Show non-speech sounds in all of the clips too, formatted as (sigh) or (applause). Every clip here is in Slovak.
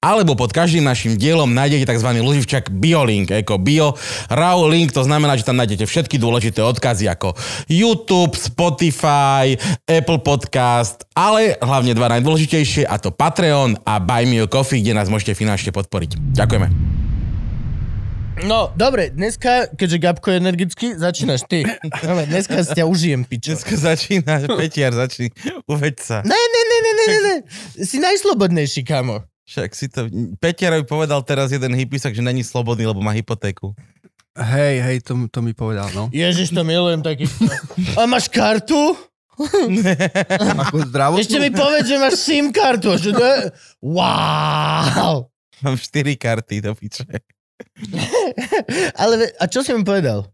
Alebo pod každým našim dielom nájdete tzv. Luživčak BioLink, ako Bio Raw Link, to znamená, že tam nájdete všetky dôležité odkazy ako YouTube, Spotify, Apple Podcast, ale hlavne dva najdôležitejšie a to Patreon a Buy Me a Coffee, kde nás môžete finančne podporiť. Ďakujeme. No, dobre, dneska, keďže Gabko je energický, začínaš ty. Dobre, dneska si ťa užijem, pičo. Dneska začína, Petiar, začni, uveď sa. Ne, ne, ne, ne, ne, ne, ne. Si najslobodnejší, kamo. Však si to... Petiarovi povedal teraz jeden hypisak, že není slobodný, lebo má hypotéku. Hej, hej, to, to mi povedal, no. Ježiš, to milujem taký. A máš kartu? (laughs) Ako zdravotnú? Ešte mi povedz, že máš SIM kartu. Že to je... Wow. Mám 4 karty do piče. (laughs) Ale a čo si mi povedal?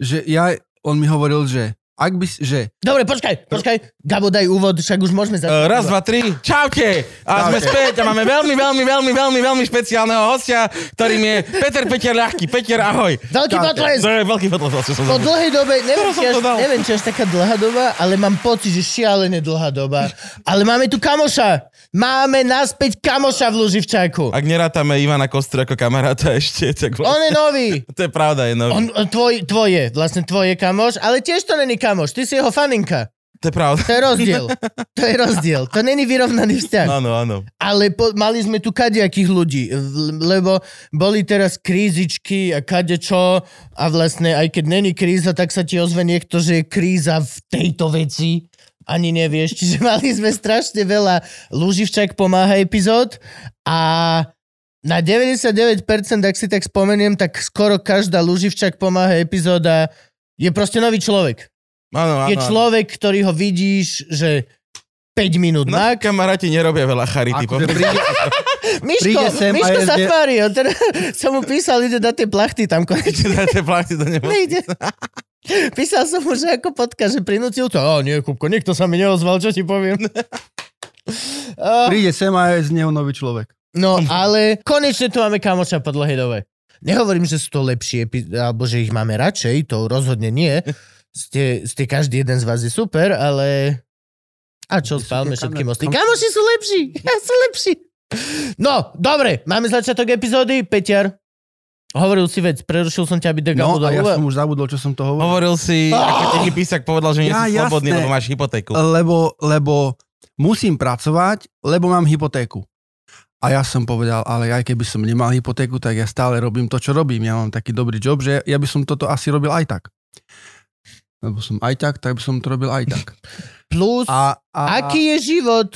Že ja, on mi hovoril, že ak by, si- že Dobre, počkaj, počkaj. Gabo, daj úvod, však už môžeme začať. Uh, raz, dva, tri. Čaute! A sme Čaute. späť a máme veľmi, veľmi, veľmi, veľmi, veľmi špeciálneho hostia, ktorým je Peter Peter Ľahký. Peter, ahoj. Veľký potles. To je veľký fotles, vlastne som Po dlhej dobe, neviem či, až, neviem, či až taká dlhá doba, ale mám pocit, že šialene dlhá doba. Ale máme tu kamoša. Máme naspäť kamoša v Luživčáku. Ak nerátame Ivana Kostru ako kamaráta ešte, tak On vlastne... je nový. (laughs) To je pravda, je nový. On, on, tvoj, tvoje, vlastne tvoje kamoš, ale tiež to není kamoš, ty si jeho faninka. To je pravda. To je rozdiel. To je rozdiel. To není vyrovnaný vzťah. Áno, áno. Ale po, mali sme tu kadejakých ľudí, lebo boli teraz krízičky a kadečo a vlastne aj keď není kríza, tak sa ti ozve niekto, že je kríza v tejto veci. Ani nevieš. Čiže (laughs) mali sme strašne veľa Luživčak pomáha epizód a na 99%, ak si tak spomeniem, tak skoro každá Luživčak pomáha epizóda je proste nový človek. Áno, áno. Je človek, ktorý ho vidíš, že 5 minút No, max. kamaráti nerobia veľa charity. akože príde, (laughs) Miško, Príde sem a Miško sa zde- tvári, on teda, (laughs) som mu písal, ide na tie plachty tam konečne. Dáte plachty do nebo. Nejde. (laughs) Písal som mu, že ako potka, že prinútil to. O, nie, Kupko, nikto sa mi neozval, čo ti poviem. O, príde sem a je z neho nový človek. no, ale konečne tu máme kamoša po dlhej dobe. Nehovorím, že sú to lepšie, epi- alebo že ich máme radšej, to rozhodne nie. Ste, ste každý jeden z vás je super, ale... A čo, spálme všetky mosty. kam- Kamoši sú lepší, (laughs) ja sú lepší. No, dobre, máme začiatok epizódy. Peťar, hovoril si vec, prerušil som ťa, aby Dega No a ja som už zabudol, čo som to hovoril. Hovoril si, ako ti hypisak povedal, že nie Ja, si slobodný, jasné. lebo máš hypotéku. Lebo, lebo musím pracovať, lebo mám hypotéku. A ja som povedal, ale aj keby som nemal hypotéku, tak ja stále robím to, čo robím. Ja mám taký dobrý job, že ja by som toto asi robil aj tak. Lebo som aj tak, tak by som to robil aj tak. (laughs) Plus, A, a, aký je život?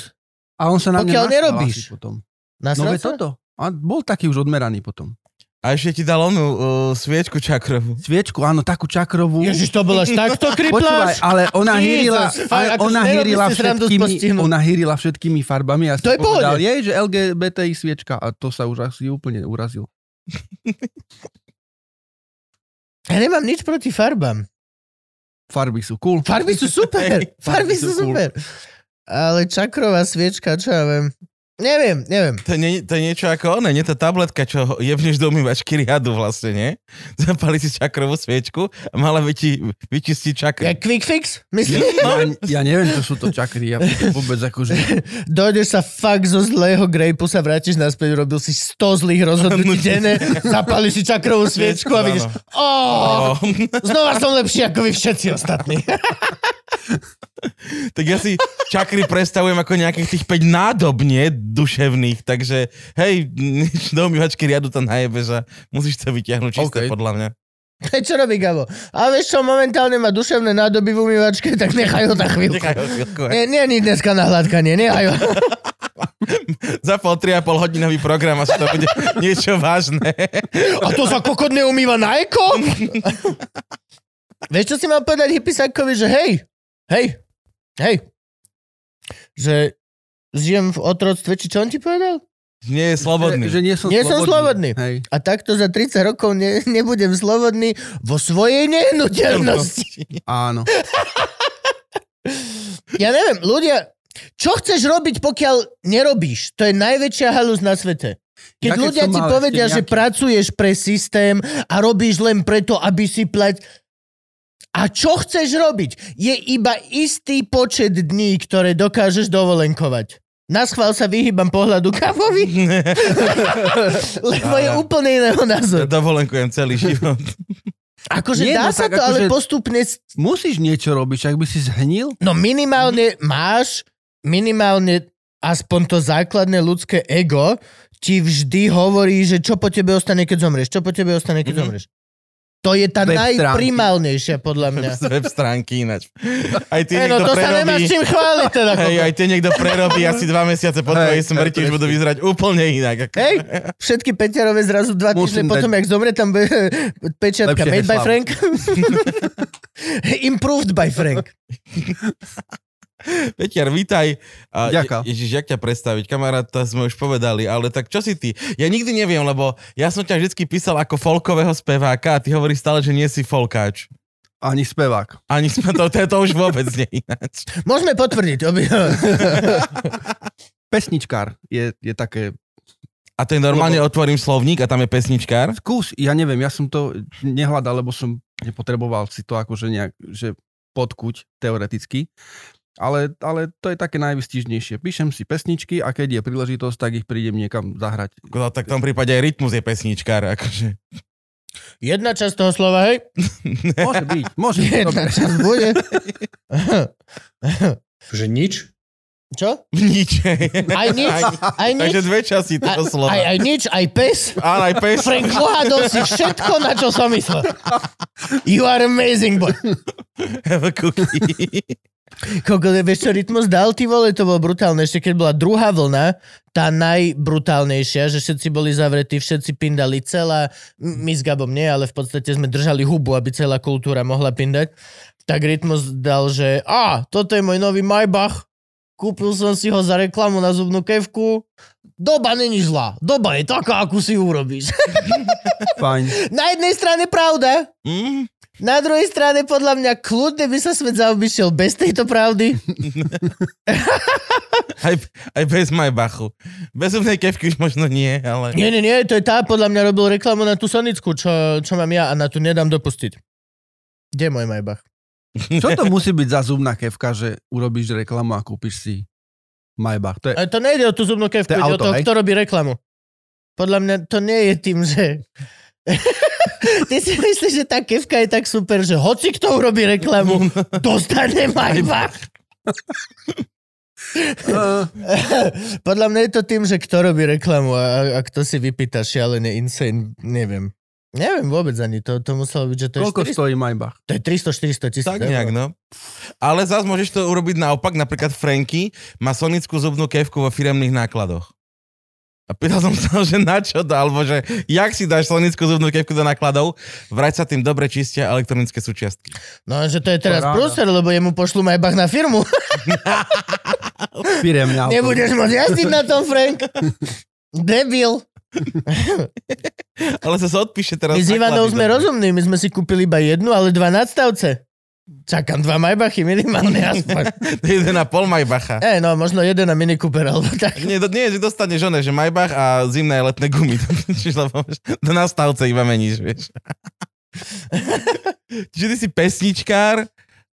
a on sa na pokiaľ nasral nerobíš? Potom. Na No veď toto. A bol taký už odmeraný potom. A ešte ti dal onú uh, sviečku čakrovú. Sviečku, áno, takú čakrovú. Ježiš, to bol až (laughs) takto Počúvaj, kripláš? ale ona hýrila, ale ona hýrila všetkými, ona hýrila všetkými farbami. Ja To je pohode. povedal jej, že LGBTI sviečka a to sa už asi úplne urazil. (laughs) Ja nemám nič proti farbám. Farby sú cool. Farby sú super. (laughs) Farby farby sú sú cool. super. Ale čakrová sviečka, čo ja viem. Neviem, neviem. To je, nie, to je niečo ako one, nie to tabletka, čo jebneš do umývačky riadu vlastne, nie? (laughs) Zapali si čakrovú sviečku a mala by ti vyčistiť čakry. Ja quick fix? Myslím, Ja, ja neviem, čo sú to čakry. Ja vôbec akože... (laughs) dojdeš sa fakt zo zlého grejpu, sa vrátiš naspäť, robil si 100 zlých rozhodnutí (laughs) denne, zapališ si čakrovú sviečku a vidíš, oh, Oh. znova som lepší ako vy všetci ostatní. (laughs) tak ja si čakry predstavujem ako nejakých tých 5 nádob, nie? Duševných, takže hej, (laughs) do umývačky riadu to najebeš a musíš to vyťahnuť čisté OK. podľa mňa. čo robí Gabo? A vieš čo, momentálne má duševné nádoby v umývačke, tak nechaj ho na chvíľku. Nechaj ho chvíľku. Nie, nie, nie dneska na hladkanie, nechaj ho. (laughs) Zapol 3,5 hodinový program, asi to bude niečo vážne. A to sa kokot neumýva na eko? Vieš, čo si mal povedať Hypisakovi, že hej, hej, hej, že žijem v otroctve, či čo on ti povedal? Nie je slobodný. Že, že nie som Nie som slobodný. Hej. A takto za 30 rokov ne, nebudem slobodný vo svojej nehnuteľnosti. (laughs) Áno. (laughs) Ja neviem, ľudia, čo chceš robiť, pokiaľ nerobíš? To je najväčšia halus na svete. Keď Ja ľudia ti povedia, ešte že nejaký- pracuješ pre systém a robíš len preto, aby si plať... A čo chceš robiť? Je iba istý počet dní, ktoré dokážeš dovolenkovať. Na schvál sa vyhýbam pohľadu kávovi, (laughs) lebo je úplne iného názoru. Dovolenkujem celý život. Akože Nie, dá no sa to, ale akože- postupne... Musíš niečo robiť, ak by si zhnil. No minimálne máš, minimálne aspoň to základné ľudské ego ti vždy hovorí, že čo po tebe ostane, keď zomrieš. Čo po tebe ostane, keď Mhm. zomrieš. To je tá Web najprimálnejšia, podľa mňa. Z (laughs) web stránky ináč. Aj ty Hey, no niekto to sa nemáš prerobí. čím chváliť teda. Hej, aj tie niekto prerobí asi dva mesiace po tvojej smrti, už budú vyzerať úplne inak. Hej, všetky Peťarové zrazu dva týždne potom, jak zomre, tam bude pečiatka Lepšie made by. Frank. (laughs) Improved by Frank. (laughs) Peťar, vítaj. A, Ďakujem. Je, ježiš, jak ťa predstaviť? Kamarát, to sme už povedali, ale tak čo si ty? Ja nikdy neviem, lebo ja som ťa vždy písal ako folkového speváka a ty hovoríš stále, že nie si folkáč. Ani spevák. Ani sme to, to, to už vôbec nie ináč. Môžeme potvrdiť. Obi... (laughs) Pesničkár je, je také... A to je normálne, otvorím slovník a tam je pesničkár. Skús, ja neviem, ja som to nehľadal, lebo som nepotreboval si to akože nejak, že podkuť teoreticky. Ale, ale to je také najvystižnejšie. Píšem si pesničky a keď je príležitosť, tak ich prídem niekam zahrať. No, tak v tom prípade aj rytmus je pesničkár. Akože. Jedna časť toho slova, hej? (laughs) Môže byť, môže byť. Jedna dobre. časť bude. (laughs) Že nič? Čo? Nič. Aj (laughs) nič? Aj nič? Takže dve časti toho slova. Aj, aj nič, aj pes? Áno, aj pes. Frank, ohádol si všetko, na čo som myslel. You are amazing, boy. Have a cookie. Koľko, vieš čo rytmus dal, ty vole, to bolo brutálne. Ešte keď bola druhá vlna, tá najbrutálnejšia, že všetci boli zavretí, všetci pindali celá, my s Gabom nie, ale v podstate sme držali hubu, aby celá kultúra mohla pindať. Tak rytmus dal, že a, toto je môj nový Maybach, kúpil som si ho za reklamu na zubnú kevku, doba není zlá, doba je taká, akú si urobíš. Fajn. (laughs) na jednej strane pravda, Mm, na druhej strane podľa mňa kľudne by sa svet zaobišiel bez tejto pravdy. (laughs) aj, aj bez Maybachu. Bez zubnej kevky už možno nie, ale... Nie, nie, nie, to je tá, podľa mňa robil reklamu na tú Sonickú, čo, čo mám ja a na tú nedám dopustiť. Kde je môj Maybach? (laughs) Čo to musí byť za zubná kevka, že urobíš reklamu a kúpiš si Maybach? To je, Ale to nejde o tú zubnú kevku, To je ide o auto, toho, hej? kto robí reklamu. Podľa mňa to nie je tým, že... Ty si myslíš, že tá kevka je tak super, že hoci kto urobí reklamu, dostane Maybach. uh, (laughs) Podľa mňa je to tým, že kto robí reklamu a, a, a kto si vypýta šialené insane, neviem. Neviem vôbec ani, to, to muselo byť, že to je, koľko 400, stojí Maybach? to je 300-400 tisíc. Tak nejak, no. Ale zás môžeš to urobiť naopak, napríklad Franky má sonickú zubnú kevku vo firemných nákladoch. A pýtal som sa, (laughs) že na čo to, alebo že jak si dáš sonickú zubnú kevku do nákladov, vrať sa tým dobre čistia elektronické súčiastky. No, že to je teraz Paráda. prúser, lebo jemu pošlu Maybach na firmu. Firemne auto. Nebudeš môcť jazdiť na tom, Frank. Debil. Ale sa sa odpíše teraz. My s Ivanou sme rozumní, my sme si kúpili iba jednu, ale dva nadstavce. Čakám dva Maybachy minimálne aspoň. (laughs) Jeden a pol Maybacha. Ej, no, možno jeden a Mini Cooper, alebo tak. Nie, do, nie, že dostaneš oné, že Maybach a zimné letné gumy. (laughs) Čiže lebo do nastavce iba meníš, vieš. (laughs) Čiže ty si pesničkár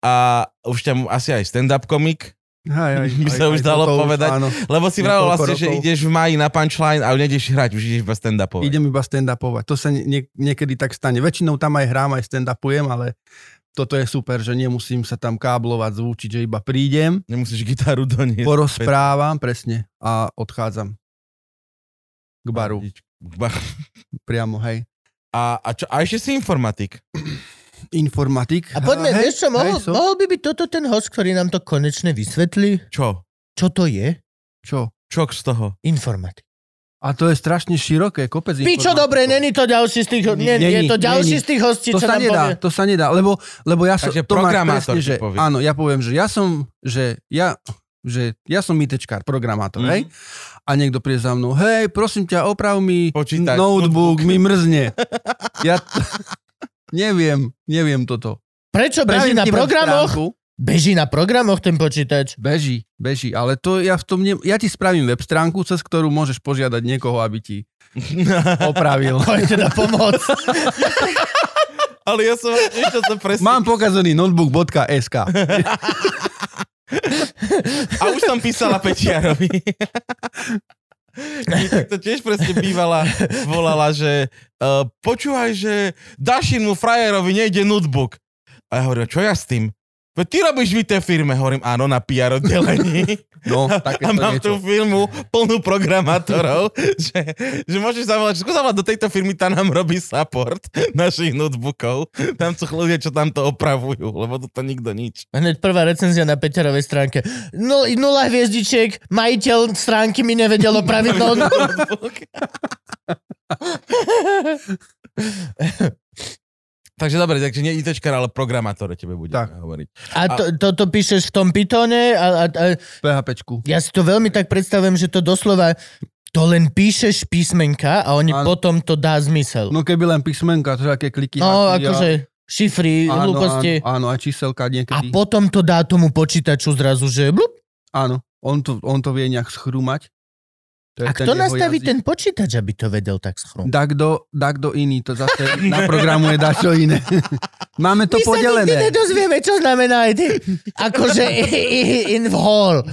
a už ťa asi aj stand-up komik, Hej, hej, By aj- sa aj už dalo toto povedať. Áno. lebo si vravel vlastne, že rokov. ideš v maji na punchline a už nejdeš hrať, už ideš iba stand-upovať. Idem iba stand-upovať. To sa nie, niekedy tak stane. Väčšinou tam aj hrám, aj stand-upujem, ale toto je super, že nemusím sa tam káblovať, zvučiť, že iba prídem, Nemusíš gitaru doniesť. porozprávam, presne, a odchádzam k baru. Bar. (laughs) Priamo, hej. A, a, čo, a ešte si informatik. (clears throat) Informatik. A poďme, hej, vieš čo, mohol, hej, so- mohol by byť toto ten host, ktorý nám to konečne vysvetlí? Čo? Čo to je? Čo? Čo z toho? Informatik. A to je strašne široké, kopec Pičo, dobre, není to ďalší z tých, nie, Není, je to ďalší není. z tých hostí, To čo sa nám nedá, povie. to sa nedá, lebo, lebo ja som... Takže to presne, že, povie. Áno, ja poviem, že ja som, že ja, že ja som ITčkár, programátor, Mhm. hej? A niekto príde za mnou, hej, prosím ťa, oprav mi Počítač, notebook, notebook. mi mrzne. ja t- (laughs) neviem, neviem toto. Prečo beží na programoch? stránku. Beží na programoch ten počítač. Beží, beží, ale to ja v tom ne... Ja ti spravím web stránku, cez ktorú môžeš požiadať niekoho, aby ti (laughs) opravil. Je teda pomoc. (laughs) Ale ja som... Vieš, čo to presne... Mám pokazaný notebook.sk. A už som písala Pečiarovi. to tiež presne bývala, volala, že uh, počúvaj, že Dašinu frajerovi nejde notebook. A ja hovorím, čo ja s tým? Veď ty robíš v tej firme, hovorím, áno, na PR oddelení. No, (laughs) a takéto mám niečo. tú firmu plnú programátorov, (laughs) že, že môžeš zavolať, skús zavolať do tejto firmy, tá nám robí support našich notebookov. Tam sú ľudia, čo tam to opravujú, lebo to nikto nič. Hneď prvá recenzia na Peťarovej stránke. No, nula hviezdičiek, majiteľ stránky mi nevedel opraviť no, (laughs) Notebook. Takže dobre, takže nie ITčkar, ale programátor o tebe bude Tak. hovoriť. A to, toto píšeš v tom Pythone a, a, a PHPčku. ja si to veľmi tak predstavujem, že to doslova to len píšeš písmenka a oni Áno. potom to dá zmysel. No keby len písmenka, to aké kliky. No, haky a- akože šifry, áno, hlúposti. áno, áno, aj číselka A niekedy. potom to dá tomu počítaču zrazu, že blup. Áno, on to, on to vie nejak schrúmať. To A kto nastaví jazyk. ten počítač, aby to vedel tak schrúmať? Tak do, tak do iný, to zase naprogramuje dačo iné. (laughs) Máme to My sa nikdy podelené. nedozvieme, čo znamená. Akože in hall.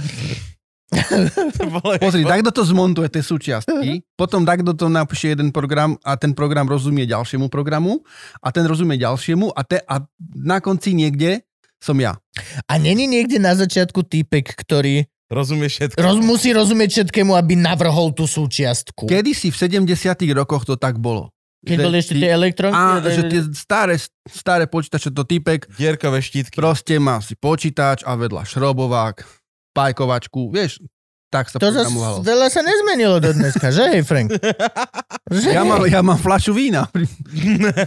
To bolo- Pozri, takto to zmontuje tie súčiastky, potom takto to napíše jeden program a ten program rozumie ďalšiemu programu a ten rozumie ďalšiemu a, te, a na konci niekde som ja. A není niekde na začiatku týpek, ktorý Rozumieš všetko? roz, musí rozumieť všetkému, aby navrhol tú súčiastku. Kedy si v 70 rokoch to tak bolo. Keď boli ešte tie elektronky? Á, že tie staré, staré počítače, to typek Dierkové štítky. proste má si počítač a vedľa šrobovák, pajkovačku, vieš, tak sa To programovalo. veľa sa nezmenilo do dneska, že hej, Frank? Že Ja mám, ja mám fľašu vína.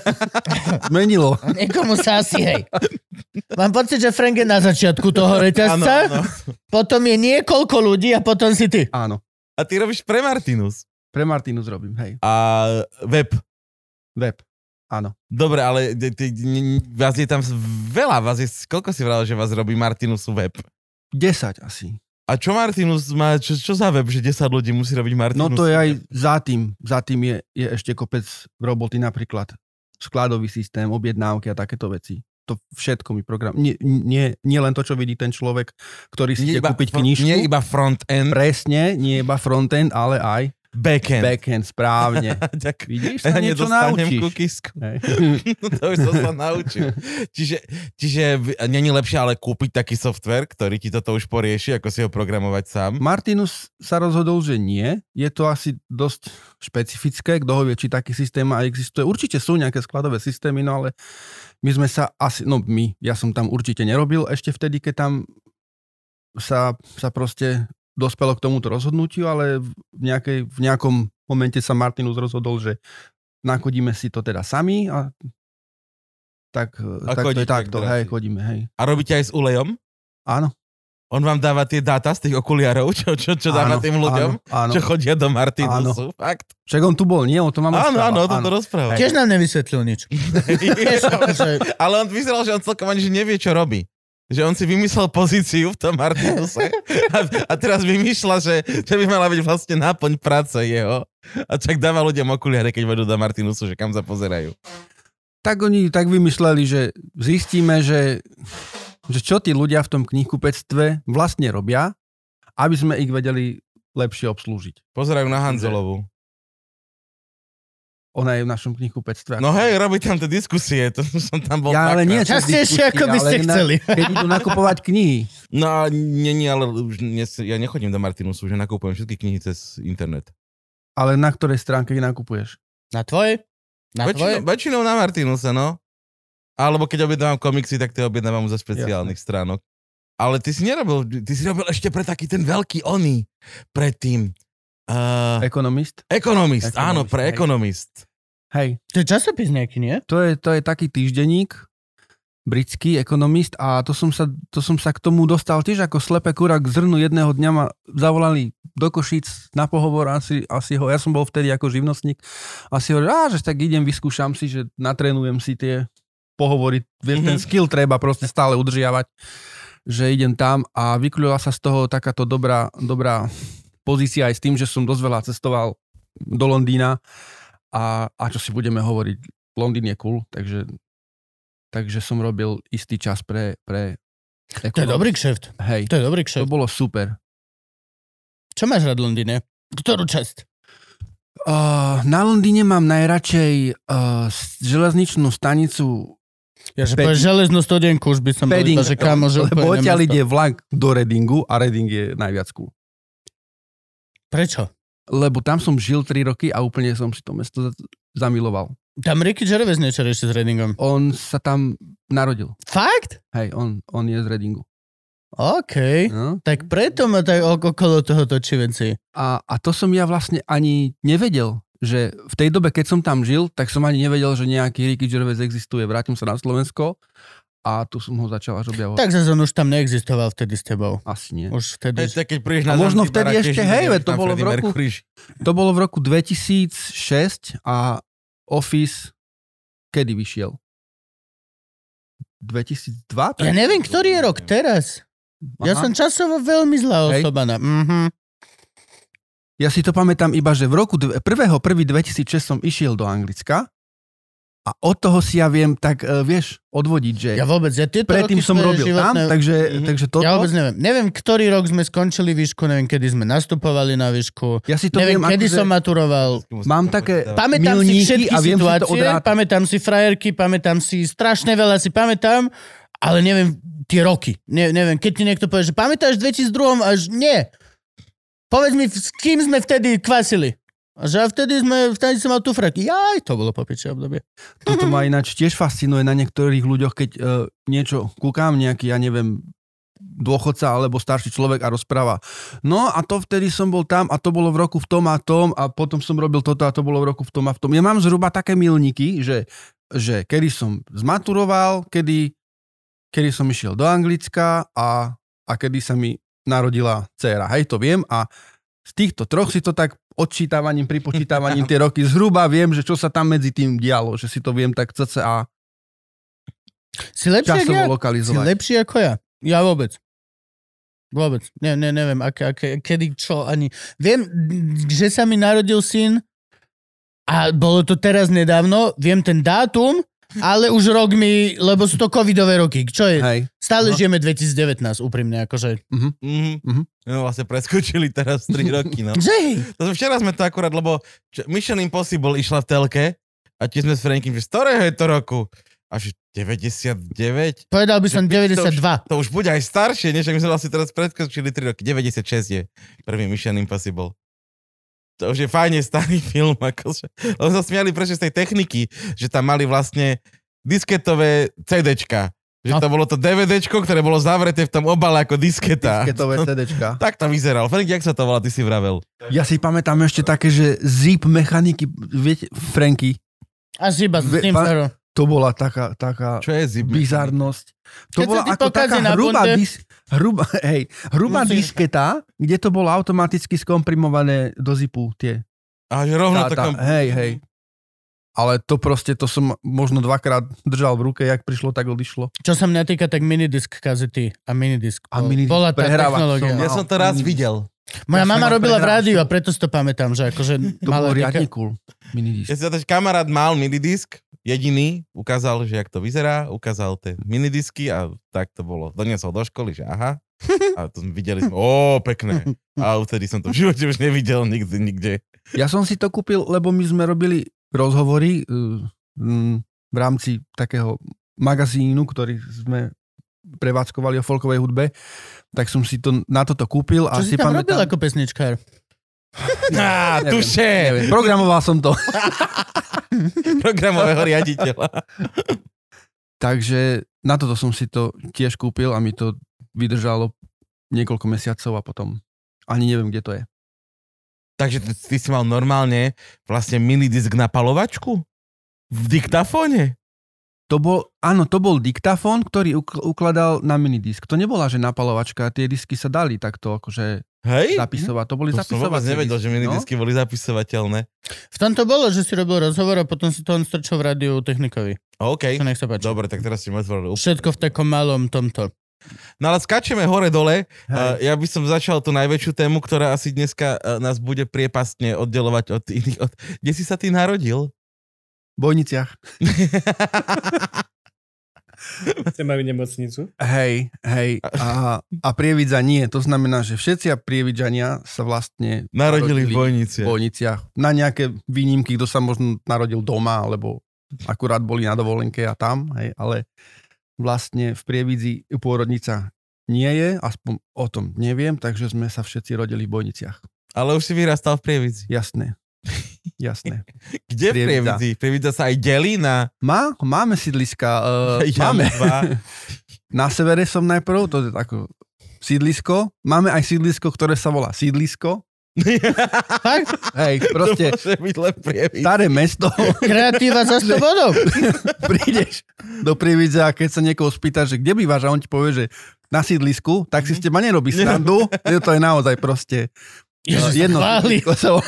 (laughs) Zmenilo. Niekomu sa asi, hej. Mám pocit, že Frank je na začiatku toho Áno, reťazca, áno. potom je niekoľko ľudí a potom si ty. Áno. A ty robíš pre Martinus. Pre Martinus robím, hej. A web. Web. Áno. Dobre, ale ty, ty, vás je tam veľa. Vás je, koľko si vral, že vás robí Martinusu web? 10 asi. A čo Martinus má, čo, čo za web, že 10 ľudí musí robiť Martinus? No to je aj za tým. Za tým je, je ešte kopec roboty, napríklad skladový systém, objednávky a takéto veci. To všetko mi program... Nie, nie, nie len to, čo vidí ten človek, ktorý si ide kúpiť knižku. Nie iba front-end, Presne, nie iba frontend, ale aj back-end. backend, správne. (laughs) Ďakujem. Vidíš, Ja sa niečo nedostanem naučíš. kukisku. Hej. (laughs) to už som sa naučil. Čiže, čiže není lepšie ale kúpiť taký software, ktorý ti toto už porieši, ako si ho programovať sám? Martinus sa rozhodol, že nie. Je to asi dosť špecifické, kto ho vie, či taký systém aj existuje. Určite sú nejaké skladové systémy, no ale my sme sa asi, no my, ja som tam určite nerobil ešte vtedy, keď tam sa, sa proste dospelo k tomuto rozhodnutiu, ale v, nejakej, v nejakom momente sa Martinus rozhodol, že nakodíme si to teda sami a tak, A tak to je takto, k hej, chodíme, hej. A robíte aj s ulejom? Áno. On vám dáva tie dáta z tých okuliarov, čo, čo, čo dáva áno, tým ľuďom, Áno, áno. čo chodia do Martinusu. Fakt? Však on tu bol, nie? On to mám Áno, rozprával, áno, o tom to rozpráva. Tiež nám nevysvetlil nič. (laughs) (laughs) (laughs) Ale on vyzeral, že on celkom ani že nevie, čo robí. Že on si vymyslel pozíciu v tom Martinuse a, a teraz vymýšľa, že, že by mala byť vlastne náplň práce jeho. A čak dáva ľuďom okuliare, keď vedú do Martinusu, že kam sa pozerajú. tak oni tak vymysleli, že zistíme, že, že čo tí ľudia v tom knihkupectve vlastne robia, aby sme ich vedeli lepšie obslúžiť. Pozerajú na Hanzelovu. Ona je v našom knihkupectve. No hej, robí tam tie diskusie, to som tam bol ja ale nie Častejšie, ako by ste na- chceli. Keď idú nakupovať knihy. No nie, nie, ale už dnes, ja nechodím do Martinusu, že nakupujem všetky knihy cez internet. Ale na ktorej stránke ich nakupuješ? Na tvojej? Na? Väčšinou, väčšinou na Martinuse, no. Alebo keď objednávam komiksy, tak tie objednávam zo špeciálnych stránok. Ale ty si nerobil, ty si robil ešte pre taký ten veľký oný predtým. Uh, Ekonomist? ekonomist, áno, pre hej. ekonomist. Hej. To je časopis nejaký, nie? To je, to je taký týždenník, britský ekonomist a to som, sa, to som sa k tomu dostal tiež ako slepé kura k zrnu jedného dňa ma zavolali do Košíc na pohovor asi, asi ho, ja som bol vtedy ako živnostník a si hovoril, že tak idem, vyskúšam si, že natrénujem si tie pohovory, vieš, ten Mhm. skill treba proste stále udržiavať. že idem tam a vyklula sa z toho takáto dobrá, dobrá pozícia aj s tým, že som dosť veľa cestoval do Londýna a, a čo si budeme hovoriť, Londýn je cool, takže, takže som robil istý čas pre... pre To je dobrý kšeft. Hej, To je dobrý to kšeft. bolo super. Čo máš rád v Londýne? Ktorú časť? Uh, na Londýne mám najradšej uh, železničnú stanicu Ja, že povieš železnú stodenku, už by som Padding, iba, že kámo, že lebo odtiaľ ide vlak do Readingu a Reading je najviac cool. Prečo? Lebo tam som žil 3 roky a úplne som si to mesto za- zamiloval. Tam Ricky Gervais niečo rieši s Readingom. On sa tam narodil. Fakt? Hej, on, on je z Readingu. OK. No. Tak preto ma tak ok- okolo toho točí veci. A, a to som ja vlastne ani nevedel, že v tej dobe, keď som tam žil, tak som ani nevedel, že nejaký Ricky Gervais existuje. Vrátim sa na Slovensko a tu som ho začal až objavovať. Tak zase on už tam neexistoval vtedy s tebou. Asi nie. Už vtedy. tak, keď na A možno vtedy ešte, hej, veď to bolo v roku- Mercury. To bolo v roku 2006 a Office kedy vyšiel? 2002? Ja neviem, ktorý je rok teraz. Ja som časovo veľmi zlá Hej. osoba. Na... Mhm. ja si to pamätám iba, že v roku 1.1.2006 som išiel do Anglicka a od toho si ja viem tak, uh, vieš, odvodiť, že Ja vôbec, ja tieto predtým roky som robil tam, životné... takže, Mhm. takže toto. Ja vôbec neviem. Neviem, ktorý rok sme skončili výšku, neviem, kedy sme nastupovali na výšku. ja si to neviem, viem, kedy akože, som maturoval. Mám také- Pamätám si všetky a viem si to situácie, odrátať. pamätám si frajerky, pamätám si strašne veľa si pamätám, ale neviem tie roky. Ne, neviem, keď ti niekto povie, že pamätáš v 2002 až nie. Povedz mi, s kým sme vtedy kvasili. A že vtedy sme, vtedy som mal tu fraky. Jaj, to bolo popiče obdobie. toto ma ináč tiež fascinuje na niektorých ľuďoch, keď uh, niečo kúkam, nejaký, ja neviem, dôchodca alebo starší človek a rozpráva. No a to vtedy som bol tam a to bolo v roku v tom a tom a potom som robil toto a to bolo v roku v tom a v tom. Ja mám zhruba také milníky, že, že kedy som zmaturoval, kedy, kedy som išiel do Anglicka a, a kedy sa mi narodila dcéra. Hej, to viem a z týchto troch si to tak odčítavaním, pripočítavaním (laughs) tie roky zhruba viem, že čo sa tam medzi tým dialo, že si to viem tak cca Si lepší, ako ja? časovo Si lokalizovať. lepší ako ja? Ja vôbec. Vôbec. Ne, ne, neviem, aké, aké, kedy, čo, ani... Viem, že sa mi narodil syn a bolo to teraz nedávno, viem ten dátum, ale už rok mi, lebo sú to covidové roky. Čo je? Hej. Stále No. žijeme 2019, úprimne, akože. Mhm. Mhm. No vlastne preskočili teraz 3 roky, no. Že? To sme, včera sme to akurát, lebo Mission Impossible išla v telke a tiež sme s Frankim, že z ktorého je to roku? A že 99? Povedal by som Že 92. To už bude aj staršie, než my sme vlastne teraz preskočili 3 roky. 96 je prvý Mission Impossible. To už je fajne starý (laughs) film. Akože. Lebo sa smiali prečo z tej techniky, že tam mali vlastne disketové CDčka. Že No. to bolo to DVDčko, ktoré bolo zavreté v tom obale ako disketa. Disketové (laughs) CDčka. Tak to vyzeral. Frank, jak sa to volá, ty si vravel? Ja si pamätám ešte také, že zip mechaniky, viete, Franky, Až iba s Ve- tým pa- starou. To bola taká, taká Čo je bizarnosť. To Keď bola ako taká hrubá, bunde- dis, hrubá, (laughs) hej, hrubá disketa, kde to bolo automaticky skomprimované do zipu tie. A že rovno Tá, tá, hej, hej. Ale to proste, to som možno dvakrát držal v ruke, jak prišlo, tak odišlo. Čo sa mňa týka, tak minidisk kazety a minidisk. A minidisk Bola tá technológia. som Ja som to raz videl. Moja Ja mama robila v rádiu a preto si to pamätám, že akože To bolo riadne cool. Minidisk. Ja si kamarát mal minidisk, jediný, ukázal, že jak to vyzerá, ukázal tie minidisky a tak to bolo. Doniesol do školy, že aha. (laughs) A to videli, sme, ó, pekné. A vtedy som to v živote už nevidel nikdy, nikde. Ja som si to kúpil, lebo my sme robili rozhovory uh, mm, v rámci takého magazínu, ktorý sme prevádzkovali o folkovej hudbe, tak som si to na toto kúpil a Čo si si tam robil pamätám... ako pesničkár? (laughs) Á, tuše, neviem, programoval som to. (laughs) (laughs) programového riaditeľa. Takže na toto som si to tiež kúpil a mi to vydržalo niekoľko mesiacov a potom ani neviem, kde to je. Takže ty, si mal normálne vlastne minidisk na palovačku? V diktafóne? To bol, áno, to bol diktafón, ktorý uk- ukladal na minidisk. To nebola, že napalovačka, tie disky sa dali takto akože Hej? zapisovať. To boli To som vôbec nevedel, disky, že minidisky boli zapisovateľné. V tom to bolo, že si robil rozhovor a potom si to on strčil v rádiu technikovi. OK. Čo nech sa páči. Dobre, tak teraz si ma otvoril. Všetko v takom malom tomto. No ale skáčeme hore-dole. Uh, ja by som začal tú najväčšiu tému, ktorá asi dneska uh, nás bude priepastne oddelovať od iných. Od... Kde si sa ty narodil? Bojniciach. Ste majú nemocnicu? Hej, hej. A, a prievidza nie. To znamená, že všetci prievidžania sa vlastne Narodili v v Bojnici. Bojniciach. Na nejaké výnimky, kto sa možno narodil doma, alebo akurát boli na dovolenke a tam, hej, ale vlastne v prievidzi pôrodnica nie je, aspoň o tom neviem, takže sme sa všetci rodili v Bojniciach. Ale už si vyrastal v Prievidzi. Jasné. (laughs) Jasné. Kde v Prievidza. Prievidzi? Prievidza sa aj delí na... Má, (laughs) máme sídliska. Uh, Ja máme. dva. Na severe som najprv, to je ako sídlisko. Máme aj sídlisko, ktoré sa volá sídlisko. (laughs) Hej, proste To môže byť len staré mesto. Kreatíva za 100 bodov. Prídeš do Prievidze a keď sa niekoho spýta, že kde bývaš a on ti povie, že na sídlisku, tak si s teba nerobí srandu. To je naozaj proste Ježiš, jedno sa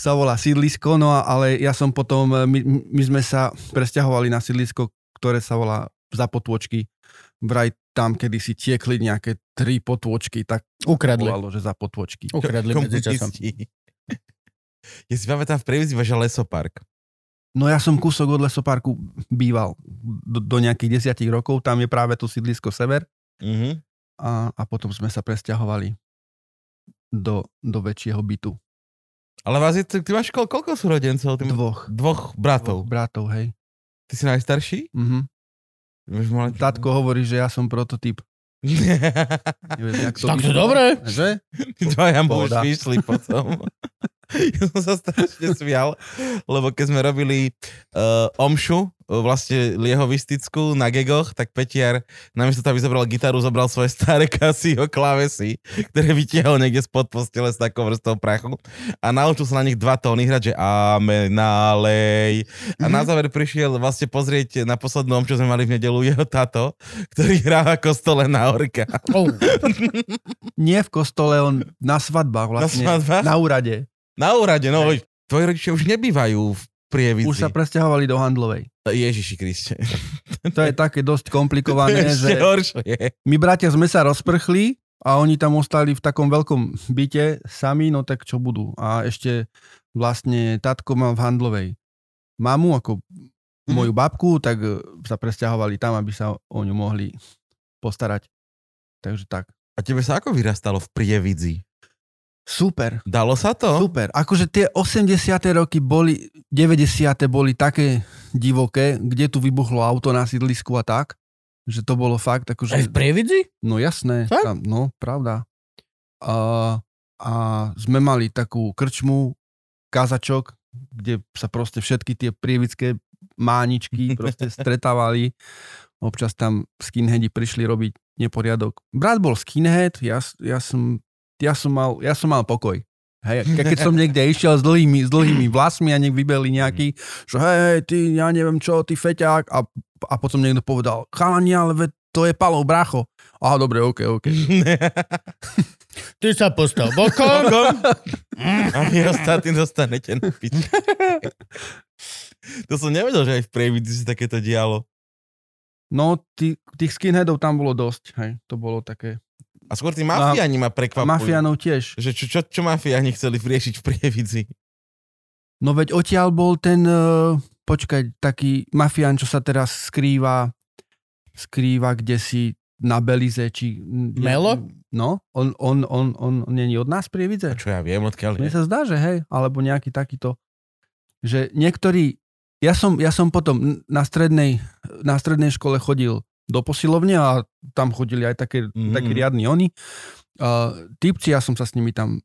sa volá, sídlisko, no a- ale ja som potom, my, my sme sa presťahovali na sídlisko, ktoré sa volá za potôčky. Vraj tam, kedy si tiekli nejaké tri potôčky, tak Ukradli. volalo, že za potôčky. Ukradli medzi časom. Komunisti. (laughs) Ja si pamätám v Prievidzi vaša lesopark. No ja som kúsok od lesoparku býval do, do nejakých desiatich rokov, tam je práve to sídlisko Sever Mhm. a, a potom sme sa presťahovali do, do väčšieho bytu. Ale vás je, ty, máš koľko, koľko sú rodencov? Ty Dvoch. dvoch bratov. Dvoch bratov, hej. Ty si najstarší? Mhm. Máš malé- Tátko hovorí, že ja som prototyp. (laughs) Neviem, to Tak to vyšlo. dobre. Že? Dvaja muž vyšli potom. (laughs) ja som sa strašne smial, lebo keď sme robili uh, omšu, vlastne liehovistickú na gegoch, tak Petiar namiesto toho, aby zobral gitaru, zobral svoje staré Casio klávesy, ktoré vytiahol niekde spod postele s takou vrstou prachu a naučil sa na nich dva tóny hrať, že amen, nálej. A na záver prišiel vlastne pozrieť na poslednú omšu, čo sme mali v nedelu, jeho táto, ktorý hrá v kostole na orga. Oh, (laughs) Nie v kostole, on na svadbách vlastne. Na svadbách? Na úrade. Na úrade, no, tvoji rodičia už nebývajú v Prievidzi. Už sa presťahovali do Handlovej. Ježiši Kriste. (laughs) To je také dosť komplikované, (laughs) Ešte že horšie. my bratia sme sa rozprchli a oni tam ostali v takom veľkom byte sami, no tak čo budú. A ešte vlastne tatko mal v Handlovej mamu, ako Mhm. moju babku, tak e, sa presťahovali tam, aby sa o ňu mohli postarať. Takže tak. A tebe sa ako vyrastalo v Prievidzi? Super. Dalo sa to? Super. Akože tie 80. roky boli, 90. boli také divoké, kde tu vybuchlo auto na sídlisku a tak, že to bolo fakt aj v akože... Prievidzi? No jasné, Fakt? tam, no pravda. A, a sme mali takú krčmu, kazačok, kde sa proste všetky tie prievické máničky (laughs) proste stretávali. Občas tam skinheadi prišli robiť neporiadok. Brat bol skinhead, ja, ja, som, ja, som, mal, ja som mal pokoj. Hej, ke- keď som niekde išiel s dlhými, s dlhými vlasmi a nech vybeli nejaký, že hej, hej, ty, ja neviem čo, ty feťák a, a potom niekto povedal, chalani, ale veď to je palov bracho. Aha, dobre, ok, ok. Ty sa postav bokom. Bokom? A vy ostatní dostanete na pič. To som nevedel, že aj v Prievidzi sa takéto dialo. No, tí, tých skinheadov tam bolo dosť, hej, to bolo také. A skôr tí mafiáni ma A prekvapujú. mafiánov tiež. Že čo, čo, čo mafiáni chceli riešiť v Prievidzi? No veď odtiaľ bol ten, uh, počkaj, taký mafián, čo sa teraz skrýva, skrýva kde si na Belize, či... Melo? No, on, on, on, on, on není od nás A prievidze. čo ja viem, odkiaľ Mne je. sa zdá, že hej, alebo nejaký takýto, že niektorí, ja som, ja som potom na strednej, na strednej škole chodil do posilovne a tam chodili aj také, Mhm. mm. takí riadni oni. Uh, typci, ja som sa s nimi tam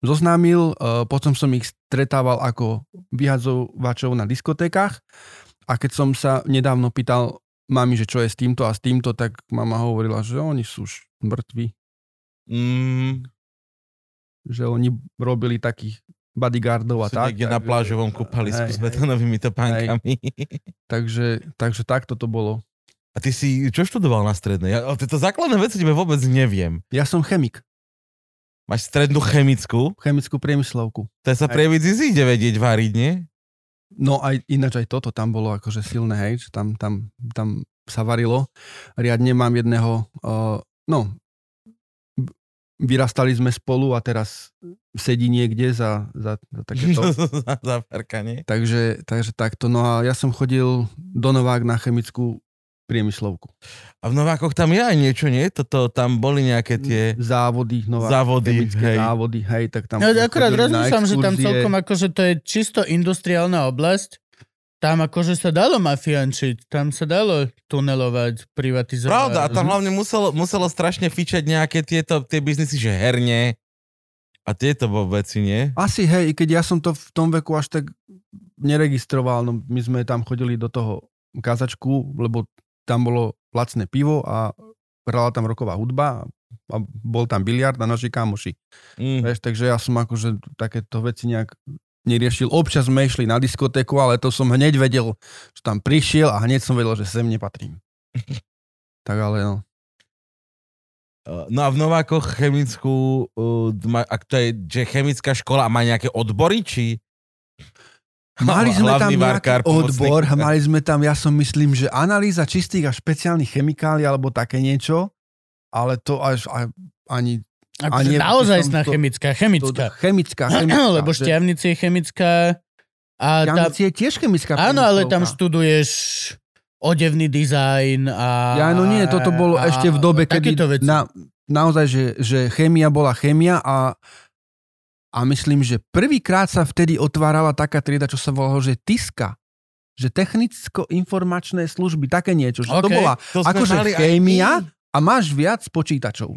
zoznámil, uh, potom som ich stretával ako vyhadzovačov na diskotékach a keď som sa nedávno pýtal mami, že čo je s týmto a s týmto, tak mama hovorila, že oni sú už mŕtvi, Mm, že oni robili takých bodyguardov a sú tak. niekde na takže- plážovom kúpalisku s betonovými topánkami. Takže, takže takto to bolo. A ty si, čo študoval na strednej? Ja, ale tieto základné veci tebe vôbec neviem. Ja som chemik, Máš strednú chemickú, chemickú priemyslovku. to sa Aj. prievidzi zíde vedieť variť, nie? No aj ináč aj toto tam bolo akože silné, hej, že tam, tam, tam sa varilo. Riadne mám jedného, uh, no, vyrastali sme spolu a teraz sedí niekde za, za, za takéto. (laughs) za, za parkanie. takže, takže takto. No a ja som chodil do Novák na chemickú priemyslovku. A v Novákoch tam je aj niečo, nie? Toto, tam boli nejaké tie... Závody, Novák, Závody, chemické hej. závody, hej, tak tam No, akurát rozmýšľam, že tam celkom akože to je čisto industriálna oblasť. Tam akože sa dalo mafiančiť, tam sa dalo tunelovať, privatizovať. Pravda, a tam Mhm. hlavne muselo, muselo strašne fičať nejaké tieto tie biznisy, že herne a tieto vo veci, nie? Asi hej, i keď ja som to v tom veku až tak neregistroval, no my sme tam chodili do toho kazačku, lebo tam bolo lacné pivo a hrala tam roková hudba a bol tam biliard a naši kamoši. Mm. Vieš, takže ja som akože takéto veci nejak neriešil. Občas sme išli na diskotéku, ale to som hneď vedel, že tam prišiel a hneď som vedel, že sem nepatrím. (laughs) tak ale no. No a v Novákoch chemickú, ak to je, že chemická škola má nejaké odbory, či... (laughs) Mali sme tam nejaký varkár, odbor, mali sme tam, ja som myslím, že analýza čistých a špeciálnych chemikálií alebo také niečo, ale to až a, ani Akože nie- naozaj to- chemická, to, chemická. chemická, (clears throat) chemická. Lebo šťavnici je chemická a tá, je tiež chemická. áno, ale tam študuješ odevný dizajn a... Ja, no nie, toto bolo a- ešte v dobe, kedy na, naozaj, že, že chémia bola chémia a, a myslím, že prvýkrát sa vtedy otvárala taká trieda, čo sa volalo, že TISKA. Že technicko-informačné služby, také niečo. Že to OK. bola To akože chémia a máš viac počítačov.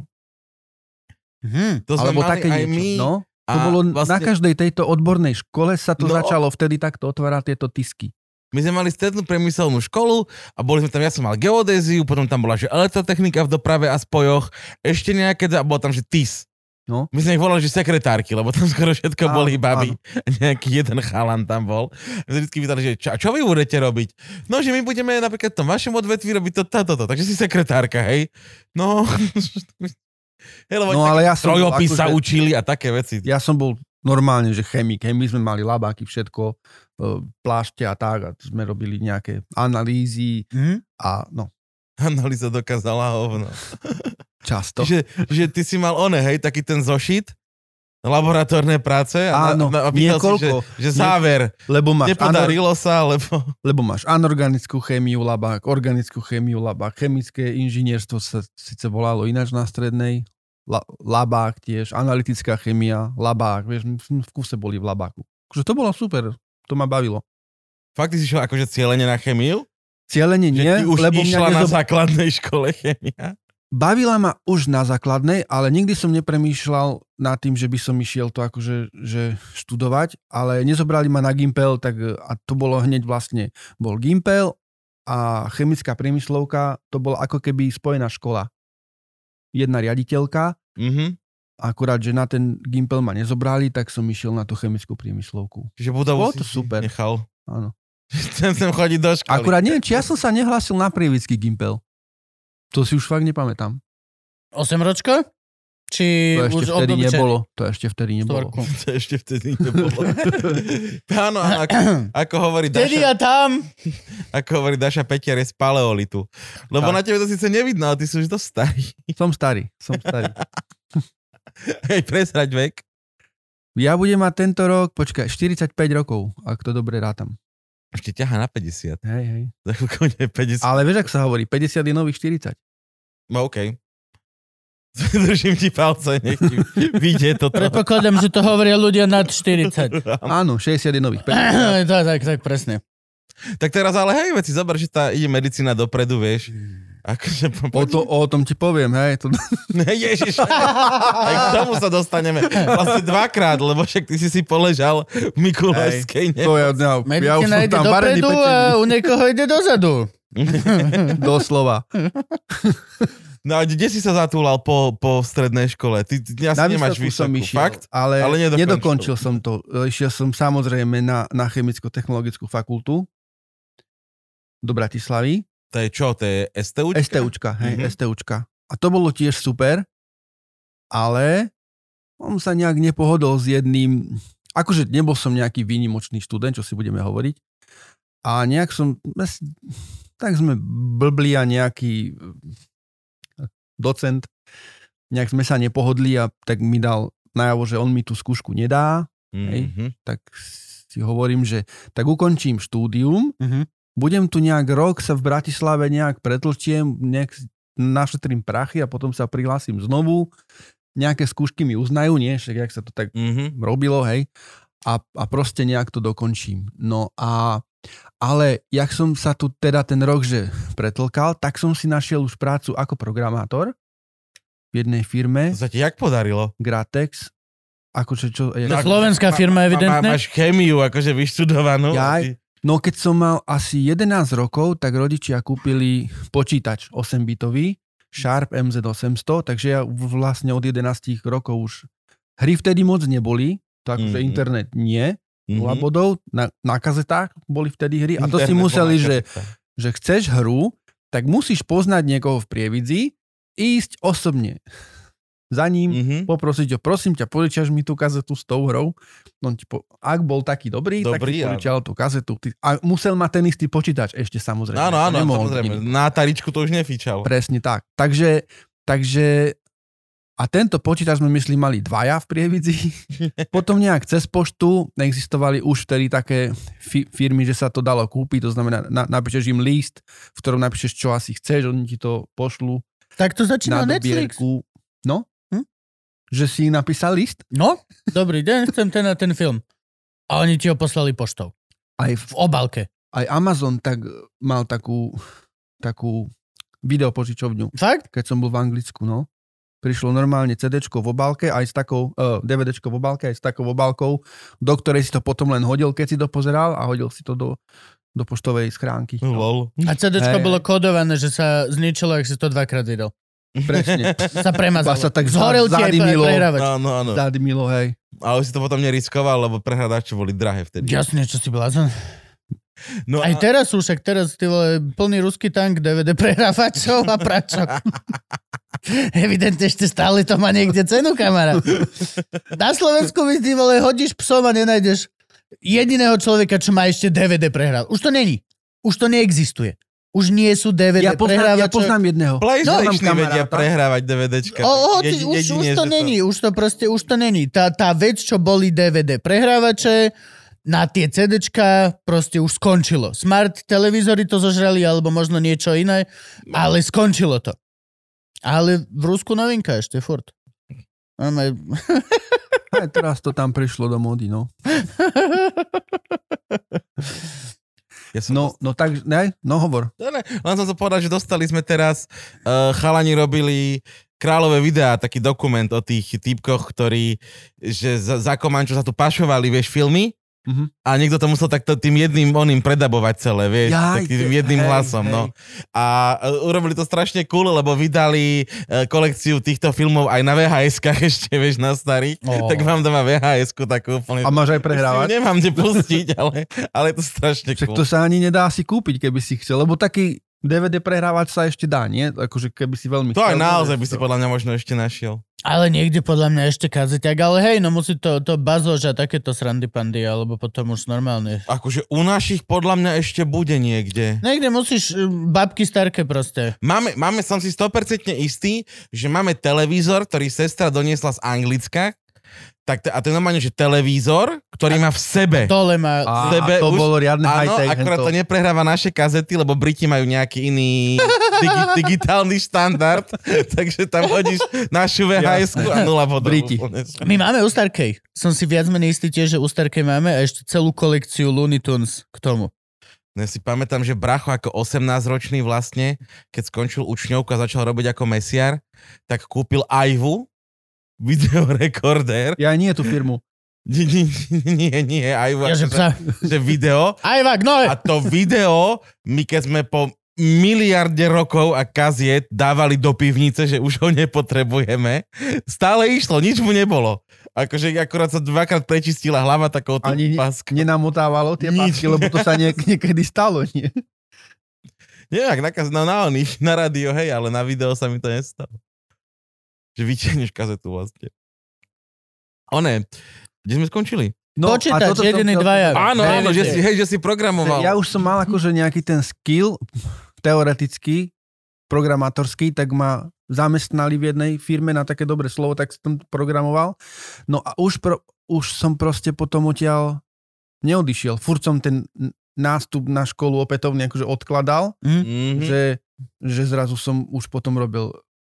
Hm. To Alebo také niečo. my. No, a to bolo na vlastne, každej tejto odbornej škole sa to No. začalo vtedy takto otvárať tieto tisky. My sme mali strednú priemyselnú školu a boli sme tam, ja som mal geodéziu, potom tam bola, že elektrotechnika v doprave a spojoch, ešte nejaké, a bolo tam, že TIS. No. My sme ich volali, že sekretárky, lebo tam skoro všetko Áno, boli baby. áno. (laughs) Nejaký jeden chalan tam bol. My sme vždy pýtali, že čo, čo vy budete robiť? No, že my budeme napríklad v tom vašom odvetví robiť to, to, to. Takže si sekretárka, hej? No, (laughs) hej, lebo No ale ja som... bol strojopis sa akože- učili a také veci. Ja som bol normálne, že chemik. Hej, my sme mali labáky, všetko, e, plášte a tak. A sme robili nejaké analýzy Hm? a no, Analýza dokázala hovno. (laughs) často. Že, že ty si mal one, hej, taký ten zošit, laboratórne práce a, Áno, a, a pýtal si, niekoľko. že, že záver, Lebo máš, anor, nepodarilo sa, lebo... lebo máš anorganickú chémiu labák, organickú chémiu labák, chemické inžinierstvo sa síce volalo ináč na strednej, la, labák tiež, analytická chémia, labák, vieš, v kuse boli v labáku. Takže to bolo super, to ma bavilo. Fakt ty si šiel akože cieľene na chemiu? Cielenie Že nie, ty už lebo išla mňa na nezob... základnej škole chemia? Bavila ma už na základnej, ale nikdy som nepremýšľal nad tým, že by som išiel to akože že študovať, ale nezobrali ma na Gimpel, tak a to bolo hneď vlastne, bol Gimpel a chemická priemyslovka, to bola ako keby spojená škola. Jedna riaditeľka, Mhm. akurát, že na ten Gimpel ma nezobrali, tak som išiel na tú chemickú priemyslovku. Čiže budovu si to super. nechal. Áno. (laughs) Chcem sem chodiť do školy. Akurát neviem, či ja som sa nehlásil na prievický Gimpel. To si už fakt nepamätám. 8 ročko? Či To ešte už vtedy nebolo. To ešte vtedy nebolo. To ešte vtedy nebolo. (laughs) Áno, ako, ako hovorí Vtedy Daša, a tam. ako hovorí Daša Peter je z paleolitu. Lebo Tak. na tebe to síce nevidno, ale ty si už dosť starý. Som starý, som starý. (laughs) Hej, presrať vek. Ja budem mať tento rok, počkaj, 45 rokov, ak to dobre rátam. Ešte ťaha na 50. Hej, hej. Za chvíľku bude 50. Ale vieš, ak sa hovorí, 50 je nových 40. No okej. (laughs) Držím ti palce, nech ti vyjde toto. Predpokladám, že to hovoria ľudia nad 40. (laughs) Áno, 60 je nových 50. (laughs) tak, tak, tak, presne. Tak teraz ale hej, veci, zober, že tá ide medicína dopredu, vieš. Akože, po, O, to, o tom ti poviem, hej. To, (laughs) Ježiš, aj k tomu sa dostaneme. Vlastne dvakrát, lebo však ty si si poležal v Mikulajskej. ne? to ja, ja, ja už som ide tam varený dopredu pečený. a u niekoho ide dozadu. (laughs) Doslova. (laughs) No a kde si sa zatúlal po, po strednej škole? Ty, ty asi Na nemáš výsledku som vysokú, išiel, fakt? ale, Ale nedokončil. nedokončil som to. Išiel som samozrejme na, na chemicko-technologickú fakultu do Bratislavy. To je čo? To je STUčka? STUčka, hej, Mhm. STUčka. A to bolo tiež super, ale on sa nejak nepohodol s jedným, akože nebol som nejaký výnimočný študent, čo si budeme hovoriť, a nejak som, tak sme blbli a nejaký eh, docent, nejak sme sa nepohodli a tak mi dal najavo, že on mi tú skúšku nedá, Hej. Mhm. tak si hovorím, že tak ukončím štúdium, Mhm. Budem tu nejak rok, sa v Bratislave nejak pretlčiem, nejak našetrím prachy a potom sa prihlásim znovu, nejaké skúšky mi uznajú, nie, však jak sa to tak Mhm. robilo, hej, a, a proste nejak to dokončím. No a, ale jak som sa tu teda ten rok, že pretlkal, tak som si našiel už prácu ako programátor v jednej firme, To sa ti jak podarilo? Gratex, akože čo... Jak, slovenská firma, Ma- evidentne. Máš chémiu akože vyštudovanú. Jaj. a ty- no keď som mal asi 11 rokov, tak rodičia kúpili počítač 8-bitový, Sharp MZ800, takže ja vlastne od 11 rokov už hry vtedy moc neboli, to akože Mhm. internet nie, Mhm. nula bodov, na, na kazetách boli vtedy hry a to si Internet museli, bola že, že chceš hru, tak musíš poznať niekoho v Prievidzi, ísť osobne za ním, Mhm. poprosiť ho, prosím ťa, požičaš mi tú kazetu s tou hrou. On ti po, ak bol taký dobrý, tak Dobrý, ti áno. požičal tú kazetu. Ty, a musel mať ten istý počítač ešte samozrejme. Áno, áno, samozrejme. Na taričku to už nefičal. Presne tak. Takže, takže a tento počítač sme myslím mali dvaja v Prievidzi. (laughs) Potom nejak cez poštu existovali už vtedy také fi- firmy, že sa to dalo kúpiť, to znamená, na, napíšeš im list, v ktorom napíšeš, čo asi chceš, oni ti to pošlu Tak to na začína Netflix. dobierku. No? Že si napísal list? No, dobrý deň, chcem ten a ten film. A oni ti ho poslali poštou. Aj, V obalke. aj Amazon tak mal takú, takú videopožičovňu, Fakt? keď som bol v Anglicku, no. Prišlo normálne CD v obálke, aj s takou, uh, DVD v obálke, aj s takou obálkou, do ktorej si to potom len hodil, keď si to pozeral a hodil si to do, do poštovej schránky. No, Lol. A CDčko Hej. bolo kodované, že sa zničilo, ak si to dvakrát videl. Presne. (laughs) Sa premazalo. Sa tak Zhorel ti aj zadymilo. prehrávač. Áno, áno. Dády Milo, hej. Ale si to potom neriskoval, lebo prehľadače boli drahé vtedy. Jasne, čo si blázon. No Aj a- teraz sú, však teraz ty vole, plný ruský tank, DVD prehrávačov a pračok. (laughs) Evidentne ešte stále to má niekde cenu, kamarát. Na Slovensku by ty vole hodíš psom a nenájdeš jediného človeka, čo má ešte DVD prehrávať. Už to není. Už to neexistuje. Už nie sú DVD Ja poznám, ja prehrávače. poznám jedného. PlayStationy mám vedia prehrávať DVDčka. O, o, ty, Jedi- už, už jedine, to že není, už to proste, už to není. Tá, tá vec, čo boli DVD prehrávače, na tie CDčka proste už skončilo. Smart televízory to zožrali, alebo možno niečo iné, ale skončilo to. Ale v Rusku novinka ešte furt. Máme... (laughs) Aj teraz to tam prišlo do mody, no. (laughs) Ja som No, no tak, ne, no hovor. No ne, len som sa povedal, že dostali sme teraz, uh, chalani robili kráľové videá, taký dokument o tých typkoch, ktorí, že za, za Komančo sa tu pašovali, vieš, filmy Mhm. a niekto to musel takto tým jedným oným predabovať celé, vieš, Jaj, takým jedným hej, hlasom, hej. no. A uh, urobili to strašne cool, lebo vydali uh, kolekciu týchto filmov aj na VHS-kách (laughs) ešte, vieš, na starých. Ó. Tak mám doma VHS-ku takú úplne... A máš aj prehrávať? Nemám kde pustiť, ale, ale je to strašne Však cool. to sa ani nedá si kúpiť, keby si chcel, lebo taký DVD prehrávač sa ešte dá, nie? Akože keby si veľmi To aj chcel, naozaj vieš by si podľa mňa možno ešte našiel. Ale niekde podľa mňa ešte kazeťak, ale hej, no musí to, to bazož a takéto srandy pandy, alebo potom už normálne. Akože u našich podľa mňa ešte bude niekde. Niekde musíš, e, babky starké proste. Máme, máme, som si 100% istý, že máme televízor, ktorý sestra doniesla z Anglicka. Tak, t- a to je normálne, že televízor, ktorý má v sebe. Dole má... A, Sebe to už- bolo riadne Áno, high-tech. akorát to neprehráva naše kazety, lebo Briti majú nejaký iný digi- (laughs) digitálny štandard, (laughs) takže tam hodíš našu vhs a nula bodov. Briti. My máme u Starkej. Som si viac menej istý tiež, že u Starkej máme a ešte celú kolekciu Looney Tunes k tomu. Ja si pamätám, že bracho ako 18-ročný vlastne, keď skončil učňovku a začal robiť ako mesiar, tak kúpil Aivu, videorekordér. Ja nie tú firmu. Nie, nie, nie, nie Aivu, Ja, že akože- psa. že video. Aj vak, no A to video, my keď sme po miliarde rokov a kaziet dávali do pivnice, že už ho nepotrebujeme, stále išlo, nič mu nebolo. Akože akorát sa dvakrát prečistila hlava takou Ani paskou. nenamotávalo tie Nič. pásky, lebo to sa niek- niekedy stalo, nie? Nie, ak nakaz, no na oných, na rádio, hej, ale na video sa mi to nestalo. Že vytiahneš kazetu vlastne. One, kde sme skončili? No, Počítač, toto som dvaja. Áno, Hej, áno, že si, hej, že si programoval. Ja už som mal akože nejaký ten skill, teoreticky, programátorský, tak ma zamestnali v jednej firme na také dobré slovo, tak som programoval. No a už, pro, už som proste potom odtiaľ neodišiel. Furt som ten nástup na školu opätovne akože odkladal, Mhm. že, že zrazu som už potom robil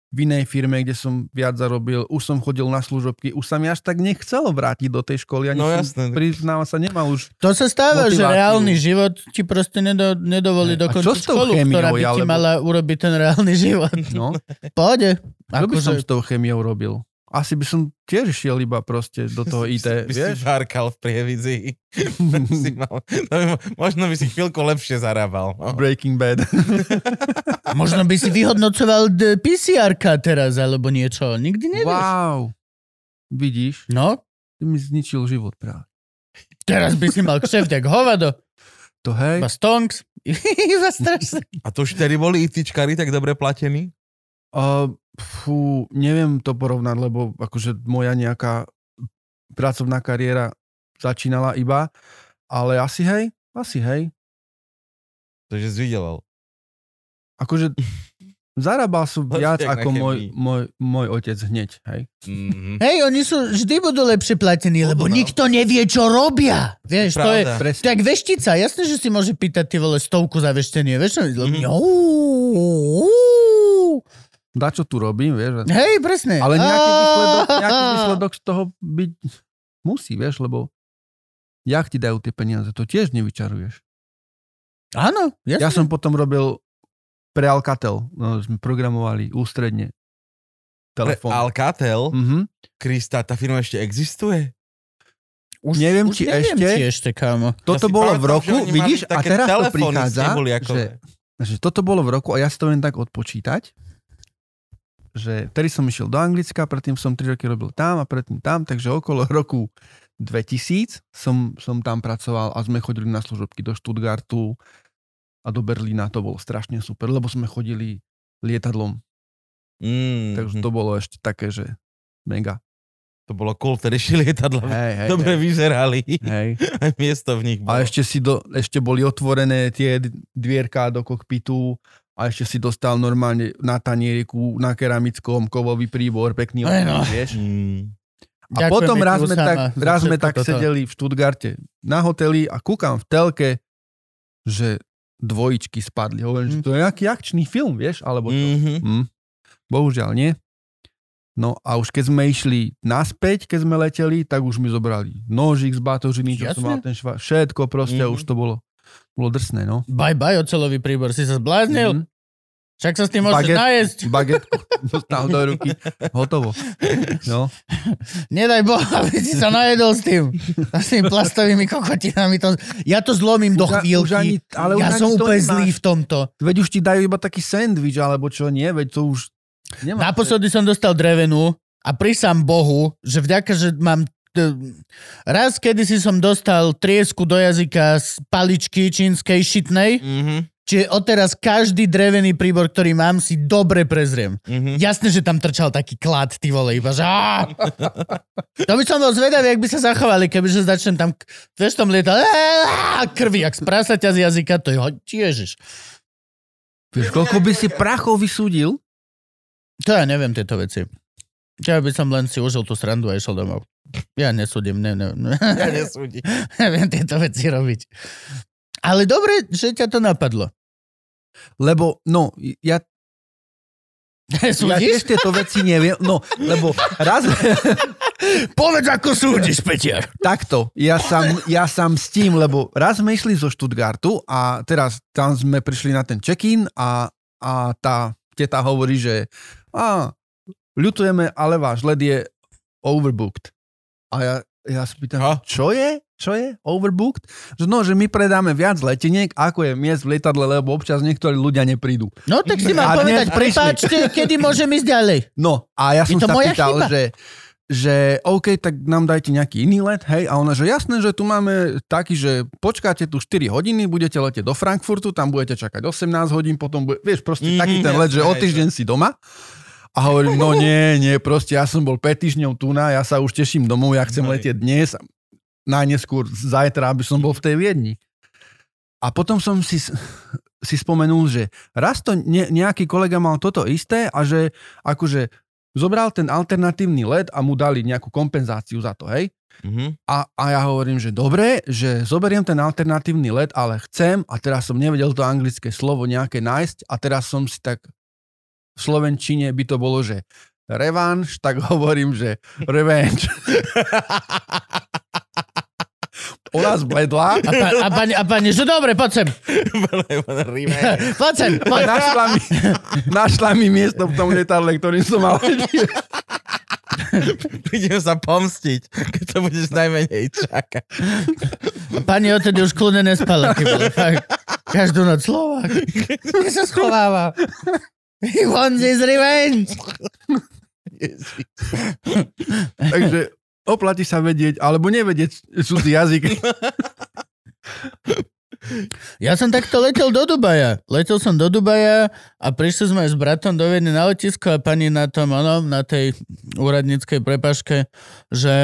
v inej firme, kde som viac zarobil, už som chodil na služobky, už sa mi až tak nechcelo vrátiť do tej školy, ani No som, jasné. priznávam sa, nemal už To sa stáva, že Motiváciu. reálny život ti proste nedo, nedovolí čo dokončiť s tou školu, chémiou, ktorá by ti alebo- mala urobiť ten reálny (laughs) život. No, Pohode. čo by som Akože, s tou chemiou robil? Asi by som tiež šiel iba proste do toho (laughs) IT, by si vieš? v prievidzi. (laughs) si mal, no, by mo- možno by si chvíľku lepšie zarábal. No. Breaking Bad. (laughs) možno by si vyhodnocoval PCR-ka teraz, alebo niečo. Nikdy nevieš. wow. Vidíš? No, Ty mi zničil život práve. teraz by si mal kšeft jak hovado. To hej. Iba stonks. Iba strašne. A to už tedy boli ITčkári tak dobre platení? Uh, fú, neviem to porovnať, lebo akože moja nejaká pracovná kariéra začínala iba, ale asi hej, asi hej. Takže si vydelal. Akože (laughs) zarábal som viac ako môj, môj, môj otec hneď, hej. Mhm. (laughs) Hej, oni sú, vždy budú lepšie platení, lebo Budú, no. nikto nevie, čo robia. Vieš, to je. Tak veštica, jasné, že si môže pýtať ty vole stovku za veštenie, vieš? Mhm. Mm. Dá, čo tu robím, vieš. Hej, presne. Ale nejaký výsledok, nejaký výsledok z toho byť musí, vieš, lebo jak ti dajú tie peniaze, to tiež nevyčaruješ. Áno, jasné. Ja som potom robil pre Alcatel, no, sme programovali ústredne Pre telefón. Alcatel, Mhm. Krista, tá firma ešte existuje? už, neviem, už či neviem, ešte- či ešte, kámo. Toto si bolo v roku, vidíš, a teraz to prichádza, neboliakové. že, že toto bolo v roku a ja si to viem tak odpočítať, že vtedy som išiel do Anglicka, predtým som 3 roky robil tam a predtým tam, takže okolo (laughs) roku 2000 som, som tam pracoval a sme chodili na služobky do Stuttgartu a do Berlína, to bolo strašne super, lebo sme chodili lietadlom, Mm, takže to bolo ešte také, že mega. to bolo cool, vtedy šli lietadla. Hej, hej, Dobre hej. vyzerali. hej. (laughs) Aj miesto v nich A bolo. ešte, si do, ešte boli otvorené tie dvierka do kokpitu a ešte si dostal normálne na tanieriku, na keramickom kovový príbor, pekný Aj no. vieš. Mm. A Ďakujeme potom raz sme tak, raz sme tak toto. sedeli v Stuttgarte na hoteli a kúkam v telke, že dvojičky spadli. Hovorím, že to je nejaký akčný film, vieš, alebo čo. Mhm. Hm. Bohužiaľ nie. No a už keď sme išli naspäť, keď sme leteli, tak už mi zobrali nožík z batožiny, čo som Jasne. mal ten šva, všetko proste, Mhm. už to bolo, bolo drsné, no. Bye bye, ocelový príbor. Si sa zbláznil? Mhm. Však sa s tým môžeš Baget- najesť. (laughs) Bagetku dostal do ruky, hotovo. No, Nedaj Boh, aby si sa najedol s tým. S tými plastovými kokotinami. To, ja to zlomím do chvíľky. už ani- ale ja som úplne zlý v tomto. veď už ti dajú iba taký sandwich, alebo čo nie, veď to už nemá. Naposledy som dostal drevenú a prisám Bohu, že vďaka, že mám raz kedy si som dostal triesku do jazyka z paličky čínskej šitnej, Mhm. čiže odteraz každý drevený príbor, ktorý mám, si dobre prezriem. Mhm. Jasné, že tam trčal taký klad, ty vole, iba že! (laughs) To by som bol zvedavý, ak by sa zachovali, kebyže začnem tam, vieš, tam lietať, krvi, jak z prasaťa z jazyka, to je ježiš. Vieš, koľko by si prachov vysúdil? To ja neviem tieto veci. Ja by som len si užil tú srandu a išiel domov. Ja nesúdim, ne, ne, ne. (laughs) Ja nesúdi. neviem tieto veci robiť. Ale dobre, že ťa to napadlo. Lebo, no, ja, (laughs) ja Súdiš? tiež tieto veci neviem, no, lebo raz, (laughs) Povedz, ako súdiš, Peťar. takto, ja sam, ja sam s tým, lebo raz sme išli zo Stuttgartu a teraz tam sme prišli na ten check-in a, a tá teta hovorí, že a, ľutujeme, ale váš let je overbooked. A ja, ja sa pýtam, Ha? čo je? Čo je? Overbooked? Že no, že my predáme viac leteniek, ako je miest v lietadle, lebo občas niektorí ľudia neprídu. No tak si dnes povedať, prepáčte, kedy môžem ísť ďalej. No, a ja Je som to sa moja pýtal, chyba. že že OK, tak nám dajte nejaký iný let, hej, a ona, že jasné, že tu máme taký, že počkáte tu 4 hodiny, budete letieť do Frankfurtu, tam budete čakať 18 hodín, potom bude, vieš, proste Mhm, taký ten let, že o týždeň si doma. A hovorím, no nie, nie, proste ja som bol 5 týždňov tu na, ja sa už teším domov, ja chcem letieť dnes, najneskôr zajtra, aby som bol v tej Viedni. A potom som si si spomenul, že raz to ne, nejaký kolega mal toto isté a že akože zobral ten alternatívny let a mu dali nejakú kompenzáciu za to, hej? Mhm. A, a ja hovorím, že dobre, že zoberiem ten alternatívny let, ale chcem, a teraz som nevedel to anglické slovo nejaké nájsť a teraz som si tak v slovenčine by to bolo, že revanš, tak hovorím, že revenge. Ona zbledla A, pa, a, pani, a pani, že dobre, poď sem. Poď sem, poď. našla mi, našla mi miesto v tom letadle, ktorým som mal. Prídem sa pomstiť, keď to budeš najmenej čakať. Pani odtedy už kľudne nespala. Každú noc Slovák. Kde sa schováva? He wants his revenge. Takže oplatí sa vedieť, alebo nevedieť cudzí jazyk. Ja som takto letel do Dubaja. Letel som do Dubaja a prišli sme s bratom do Viedne na letisko a pani na tom, ono, na tej úradníckej prepaške, že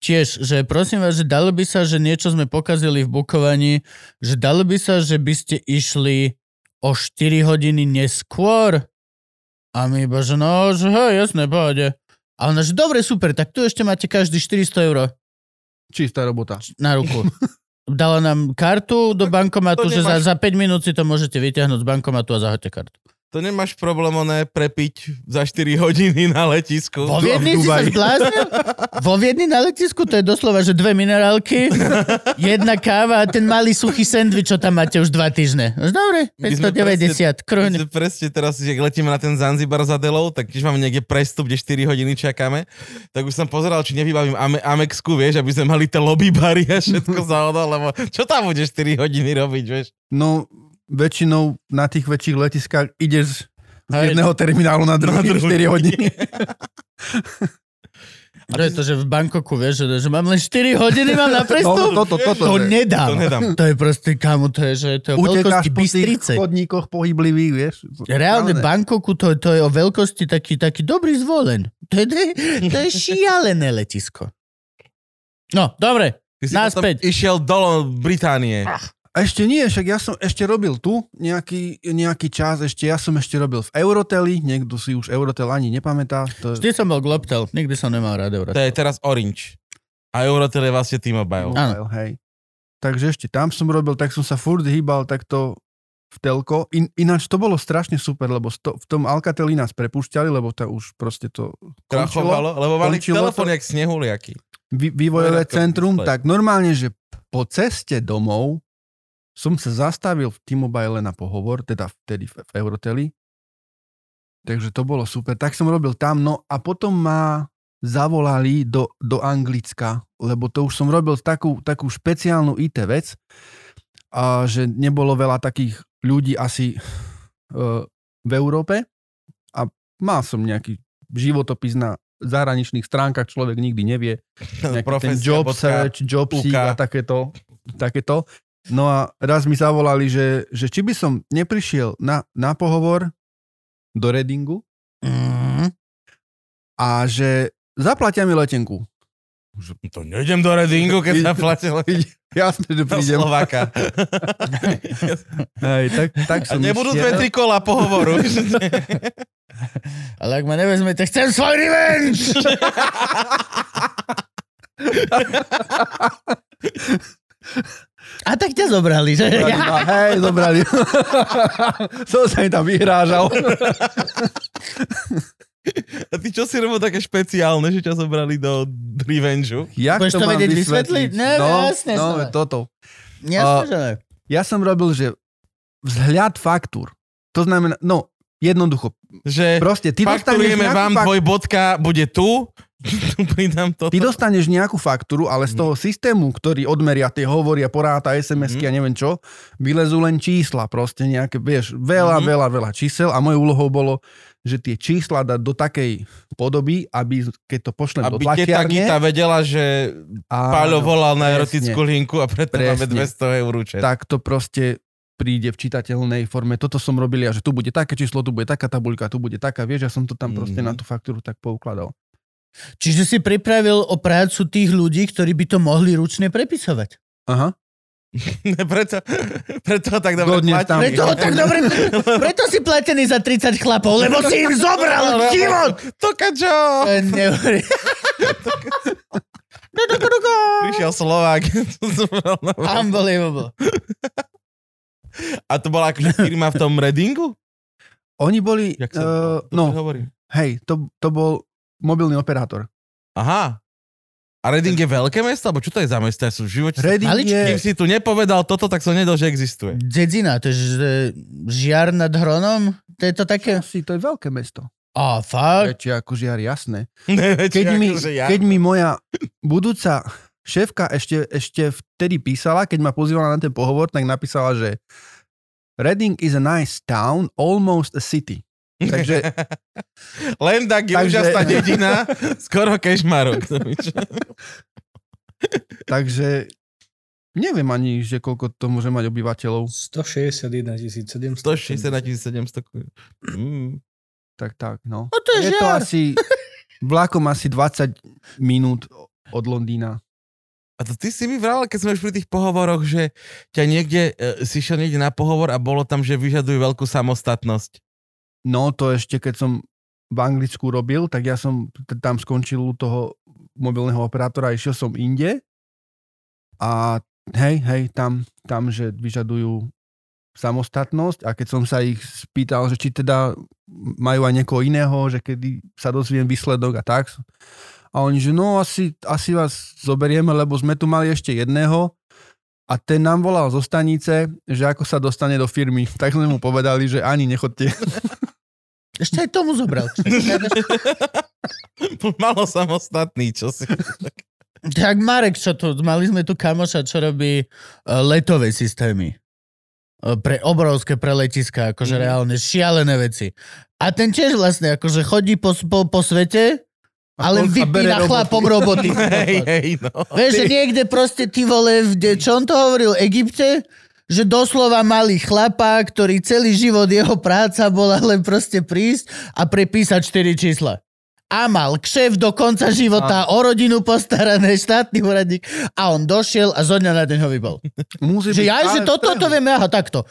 tiež, že prosím vás, že dalo by sa, že niečo sme pokazili v bukovaní, že dalo by sa, že by ste išli o 4 hodiny neskôr. A my iba, že no, že hej, jasné, pohode. A ona, že dobre, super, tak tu ešte máte každý 400 eur Čistá robota. na ruku. Dala nám kartu do bankomatu, že za, za 5 minút si to môžete vyťahnuť z bankomatu a zahoďte kartu. To nemáš problém oné prepiť za 4 (laughs) hodiny na letisku. Vo Viedni si sa zbláznil? Vo Viedni na letisku to je doslova, že dve minerálky, (laughs) jedna káva a ten malý suchý sendvič, čo tam máte už dva týždne. Už Dobre, My sme 590, kruhne. Presne, presne teraz, keď letíme na ten Zanzibar za Delou, tak tiež máme niekde prestup, kde 4 hodiny čakáme, tak už som pozeral, či nevybavím Ame- Amexku, vieš, aby sme mali tie lobby bary a všetko za ono, lebo čo tam budeš 4 hodiny robiť, vieš? No, väčšinou na tých väčších letiskách ideš z Hej. jedného terminálu na druhý, Na druhý. 4 hodiny. (laughs) To je to, že v Bangkoku, vieš, že, že mám len 4 hodiny, mám na (laughs) prestup. No, toto, toto, to že- nedám. To nedám. To je proste, kamo, to je, že to je o veľkosti po tých Bystrice. chodníkoch pohyblivých, vieš. Reálne. Bangkoku, to, to je o veľkosti taký, taký dobrý zvolen. To je, to je šialené letisko. No, dobre. Ty si Naspäť. potom išiel do Británie. A ešte nie, však ja som ešte robil tu nejaký, nejaký čas, ešte ja som ešte robil v Euroteli, niekto si už Eurotel ani nepamätá. To Vždy som bol Globtel, nikdy som nemal rád To Eurotel. je teraz Orange. A Eurotel je vlastne T-Mobile. Mobile, hej. Takže ešte tam som robil, tak som sa furt hýbal takto v telko. In, ináč to bolo strašne super, lebo sto, v tom Alcateli nás prepúšťali, lebo to už proste to končilo. Krachovalo, lebo mali končilo telefón to- jak snehuliaky. Vý, vývojové centrum, tak normálne, že po ceste domov som sa zastavil v T-Mobile na pohovor, teda vtedy v, Euroteli. Takže to bolo super. Tak som robil tam, no a potom ma zavolali do, do Anglicka, lebo to už som robil takú, takú špeciálnu IT vec, a že nebolo veľa takých ľudí asi uh, v Európe a mal som nejaký životopis na zahraničných stránkach, človek nikdy nevie, (laughs) ten job search, job seek a takéto, takéto. No a raz mi zavolali, že, že či by som neprišiel na, na pohovor do Redingu Mm, a že zaplatia mi letenku. To nejdem do Redingu, keď sa platilo Jasne, že do prídem. Slováka. (laughs) Hej, tak, tak A som nebudú išiel. dve, tri kola pohovoru. (laughs) ale ak ma nevezmete, chcem svoj revenge! (laughs) A tak ťa zobrali, že? Zobrali ma, (laughs) hej, zobrali. (laughs) som sa im tam vyhrážal. A ty čo si robil také špeciálne, že ťa zobrali do Revengeu? Jak Budeš to mám vedieť vysvetliť? No, no, jasne, no, som. toto. Jasne, že ne. Ja som robil, že vzhľad faktúr. To znamená, no, jednoducho. Že Proste, ty fakturujeme vám, fak- tvoj bodka bude tu, tu pridám to. Ty dostaneš nejakú faktúru, ale z toho systému, ktorý odmeria tie hovory a poráta SMS-ky Mhm. a neviem čo, vylezú len čísla, proste nejaké, vieš, veľa, Mhm. veľa, veľa čísel a mojou úlohou bolo, že tie čísla dať do takej podoby, aby keď to pošlem do Aby teta tlačiarne... Gita vedela, že Paľo volal na presne. erotickú linku a preto máme Presne. 200 eur účet. tak to proste príde v čitateľnej forme. Toto som robil ja, že tu bude také číslo, tu bude taká tabuľka, tu bude taká, vieš, ja som to tam proste Mhm. na tú faktúru tak poukladal. Čiže si pripravil o prácu tých ľudí, ktorí by to mohli ručne prepisovať. Aha. (laughs) preto, preto ho tak dobre Dodnes platí. Preto, ho tak (laughs) dobre, preto si platený za 30 chlapov, lebo si im zobral život. To kačo! (laughs) Prišiel Slovák. Unbelievable. A to bola akože firma v tom Readingu? Oni boli, Jak sa, uh, no, hovorím. hej, to, to bol mobilný operátor. Aha. A Reading je veľké mesto? Alebo čo to je za mesto? Ja som v živote... Reading Maličký. Kým je, si tu nepovedal toto, tak som nedal, že existuje. Dedzina, to je ž- žiar nad hronom? To je to také? si, to je veľké mesto. Á, fakt? Väčšie ako žiar, jasné. (laughs) Keď mi, keď mi moja budúca šéfka ešte, ešte vtedy písala, keď ma pozývala na ten pohovor, tak napísala, že Reading is a nice town, almost a city. Takže (laughs) Len tak je Takže- úžasná dedina, (laughs) skoro kešmarok. (laughs) Takže neviem ani, že koľko to môže mať obyvateľov. 161 700. 160 700 mm. Tak, tak, no. No to je, Je to asi, vlakom asi 20 minút od Londýna. A to ty si mi vral, keď sme už pri tých pohovoroch, že ťa niekde, e, si šiel niekde na pohovor a bolo tam, že vyžadujú veľkú samostatnosť. No to ešte, keď som v Anglicku robil, tak ja som tam skončil u toho mobilného operátora išiel som inde. A hej, hej, tam, tam, že vyžadujú samostatnosť a keď som sa ich spýtal, že či teda majú aj niekoho iného, že kedy sa dozviem výsledok a tak. A oni, že no asi, asi vás zoberieme, lebo sme tu mali ešte jedného a ten nám volal zo stanice, že ako sa dostane do firmy. (laughs) Tak sme mu povedali, že ani nechodte. (laughs) Ešte aj tomu zobral. (laughs) Malo samostatný, čo si. tak Marek, čo tu, mali sme tu kamoša, čo robí uh, letové systémy. Uh, pre obrovské preletiska, akože mm. reálne šialené veci. A ten tiež vlastne akože chodí po, po, po svete, ale vypína chlapom (laughs) roboty. hej, hej, no. Vieš, že niekde proste ty vole, v, čo on to hovoril, Egypte, že doslova mali chlapa, ktorý celý život jeho práca bola len proste prísť a prepísať 4 čísla. A mal kšef do konca života, o rodinu postarané, štátny úradník a on došiel a zo dňa na deň ho vybol. Musí Že ja, že toto to vieme, aha, takto.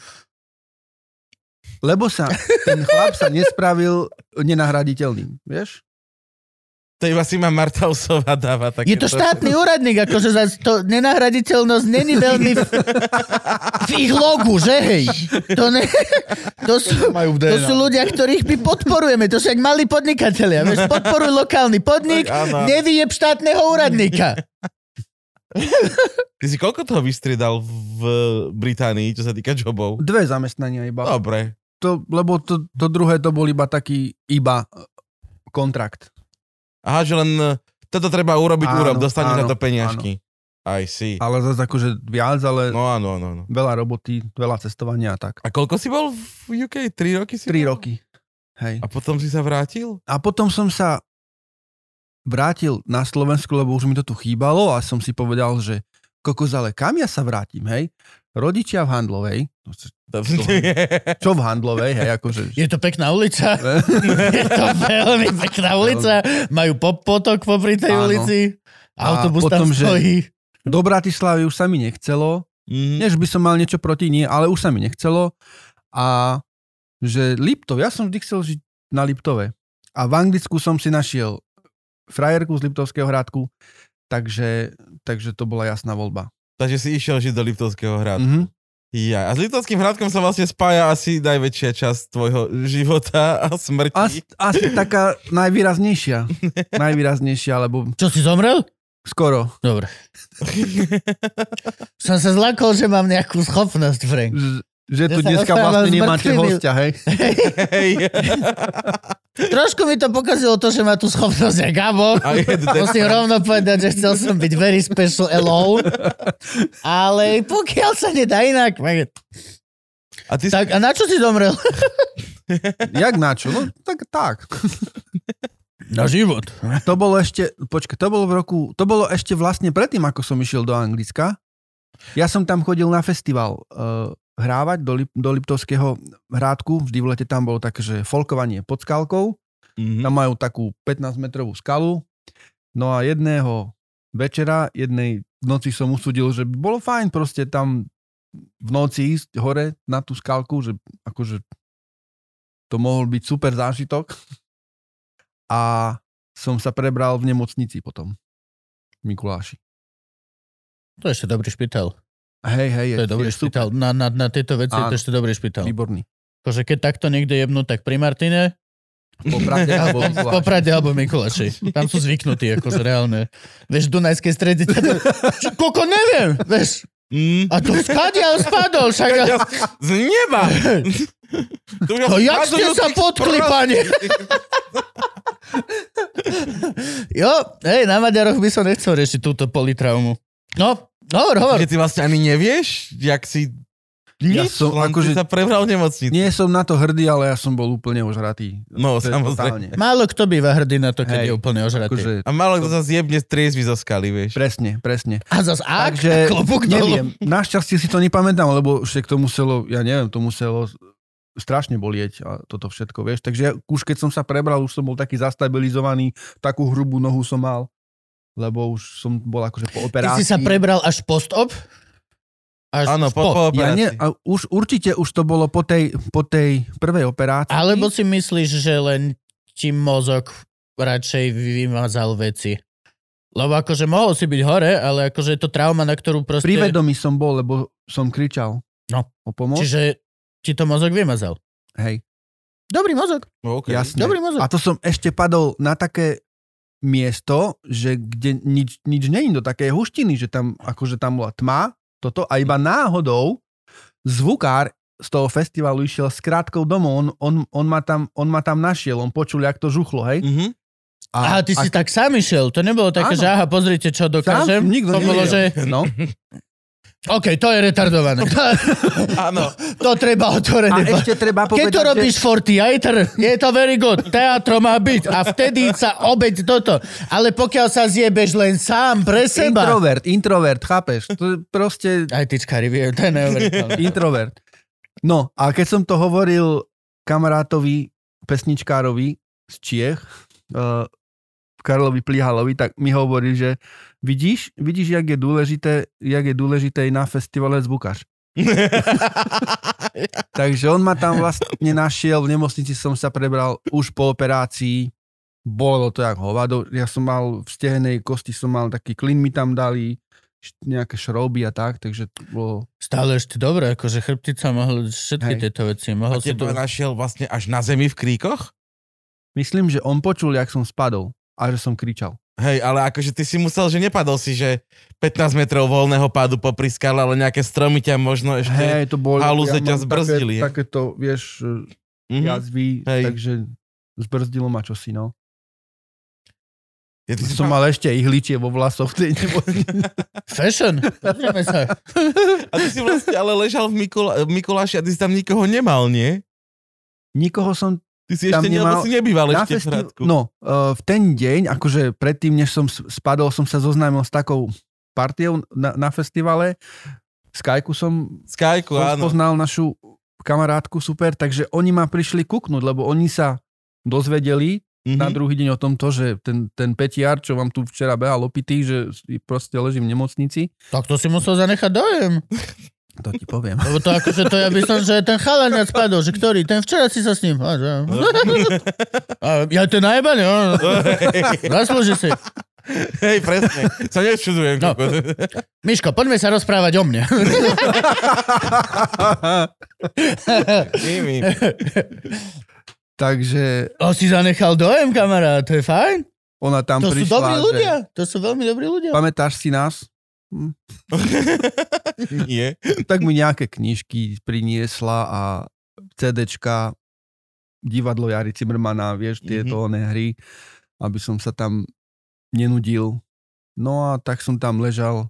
Lebo sa, ten chlap sa nespravil nenahraditeľným, vieš? To iba si ma Martausová dáva. Také Je to štátny úradník, akože za to nenahraditeľnosť není veľmi v, v ich logu, že hej? To, ne, to, sú, to sú ľudia, ktorých my podporujeme. To sú jak malí podnikatelia. Vieš, (laughs) podporuj lokálny podnik, nevyjeb štátneho úradníka. Ty si koľko toho vystriedal v Británii, čo sa týka jobov? Dve zamestnania iba. Dobre. To, lebo to, to druhé to bol iba taký iba e, kontrakt. Aha, že len e, toto treba urobiť, Áno, urob, dostaneš na áno, to peniažky. Aj si. Ale zase akože viac, ale No áno, áno, áno. veľa roboty, veľa cestovania a tak. A koľko si bol v UK? 3 roky si Tri bol? roky. Hej. A potom si sa vrátil? A potom som sa vrátil na Slovensku, lebo už mi to tu chýbalo a som si povedal, že kokos, ale kam ja sa vrátim, hej? Rodičia v Handlovej, (laughs) čo v Handlovej, hej, akože... Je to pekná ulica. (laughs) Je to veľmi pekná ulica. Majú pop potok popri tej Áno. ulici. Autobus tam potom, že- stojí. Do Bratislavy už sa mi nechcelo. Nie, že by som mal niečo proti, nie, ale už sa mi nechcelo. A že Liptov, ja som vždy chcel žiť na Liptove. A v Anglicku som si našiel frajerku z Liptovského hradku, takže, takže to bola jasná voľba. Takže si išiel žiť do Liptovského hradu. Mhm. Ja. A s Liptovským hradkom sa vlastne spája asi najväčšia časť tvojho života a smrti. Asi, asi taká najvýraznejšia. (laughs) najvýraznejšia, lebo Čo si zomrel? skoro. Dobre. (laughs) Som sa zlakol, že mám nejakú schopnosť, Frank. Že, že tu dneska vlastne nemáte hostia, hej? Hej. (laughs) Trošku mi to pokazilo to, že má tú schopnosť aj Gabo. Musím rovno povedať, že chcel som byť very special alone. Ale pokiaľ sa nedá inak... A ty si... Tak a na čo si zomrel? (laughs) Jak na čo? No tak, tak. Na život. To bolo ešte, počkaj, to bolo v roku, to bolo ešte vlastne predtým, ako som išiel do Anglicka. Ja som tam chodil na festival uh, hrávať do, Lip, do Liptovského hrádku. Vždy v lete tam bolo také, že folkovanie pod skalkou. Mhm. Tam majú takú 15-metrovú skalu. No a jedného večera, jednej noci som usudil, že by bolo fajn proste tam v noci ísť hore na tú skalku, že akože to mohol byť super zážitok. A som sa prebral v nemocnici potom. Mikuláši. To je ešte dobrý špital. Hej, hej, To je dobrý špital. Na, na, na tieto veci je to Áno. ešte dobrý špital. Výborný. Akože keď takto niekde jebnú, tak pri Martine, (laughs) alebo Mikuláši. Poprade alebo Mikuláši. Tam sú zvyknutí, akože reálne. Vieš, ťa to- Čo, Koko, neviem, vieš. Mm. A to skadiaľ spadol, však... Z neba! Tu už No jak ste sa potkli, pane? (laughs) Jo, hej, na Maďaroch by som nechcel riešiť túto politraumu. No, hovor, hovor. Že ty vlastne ani nevieš, jak si... Ja Nič, som len akože- sa prebral v nemocnici. Nie som na to hrdý, ale ja som bol úplne ožratý. No, To samozrejme. totálne. Málo kto býva hrdý na to, keď Hej. je úplne ožratý. Akože, A malo kto sa zjebne z triezvy zo skaly, vieš. presne, presne. A zas ak, Takže (laughs) klobúk dolu. neviem, našťastie si to nepamätám, lebo však to muselo, ja neviem, to muselo strašne bolieť a toto všetko, vieš. Takže ja, už keď som sa prebral, už som bol taký zastabilizovaný, takú hrubú nohu som mal, lebo už som bol akože po Ty operácii. si sa prebral až post-op? Až Áno, po, po Ja nie, a už, určite už to bolo po tej, po tej prvej operácii. Alebo si myslíš, že len ti mozog radšej vymazal veci? Lebo akože mohol si byť hore, ale akože je to trauma, na ktorú proste... Pri vedomí som bol, lebo som kričal. No. O pomoc. Čiže ti to mozog vymazal. Hej, Dobrý mozog, OK. jasne. dobrý mozog. A to som ešte padol na také miesto, že kde nič, nič není do také huštiny, že tam akože tam bola tma, toto a iba náhodou zvukár z toho festivalu išiel s krátkou domov, on, on, on, ma tam, on ma tam našiel, on počul, jak to žuchlo, hej? Mhm. Aha, ty si tak sám išiel, to nebolo také, Áno. že aha, pozrite, čo dokážem. Sám, nikto to bolo, že... No. (laughs) OK, to je retardované. To, (laughs) Áno. to treba A otvorené. ešte treba Keď povedať, to robíš že... for theater, je to very good. Teatro má byť a vtedy sa obeď toto. Ale pokiaľ sa zjebeš len sám pre seba... Introvert, introvert, chápeš? To je proste Aj tyčkári, vie, to je neuveriteľné. (laughs) introvert. No, a keď som to hovoril kamarátovi, pesničkárovi z Čiech, uh, Karlovi Plihalovi, tak mi hovorí, že vidíš, vidíš, jak je dôležité, jak je dôležité na festivale zvukař. (laughs) Takže on ma tam vlastne našiel, v nemocnici som sa prebral už po operácii, bolo to jak hovado, ja som mal v stehenej kosti, som mal taký klin mi tam dali, nejaké šrouby a tak, takže to bolo Stále ešte dobre, akože chrbtica mohol všetky Hej. tieto veci. A Mohol si to... teba našiel vlastne až na zemi v kríkoch? Myslím, že on počul, jak som spadol a že som kričal. Hej, ale akože ty si musel, že nepadol si, že 15 metrov voľného pádu popri skale, ale nejaké stromy ťa možno ešte... Hej, to bolo... halúze ťa mám zbrzdili, hej? Také, takéto, vieš, Mhm. jazvy, Hej. takže zbrzdilo ma čosi, no. Ja, ty si Som mal... mal ešte ihličie vo vlasoch tej. (laughs) Fashion. Sa. A ty si vlastne ale ležal v, Mikula... v Mikuláši a ty si tam nikoho nemal, nie? Nikoho som Ty si Tam ešte nemal... si nebýval na ešte v festi- Hradku. No, uh, v ten deň, akože predtým, než som spadol, som sa zoznámil s takou partiou na, na festivale. Skyku som Skyku, áno. poznal našu kamarátku super, takže oni ma prišli kúknuť, lebo oni sa dozvedeli Mhm. na druhý deň o tomto, že ten, ten petiar, čo vám tu včera behal opitý, že proste ležím v nemocnici. Tak to si musel zanechať dojem. (laughs) To ti poviem. Lebo to akože to ja by som, že ten chalan viac spadol, že ktorý, ten včera si sa s ním. A, že... A ja to najebane, no. Zaslúži si. Hej, presne. Sa nečudujem. No. Miško, poďme sa rozprávať o mne. Takže O, si zanechal dojem, kamarát, to je fajn. ona tam To sú prišla, dobrí že ľudia, to sú veľmi dobrí ľudia. pamätáš si nás? Hm. (laughs) Nie. Tak mi nejaké knižky priniesla a CDčka, divadlo Jary Cimrmana, vieš, tieto mm-hmm. hry, aby som sa tam nenudil. No a tak som tam ležal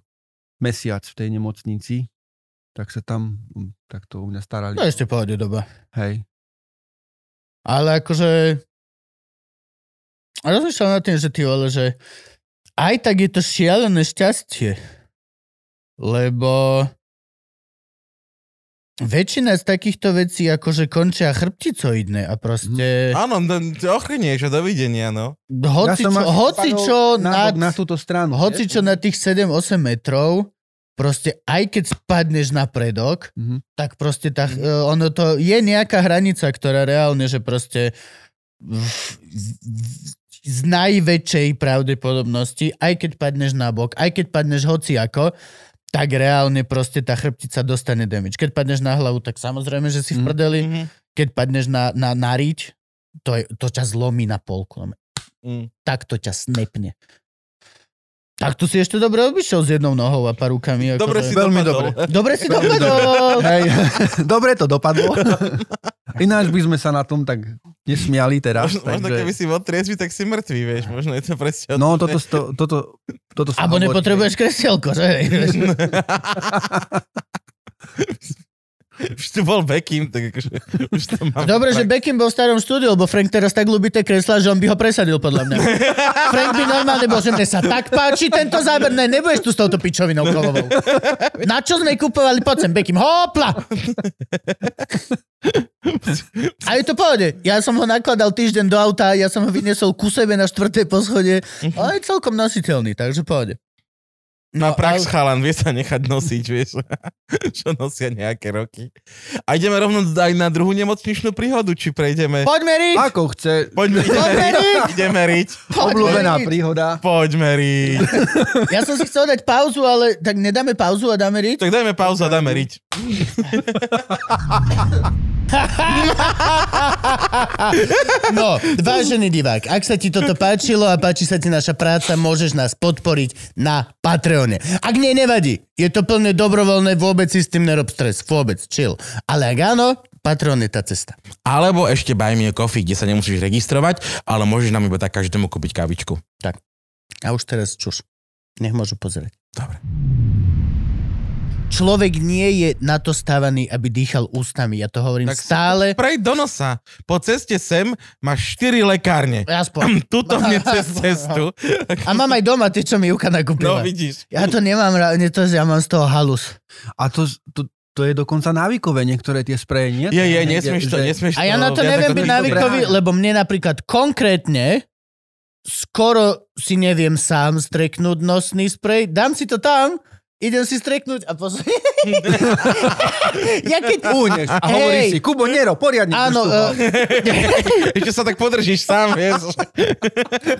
mesiac v tej nemocnici, tak sa tam, hm, tak to u mňa starali. To je ešte pohode doba. Hej. Ale akože... Rozmýšľam nad tým, že ty vole, že aj tak je to šialené šťastie. Lebo väčšina z takýchto vecí akože končia chrbticoidné a proste Áno, no, ochrnieš a dovidenia, no. hoci, čo, asi hoci čo na, nad, na túto stranu. hoci čo na tých 7-8 metrov proste aj keď spadneš na predok, Mhm. tak proste tá, e, ono to je nejaká hranica, ktorá reálne, že proste v, v, z najväčšej pravdepodobnosti, aj keď padneš na bok, aj keď padneš hociako, tak reálne proste tá chrbtica dostane damage. Keď padneš na hlavu, tak samozrejme, že si v Mhm. prdeli. Mhm. Keď padneš na, na, na riť, to, je, to ťa zlomí na polku. Mm. Tak to ťa snepne. Tak tu si ešte dobre obišiel s jednou nohou a pár rukami. Ako Dobre to si. Veľmi dopadol. dobre. Dobre si dopadol. Hej, (laughs) dobre to dopadlo. (laughs) Ináč by sme sa na tom tak nesmiali teraz. Možno, možno takže... keby si bol triezvy, tak si mŕtvý, vieš. Možno je to presne No toto, to, toto, toto Abo nepotrebuješ kresielko, že? (laughs) (laughs) Už tu bol Beckham, tak akože... Už to mám Dobre, že Beckham bol v starom štúdiu, lebo Frank teraz tak ľubí tie kreslá, že on by ho presadil, podľa mňa. (laughs) Frank by normálne bol, že mne sa tak páči tento záber, ne, nebudeš tu s touto pičovinou kovovou. Na čo sme kupovali? Poď sem, Beckham, hopla! A je to pohode. Ja som ho nakladal týždeň do auta, ja som ho vyniesol ku sebe na štvrté poschodie a je celkom nositeľný, takže pohode. No, prax ale- chalan, vie sa nechať nosiť, vieš, (laughs) čo nosia nejaké roky. A ideme rovno aj na druhú nemocničnú príhodu, či prejdeme... Poďme, Rick! Ako chce, Poďme, ideme Poďme, riť, ideme riť, Poďme, obľúbená Rick! príhoda. poďme riť. (laughs) Ja som si chcel dať pauzu, ale tak nedáme pauzu a dáme riť? Tak dajme pauzu a dáme riť. (laughs) No, vážený divák, ak sa ti toto páčilo a páči sa ti naša práca, môžeš nás podporiť na Patreone. Ak nie, nevadí. Je to plne dobrovoľné, vôbec si s tým nerob stres. Vôbec, chill. Ale ak áno, Patreon je tá cesta. Alebo ešte Buy Me a Coffee, kde sa nemusíš registrovať, ale môžeš nám iba tak každému kúpiť kávičku. A už teraz čuš. Nech môžu pozrieť. Dobre. Človek nie je na to stávaný, aby dýchal ústami. Ja to hovorím Tak stále. Prej do nosa. Po ceste sem máš 4 lekárne. Aspoň. Tuto mne (laughs) cez cestu. A mám aj doma tie, čo mi Juka No nakúpila. vidíš. Ja to nemám to, ja mám z toho halus. A to, to, to je dokonca návykové, niektoré tie spreje, nie? Je, je, nesmieš to, nesmieš A ja na to viac neviem byť to- návykový, lebo mne napríklad konkrétne skoro si neviem sám streknúť nosný sprej. Dám si to tam, idem si streknúť a pozri. (laughs) ja keď... Úneš a hovoríš si, Kubo, Nero, poriadne. Áno, uh. (laughs) Ešte sa tak podržíš sám, vieš.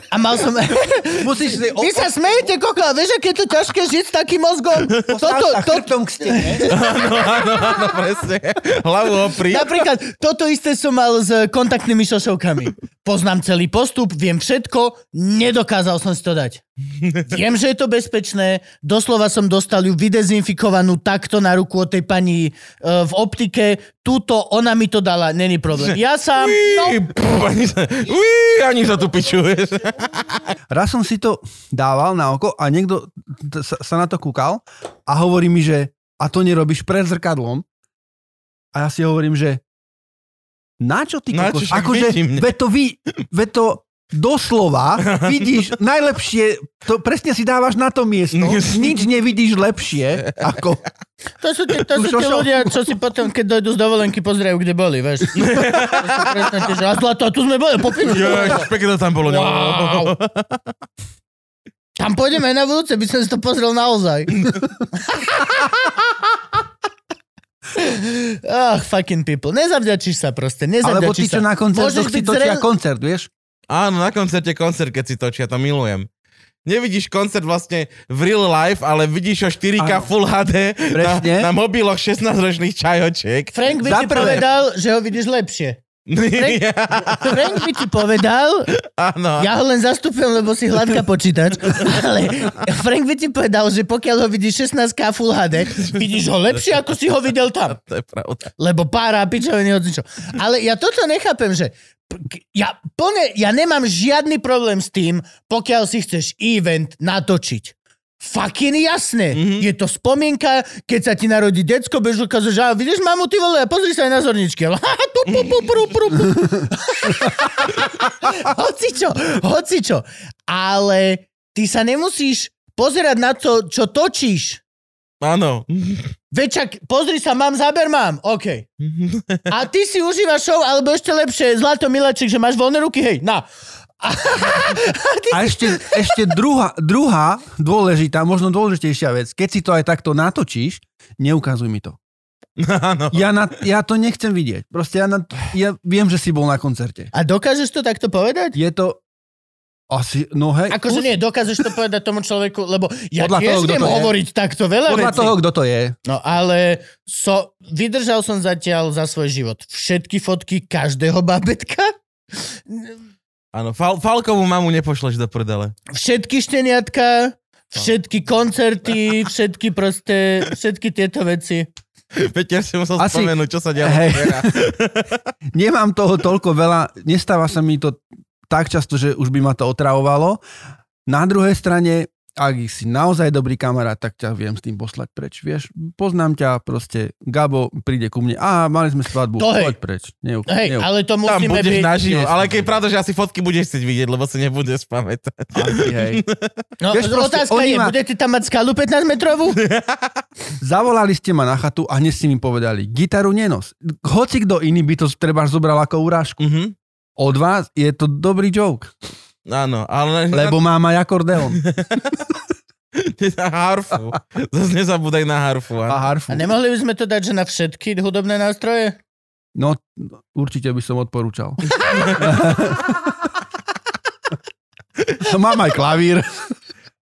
a mal som... (laughs) Musíš si... Vy sa smejete, koko, a vieš, aké je to ťažké žiť s takým mozgom? Toto, to, chrbtom k stene. Áno, áno, áno, presne. Hlavu opri. Napríklad, toto isté som mal s kontaktnými šošovkami. Poznám celý postup, viem všetko, nedokázal som si to dať. Viem, že je to bezpečné, doslova som dostal ju vydezinfikovanú takto na ruku od tej pani uh, v optike, túto, ona mi to dala, není problém. Ja sám, no, ani sa, uí, ani sa tu piču, vieš. Raz som si to dával na oko a niekto sa, sa na to kúkal a hovorí mi, že a to nerobíš pred zrkadlom. A ja si hovorím, že na čo ty kokos? Akože, vidím. ve to vy, ve to doslova (laughs) vidíš najlepšie, to presne si dávaš na to miesto, (laughs) nič nevidíš lepšie ako... to sú, tie, to sú tie Šošo. ľudia, čo si potom, keď dojdú z dovolenky, pozerajú, kde boli, vieš. Že, (laughs) a zlato, tu sme boli, popíš. Pekne to tam bolo. Wow. Tam pôjdeme na budúce, by som si to pozrel naozaj. Ach, fucking people. Nezavďačíš sa proste, Alebo ty, nezavďačíš čo sa. na koncertoch Môžeš si byť točia zrel- koncert, vieš? Áno, na koncerte koncert, keď si točia, to milujem. Nevidíš koncert vlastne v real life, ale vidíš ho 4K Áno. Full HD na, Presne. na mobiloch 16-ročných čajočiek. Frank by Za ti prvé. povedal, že ho vidíš lepšie. (laughs) Frank by ti povedal, Áno. ja ho len zastupujem, lebo si hladká počítač, ale Frank by ti povedal, že pokiaľ ho vidíš 16K Full HD, vidíš ho lepšie, ako si ho videl tam. (laughs) To je pravda. lebo pára pičoviny hocičo. Ale ja toto nechápem, že ja plne, ja nemám žiadny problém s tým, pokiaľ si chceš event natočiť. Fucking jasné. Mhm. Mm-hmm. Je to spomienka, keď sa ti narodí decko, bež ukazuje, že "Á, vidíš mamu, ty vole, pozri sa aj na zorničky. (laughs) (laughs) hocičo, hocičo. Ale ty sa nemusíš pozerať na to, čo točíš. Áno. Večak, pozri sa, mám záber, mám. OK. A ty si užívaš show, alebo ešte lepšie, Zlato Milaček, že máš voľné ruky, hej, na. A ešte, ešte druhá, druhá dôležitá, možno dôležitejšia vec, keď si to aj takto natočíš, neukazuj mi to. Áno. Ja, na, ja to nechcem vidieť. Proste ja, na, ja viem, že si bol na koncerte. A dokážeš to takto povedať? Je to asi, no hej. Akože nie, dokážeš to povedať tomu človeku, lebo ja Podľa tiež toho, viem to je. hovoriť takto veľa Podľa vecí. toho, kto to je. No ale so, vydržal som zatiaľ za svoj život všetky fotky každého babetka, Áno, Fal- Falkovú mamu nepošleš do prdele. všetky šteniatka, všetky koncerty, všetky proste, všetky tieto veci. Peter si musel Asi- spomenúť, čo sa dialo. Hej. (laughs) Nemám toho toľko veľa, nestáva sa mi to tak často, že už by ma to otravovalo. Na druhej strane, ak si naozaj dobrý kamarát, tak ťa viem s tým poslať preč. Vieš, poznám ťa proste, Gabo príde ku mne, a mali sme svadbu, To hej. poď preč. Neuk- Hej, neuk- ale to Tam musíme budeš byť... naživo. Ale keď je pravda, že asi fotky budeš chcieť vidieť, lebo si nebudeš pamätať. Asi, hej. (laughs) No, Vieš, proste otázka je, ma- budete tam mať skalu 15 metrovú? (laughs) Zavolali ste ma na chatu a hneď ste mi povedali, gitaru nenos. Hoci kto iný by to treba zobral ako urážku. Mhm. Od vás je to dobrý joke, Áno, ale lebo mám aj akordeón (laughs) na harfu. Zase nezabúdaj na harfu. a harfu. A nemohli by sme to dať, že na všetky hudobné nástroje? No, určite by som odporúčal. (laughs) Mám aj klavír.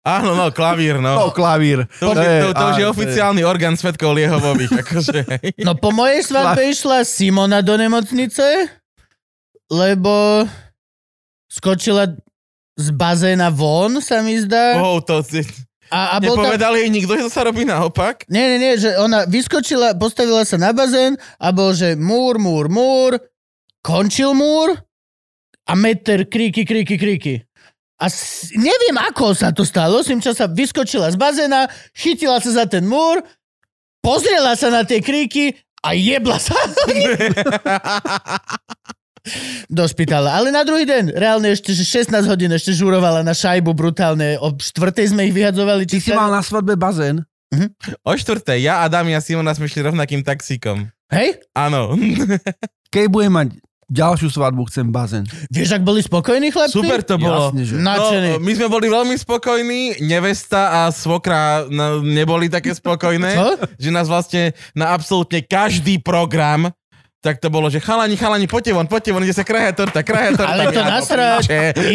Áno, no, klavír, No, no. klavír. To už, je, to, to už je oficiálny orgán svetkov Liehovových, akože. No po mojej svadbe (laughs) išla Simona do nemocnice, lebo skočila z bazéna von, sa mi zdá. Oh, to si... A, a bol tam... Jej nikto, že to sa robí naopak? Nie, nie, nie, že ona vyskočila, postavila sa na bazén a bol, že múr, múr, múr, končil múr a meter kríky, kríky, kríky. A s, neviem, ako sa to stalo. Simča sa vyskočila z bazéna, chytila sa za ten múr, pozrela sa na tie kríky a jebla sa (laughs) (laughs) do špitála. Ale na druhý deň, reálne ešte že 16 hodín ešte žurovala na šajbu brutálne. O štvrtej sme ich vyhadzovali. Ty si mal na svadbe bazén? O štvrté, ja, Adam a Simona sme šli rovnakým taxíkom. Hej? Áno. (laughs) Keď budem mať ďalšiu svadbu, chcem bazén. Vieš, ak boli spokojní chlapci? Super to bolo. Jasne, že. Nadšený. No, my sme boli veľmi spokojní, nevesta a svokra no, neboli také spokojné, že nás vlastne na absolútne každý program tak to bolo, že chalani, chalani, poďte von, poďte von, ide sa kraja torta, kraja torta. Ale to nasrať.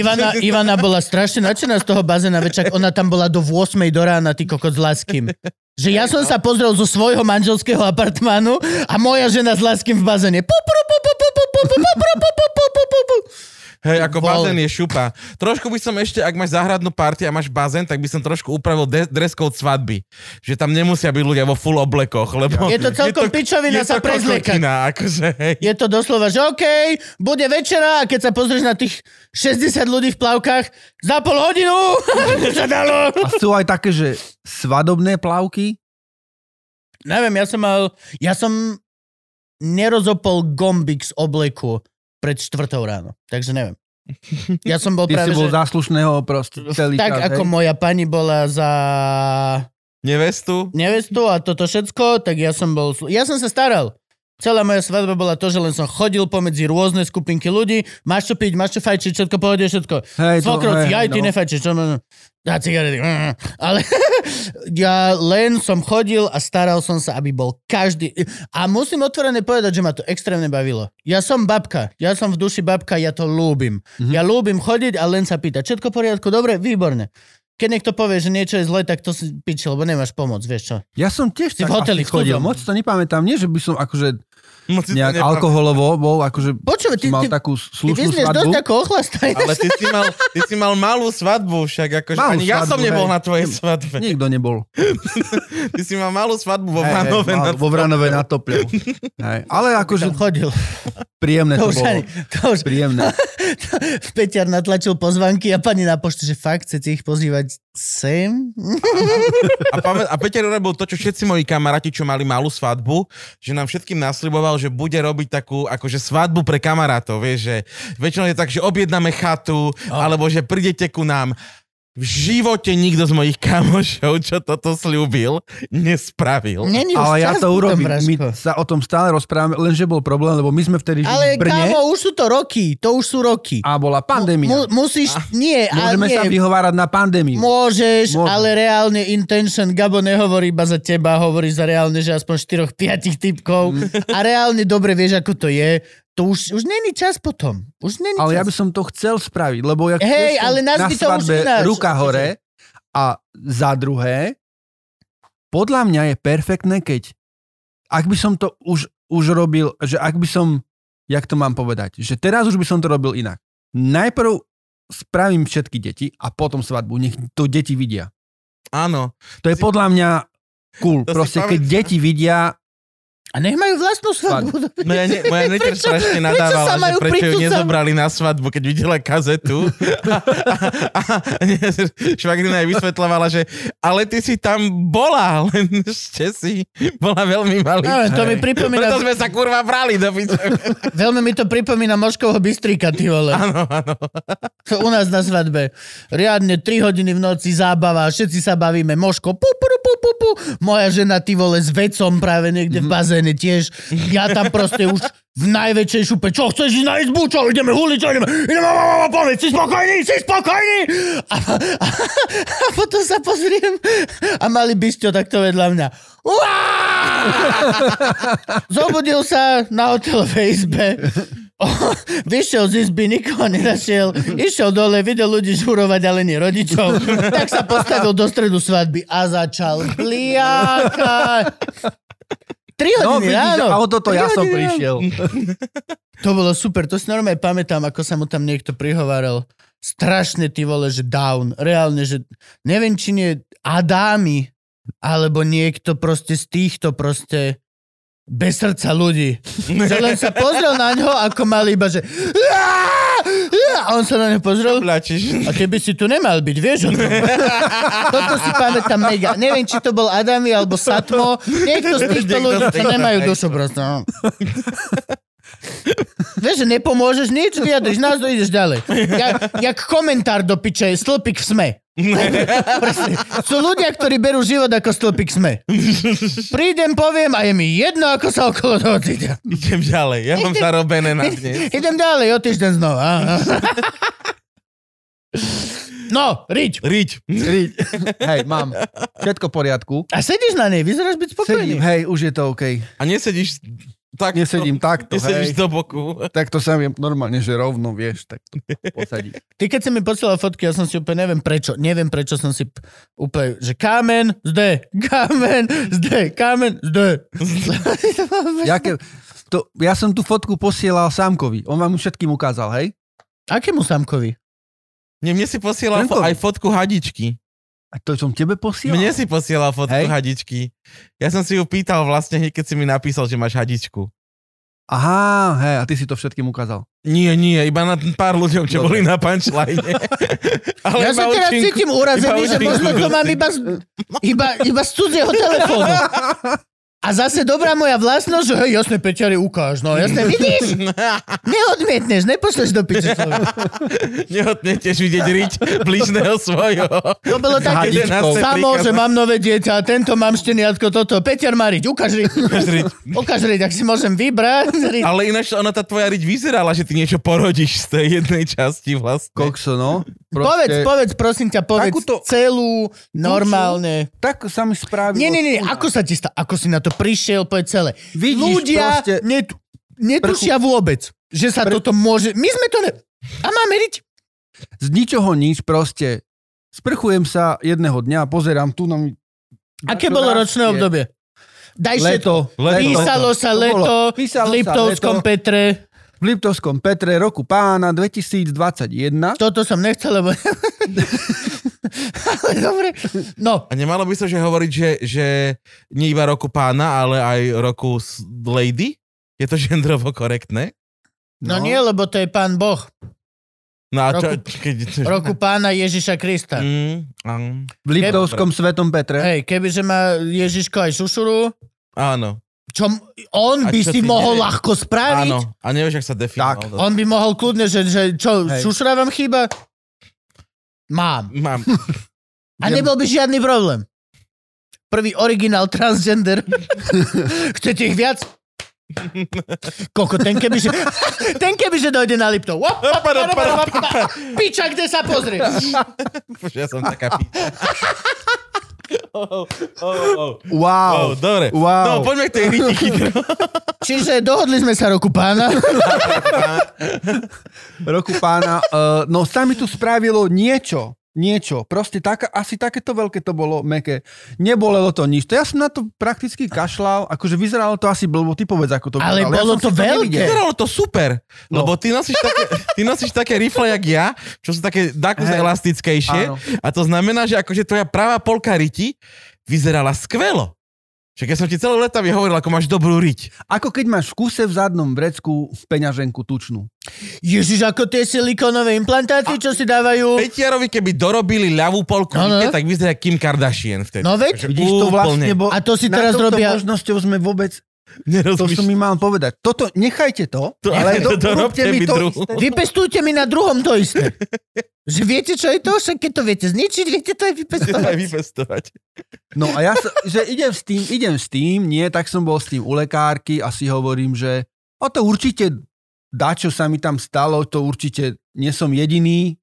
Ivana, Ivana bola strašne nadšená z toho bazéna, veď ona tam bola do 8 do rána, ty kokot s Laským. Že ja som sa pozrel zo svojho manželského apartmánu a moja žena s Laským v bazéne. Pu, pu, pu, pu, pu, pu, pu, pu, pu, pu, pu, pu, pu, pu, pu, pu. Hej, ako Bol. bazén je šupa. Trošku by som ešte, ak máš záhradnú party a máš bazén, tak by som trošku upravil de- dress code svadby. Že tam nemusia byť ľudia vo full oblekoch, lebo... Je to celkom pičovina je sa to prezliekať. akože, hej. Je to doslova, že OK, bude večera a keď sa pozrieš na tých 60 ľudí v plavkách, za pol hodinu (laughs) sa dalo. A sú aj také, že svadobné plavky? Neviem, ja som mal, ja som nerozopol gombik z obleku pred štvrtou ráno, takže neviem. Ja som bol Ty práve, si bol že... zaslušného proste celý tak čas, ako hej? moja pani bola za Nevestu. nevestu a toto všetko, tak ja som bol... Ja som sa staral. Celá moja svadba bola to, že len som chodil pomedzi rôzne skupinky ľudí. Máš čo piť, máš čo fajčiť, všetko pohode, všetko. Hej, Svokrovci, aj ty no. nefajčíš. Čo... Dá cigarety. (laughs) Ale (laughs) ja len som chodil a staral som sa, aby bol každý... A musím otvorene povedať, že ma to extrémne bavilo. Ja som babka. Ja som v duši babka, ja to ľúbim. Mhm. Ja ľúbim chodiť a len sa pýtať. Všetko v poriadku? Dobre? Výborne. Keď niekto povie, že niečo je zle, tak to si piče, lebo nemáš pomoc, vieš čo. Ja som tiež Si v tak hoteli, v chodil. cudzom. Moc to nepamätám. Nie, že by som akože nejak alkoholovo bol, akože Počuj, ty, mal ty, takú ty slušnú dosť svadbu. ako ochlastaj. Ale ty si, mal, ty si mal malú svadbu však, akože Malú ani ja som svadbu, nebol hej. na tvojej svadbe. Nikto nebol. (laughs) Ty si mal malú svadbu vo Vranove. nad Vo Vranove na Topľou. Hej, Ale akože chodil. príjemné To to už bolo. ani, to už, Príjemné. (laughs) Peťar natlačil pozvanky a pani na pošte, že fakt chcete ich pozývať sem? A, pamä- a Peter urobil to, čo všetci moji kamaráti, čo mali malú svadbu, že nám všetkým že bude robiť takú akože svadbu pre kamarátov, vieš, že väčšinou je tak, že objednáme chatu, alebo že prídete ku nám. V živote nikto z mojich kamošov, čo toto slúbil, nespravil. Není už Ale ja to urobím. My sa o tom stále rozprávame, lenže bol problém, lebo my sme vtedy žili Ale v Brne kámo, už sú to roky, to už sú roky. a bola pandémia. Mu, musíš, nie, a Môžeme nie, sa vyhovárať na pandémiu. Môžeš, Môžem. ale reálne intention, Gabo nehovorí iba za teba, hovorí za reálne, že aspoň 4-5 typkov Mm. a reálne dobre vieš, ako to je. To už, už není čas potom. Už není Ale čas. ja by som to chcel spraviť, lebo ja Hej, ale na to už ináč. ruka hore a za druhé, podľa mňa je perfektné, keď ak by som to už, už robil, že ak by som, jak to mám povedať, že teraz už by som to robil inak. Najprv spravím všetky deti a potom svadbu, nech to deti vidia. Áno. To je Si- podľa mňa cool. To Proste keď deti vidia, A nech majú vlastnú svadbu. Moja, ne, moja (laughs) neter Prečo- strašne prečo nadávala, sa že prečo ju nezobrali na svadbu, keď videla kazetu. A, a, a, nie, švagrina jej vysvetľovala, že ale ty si tam bola, len ešte si bola veľmi malý. No, to mi Preto pripomína, sme sa kurva brali do piče. veľmi mi to pripomína Moškovho Bystrika, ty vole. Áno, áno. U nás na svadbe. Riadne 3 hodiny v noci zábava, všetci sa bavíme. Moško, pu, pu, pu, pu, pu. Moja žena, ty vole, s vecom práve niekde v bazéne tiež. Ja tam proste už v najväčšej šupe. Čo, chceš ísť na izbu? Čo, ideme huliť? Čo, ideme? Ideme, mama, povedz, si spokojný, si spokojný? A, a, a potom sa pozriem a mali bysťo takto vedľa mňa. Uá! Zobudil sa na hotelovej izbe. Vyšiel z izby, nikoho nenašiel. Išiel dole, videl ľudí žurovať, ale nie rodičov. Tak sa postavil do stredu svadby a začal bliakať. Tri no hodiny vidíš, ráno. a o toto ja som prišiel. (laughs) To bolo super, to si normálne pamätám, ako sa mu tam niekto prihováral. Strašne ty vole, že down. Reálne, že neviem, či nie Adámi, alebo niekto proste z týchto proste bez srdca ľudí. Že len sa pozrel na ňo, ako mal iba, že a on sa na ňo pozrel Plačíš. a ty by si tu nemal byť, vieš o tom. (laughs) Toto si pamätám mega. Neviem, či to bol Adami alebo Satmo. Niekto z týchto ľudí, čo nemajú proste. No. (laughs) Vieš, že nepomôžeš nič, vyjadriš nás, ideš ďalej. Jak, jak komentár do piče, stĺpik v sme. (laughs) Presne. Sú ľudia, ktorí berú život ako stĺpik sme. Prídem, poviem a je mi jedno, ako sa okolo toho cítia. Idem ďalej, ja mám zarobené na dnes. (laughs) Idem ďalej, o týždeň znova. No, riť. Riť. Riť. Hej, mám. Všetko v poriadku. A sedíš na nej, vyzeráš byť spokojný. Sedím, hej, už je to OK. A nesedíš tak, Nesedím takto, Nesedíš hej. do boku. Tak to sa viem normálne, že rovno, vieš, tak posadí. (laughs) Ty keď si mi posielal fotky, ja som si úplne neviem prečo, neviem prečo som si úplne, že kámen, zde, (laughs) kámen, zde, kámen, zde. Jaké, to, ja som tú fotku posielal Sámkovi. On vám všetkým ukázal, hej? Akému samkovi? Nie, mne si posielal fo- Franko. aj fotku hadičky. A to som tebe posielal? Mne si posielal fotku Hej. hadičky. Ja som si ju pýtal vlastne, hneď keď si mi napísal, že máš hadičku. Aha, hej, a ty si to všetkým ukázal. Nie, nie, iba na pár ľuďom, čo Dobre. boli na punchline. (laughs) Ale Ja sa teraz cítim urazený, že možno to mám iba z, iba, iba z cudzieho telefónu. (laughs) A zase dobrá moja vlastnosť, že hej, jasne, Peťari, ukáž. No jasne, vidíš? (laughs) Neodmietneš, nepošleš do piče. (laughs) Nehodnetieš vidieť riť blížneho svojho. To bolo také, samo, že mám nové dieťa a tento mám šteniatko, toto. Peťar Mariť, ukáž riť. riť. Ukáž riť, ak si môžem vybrať. Riť. Ale ináč ona tá tvoja riť vyzerala, že ty niečo porodíš z tej jednej časti vlastne. Kokso, no. Povedz, povedz, prosím ťa, povedz Takúto- celú, normálne. Tak sa mi spravilo. Nie, nie, nie, ako sa ti stalo? Ako si na to prišiel, povedz celé. Vidíš, Ľudia proste... netu, netušia vôbec, že sa Pre- toto môže... My sme to ne... A máme riť? Z ničoho nič proste. Sprchujem sa jedného dňa, pozerám tu na... Aké bolo ročné obdobie? Daj Leto. Leto. Písalo sa To bolo- leto v Liptovskom sa leto. Petre. V Liptovskom Petre roku pána 2021. Toto som nechcel, lebo... Ale dobre. No, A nemalo by sa že hovoriť, že, že nie iba roku pána, ale aj roku lady? Je to gendrovo korektné? no, nie, lebo to je pán Boh. No a čo, Roku- keď... Roku pána Ježiša Krista. Mm, áno. V Liptovskom Svetom Petre. Hej, kebyže má Ježiško aj šušuru, áno, čo on A by čo si mohol nevieš? ľahko spraviť. áno. A nevieš, ak sa definoval. Tak. to. On by mohol kľudne, že, že čo, Hej. šušra vám chýba? Mám. Mám. A nebol by žiadny problém. Prvý originál transgender. (laughs) Chcete ich viac? Koľko, ten keby, že, ten keby, že dojde na Liptov. Piča, kde sa pozrie? Bože, (laughs) ja som taká píča. (laughs) Oh, oh, oh. Wow. Oh, dobre. Wow. No, poďme k tej riti chytro. (laughs) Čiže dohodli sme sa roku pána. (laughs) Roku pána. Uh, no sa mi tu spravilo niečo. Niečo. Proste tak, asi takéto veľké to bolo, meké. Nebolelo to nič. To ja som na to prakticky kašľal. Akože vyzeralo to asi blbo. Ty povedz, ako to Ale vyzeralo. bolo som to veľké. Vyzeralo to super, No. lebo ty nosíš také, ty nosíš také rifle, jak ja, čo sú také dakus elastickejšie. Áno. A to znamená, že akože tvoja pravá polka riti vyzerala skvelo. Čiže keď som ti celé leta hovoril, ako máš dobrú riť. Ako keď máš v kuse v zadnom vrecku peňaženku tučnú. Ježiš, ako tie silikónové implantáty, čo si dávajú... Peťarovi, keby dorobili ľavú polku No, no. rite, tak vyzerá Kim Kardashian vtedy. No veď, Takže Vidíš to vlastne, úplne bo A to si na teraz robia- možnosťou sme vôbec, (laughs) to nerozmýšľam. som mi mal povedať. Toto, nechajte to, To- ale do, dorobte urobte mi mi to isté. Vypestujte mi na druhom to isté. (laughs) Že viete, čo je to? Však keď to viete zničiť, viete to aj Aj vypestovať. vypestovať. No a ja sa, že idem s tým, idem s tým, nie, tak som bol s tým u lekárky a si hovorím, že o to určite dá, čo sa mi tam stalo, to určite nie som jediný,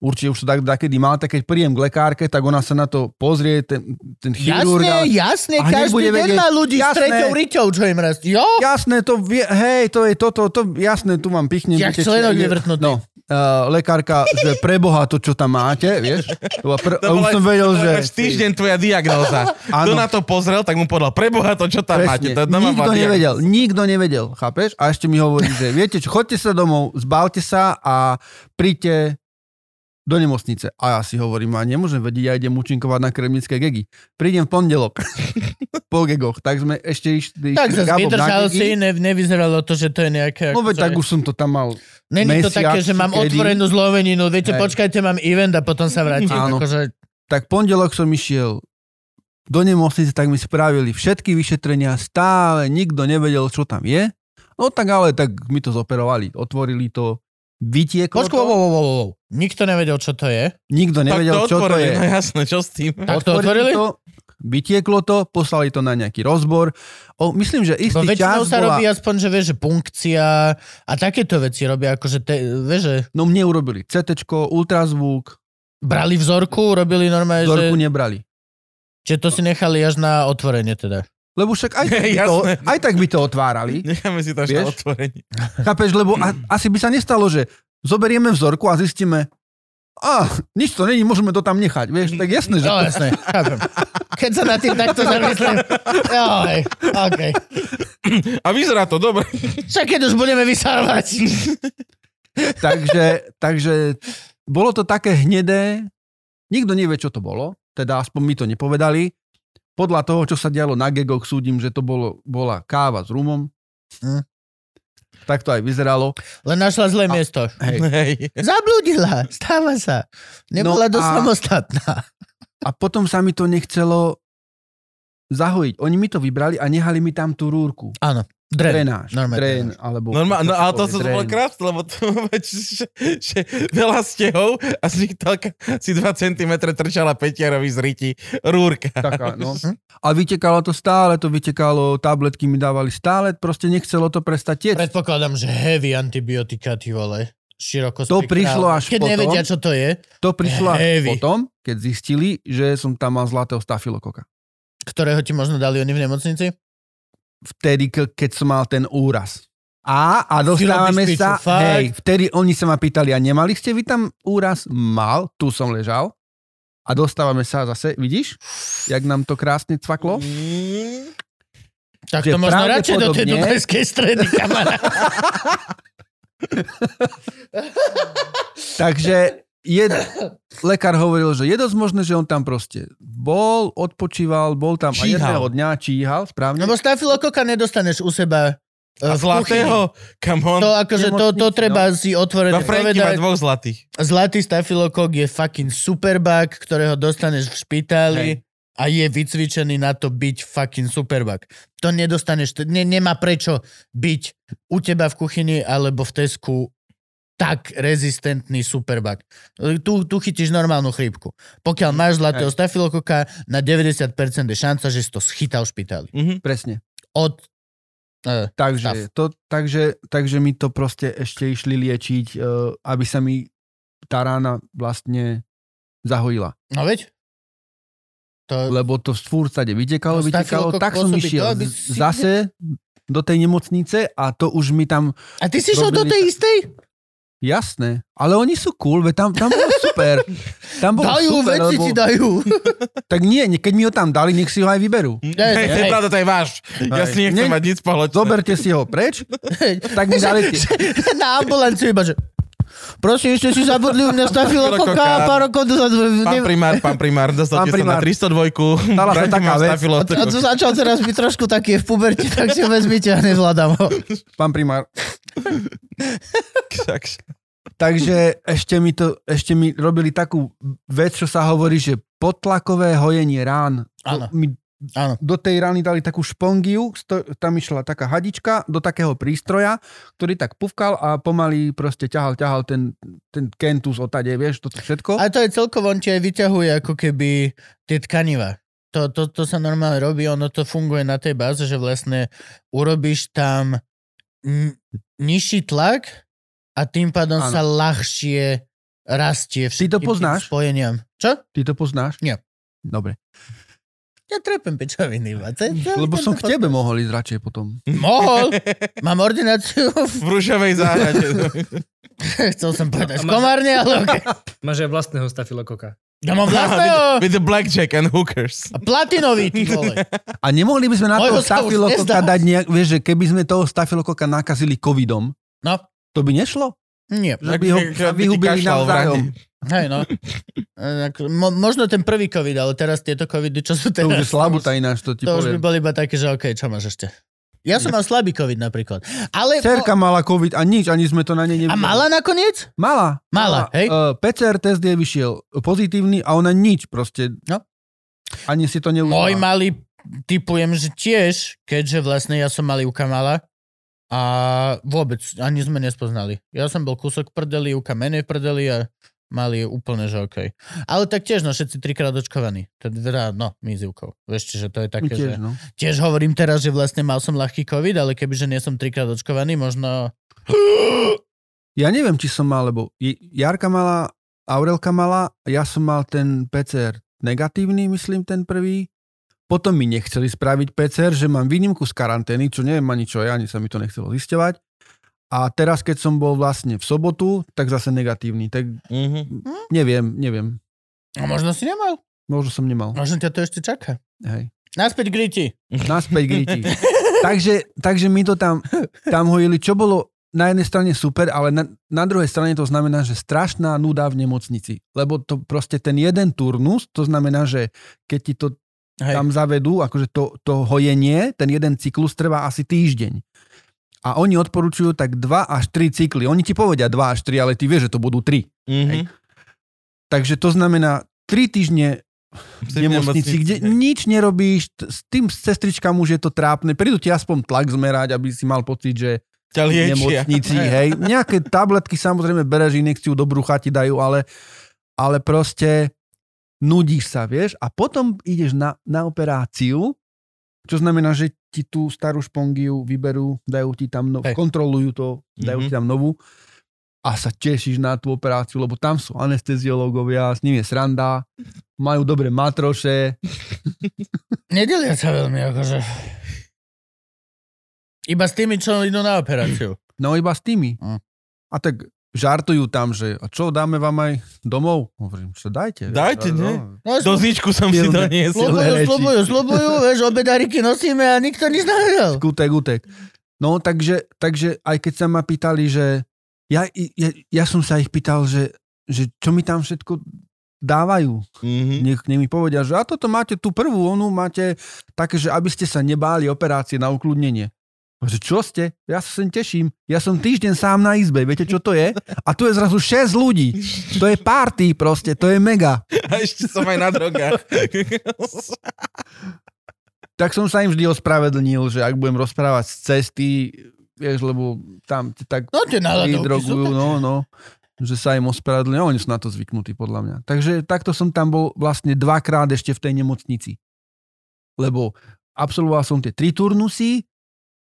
určite už to tak, takedy mal, tak keď príjem k lekárke, tak ona sa na to pozrie, ten, ten chirurg. Jasné, ale- jasné, A každý deň vedieť- má ľudí s Jasné. treťou riťou, čo im rastie. Jo? Jasné, to vie, hej, to je toto, to, jasné, tu mám pichnem. Jak členok nevrtnutý. No, uh, lekárka, že preboha to, čo tam máte, vieš. To bola pr- To a už bola- som vedel, to bola že... až týždeň tvoja diagnóza. Kto na to pozrel, tak mu povedal, preboha to, čo tam máte. Presne. To je doma Nikto diagnóza. nevedel, nikto nevedel, chápeš? A ešte mi hovorí, že viete čo, chodte sa domov, zbalte sa a príďte do nemocnice. A ja si hovorím, a nemôžem vedieť, ja idem účinkovať na kremnické gegy. Prídem v pondelok (laughs) po gegoch, tak sme ešte išli Tak na vydržal si, ne, nevyzeralo to, že to je nejaké... No veď tak už som to tam mal. Není to také, že mám kedy. otvorenú zlomeninu, viete, Hej. počkajte, mám event a potom sa vrátim. Áno. Akože, Tak pondelok som išiel do nemocnice, tak mi spravili všetky vyšetrenia, stále nikto nevedel, čo tam je. No tak ale tak mi to zoperovali, otvorili to, vytieklo Počku, to, wow, wow, wow. Nikto nevedel, čo to je. nikto Tak nevedel, to čo to je. No jasné, čo s tým? Tak to otvorili? To, vytieklo to, poslali to na nejaký rozbor. O, myslím, že istý No čas sa bola... robí aspoň, že vieš, že punkcia a takéto veci robia, akože te, vieš, že No mne urobili CT, ultrazvuk, brali vzorku, robili normálne, vzorku že, nebrali. že to si nechali až na otvorenie teda. Lebo však aj tak, by to, aj tak by to otvárali. (laughs) Necháme si to až na Vieš? otvorenie. Chápeš, lebo a, asi by sa nestalo, že zoberieme vzorku a zistíme, a nič to není, môžeme to tam nechať. Vieš, tak jasné, že... No jasné, (laughs) chápem. Keď sa na tým takto zamyslím, joj, okej. A vyzerá to dobre. Však keď už budeme vysárovať. takže, takže bolo to také hnedé, nikto nevie, čo to bolo, teda aspoň mi to nepovedali. Podľa toho, čo sa dialo na gegoch, súdim, že to bolo, bola káva s rumom. Hm. Tak to aj vyzeralo. Len našla zlé miesto. Hej. (laughs) Hej. Zabludila, stáva sa. Nebola No dosť a- samostatná. A potom sa mi to nechcelo zahojiť. Oni mi to vybrali a nehali mi tam tú rúrku. Áno, dren. Drenáž. Normálne Drén, drenáž. alebo... Normálne, no ale to to bolo krásne, lebo to (laughs) že, že veľa stehov a z nich si 2 cm trčala Petiarovi z riti rúrka. Taká, no. (laughs) A vytekalo to stále, to vytekalo, tabletky mi dávali stále, proste nechcelo to prestať tiecť. Predpokladám, že heavy antibiotika, ty vole. Široko To prišlo až Keď potom. nevedia, čo to je, To prišlo až Heavy. potom, keď zistili, že som tam mal zlatého stafilokoka. ktorého ti možno dali oni v nemocnici? Vtedy, ke- keď som mal ten úraz. A, a dostávame piču, sa, fakt? hej, vtedy oni sa ma pýtali, a nemali ste vy tam úraz? Mal, tu som ležal. A dostávame sa zase, vidíš, jak nám to krásne cvaklo? Tak to možno radšej do tej dunajskej stredy, kamarát. (laughs) Takže je, lekár hovoril, že je dosť možné, že on tam proste bol, odpočíval, bol tam a Číhal. jedného dňa číhal, správne. Lebo stafilokoka nedostaneš u seba e, A kuchyni. zlatého? Come on. To akože to, to treba si otvorene No Franky má povedať. dvoch zlatých. Zlatý stafilokok je fucking superbug, ktorého dostaneš v špitáli Hej. a je vycvičený na to byť fucking superbug. To nedostaneš, ne, nemá prečo byť u teba v kuchyni alebo v Tesku tak rezistentný superbug. Tu, tu chytíš normálnu chrípku. Pokiaľ máš zlatého stafilokoka, na 90% je šanca, že si to schytal v špitáli. Mhm. Presne. Od... Uh, Takže, to, takže, takže mi to proste ešte išli liečiť, uh, aby sa mi tá rána vlastne zahojila. no veď? To, Lebo to furt stade vytekalo, vytekalo, tak som išiel to, si- zase do tej nemocnice a to už mi tam, a ty si šiel do tej istej? Jasné, ale oni sú cool, veď tam, tam bolo super. Tam bolo Dajú, super, veci lebo, ti dajú. tak nie, keď mi ho tam dali, nech si ho aj vyberú. Hej, Hej, to je hej. pravda, to je váš. Ja si nechcem Ne- mať nic spoločné. Zoberte si ho preč, tak mi dali tie, (laughs) Na ambulanciu iba, že prosím, ešte si zabudli u mňa stafilokoka a pár rokov dozadu. Pán primár, pán primár, dostal Pán sa na primár. 302. Stala sa taká vec. A to začal teraz byť trošku taký v puberti, tak si ho vezmite a nezvládam ho. pán primár. Tak- Takže ešte mi, to, ešte mi robili takú vec, čo sa hovorí, že podtlakové hojenie rán. Áno. Mi Áno. do tej rány dali takú špongiu, sto, tam išla taká hadička do takého prístroja, ktorý tak pufkal a pomaly proste ťahal, ťahal ten, ten kentus otade, vieš, toto všetko. A to je celkovo, on ti aj vyťahuje ako keby tie tkaniva. To, to, to sa normálne robí, ono to funguje na tej báze, že vlastne urobíš tam n- nižší tlak a tým pádom Áno. sa ľahšie rastie Ty to všetkým poznáš? spojeniam. Čo? Ty to poznáš? Nie. Dobre. Ja trepem pečoviny. iba. To Lebo som k tebe mohol ísť radšej potom. Mohol. (laughs) Mám ordináciu. V rúžovej záhrade. (laughs) Chcel som povedať v komárne, ale okay. (laughs) Máš aj vlastného stafilokoka. Ja mám (laughs) vlastného With the blackjack and hookers. a platinový, ty vole. A nemohli by sme na Mojho toho stafilokoka dať nejak, vieš, že keby sme toho stafilokoka nakazili covidom, No, to by nešlo? nie. Že by ho vyhubili navzájom. Hej, no. Mo, možno ten prvý covid, ale teraz tieto covidy, čo sú To teraz... už je slabuta ináč, to ti To už by poviem. boli iba také, že OK, čo máš ešte? Ja som mal slabý covid napríklad. Ale... Cerka mala covid a nič, ani sme to na nej a nevideli. mala nakoniec? Mala. Mala, hej? Uh, PCR test jej vyšiel pozitívny a ona nič proste. No. Ani si to neužila. Môj malý, typujem, že tiež, keďže vlastne ja som malý u Kamala a vôbec ani sme nespoznali. Ja som bol kúsok prdeli, Uka menej prdeli a mali úplne, že OK. Ale tak tiež, no všetci trikrát očkovaní. Teda, no, my s Ivkou. Vieš, čiže to je My také, že... tiež, no. Tiež hovorím teraz, že vlastne mal som ľahký COVID, ale kebyže nie som trikrát očkovaný, možno... (gasps) Ja neviem, či som mal, lebo Jarka mala, Aurelka mala, ja som mal ten PCR negatívny, myslím, ten prvý. Potom mi nechceli spraviť PCR, že mám výnimku z karantény, čo neviem ani čo je, ani sa mi to nechcelo zisťovať. A teraz, keď som bol vlastne v sobotu, tak zase negatívny. Tak Mhm. neviem, neviem. A možno si nemal. Možno som nemal. Možno ťa to ešte čaká. Hej. Naspäť k Riti. Naspäť k Riti. (laughs) takže, takže my to tam, tam hojili, čo bolo na jednej strane super, ale na, na druhej strane to znamená, že strašná nuda v nemocnici. Lebo to proste ten jeden turnus, to znamená, že keď ti to Hej. tam zavedú, akože to, to hojenie, ten jeden cyklus trvá asi týždeň. A oni odporúčujú tak 2 až 3 cykly. Oni ti povedia 2 až 3, ale ty vieš, že to budú 3. Mhm. Takže to znamená 3 týždne v nemocnici, kde nič nerobíš, t- s tým sestričkám už je to trápne, prídu ti aspoň tlak zmerať, aby si mal pocit, že Ťa liečia. nemocnici, hej. Nejaké tabletky samozrejme bereš, injekciu do brucha ti dajú, ale, ale proste nudíš sa, vieš, a potom ideš na, na operáciu, čo znamená, že ti tú starú špongiu vyberú, dajú ti tam, no, kontrolujú to, dajú Mhm. ti tam novú a sa tešíš na tú operáciu, lebo tam sú anesteziológovia, s nimi je sranda, majú dobré matroše, (laughs) Nedelia sa veľmi, akože. Iba s tými, čo idú na operáciu. no iba s tými. Mm. A tak žartujú tam, že a čo, dáme vám aj domov? Hovorím, čo dajte. Dajte, no, nie? No, Dozničku som si doniesol. Slubujú, reči. slubujú, slubujú, vieš, obedáriky nosíme a nikto nič nevedel. Skutek, utek. No, takže, takže aj keď sa ma pýtali, že ja, ja, ja som sa ich pýtal, že, že čo mi tam všetko dávajú. Mhm. Nech, nech mi povedia, že a toto máte tú prvú, onu máte také, že aby ste sa nebáli operácie na ukludnenie. Že čo ste? Ja sa sem teším. Ja som týždeň sám na izbe. Viete, čo to je? A tu je zrazu 6 ľudí. To je party proste. To je mega. A ešte som aj na drogách. Tak som sa im vždy ospravedlnil, že ak budem rozprávať z cesty, vieš, lebo tam ti tak No drogujú, no, no, že sa im ospravedlňujú, oni sú na to zvyknutí, podľa mňa. Takže takto som tam bol vlastne dvakrát ešte v tej nemocnici. Lebo absolvoval som tie tri turnusy,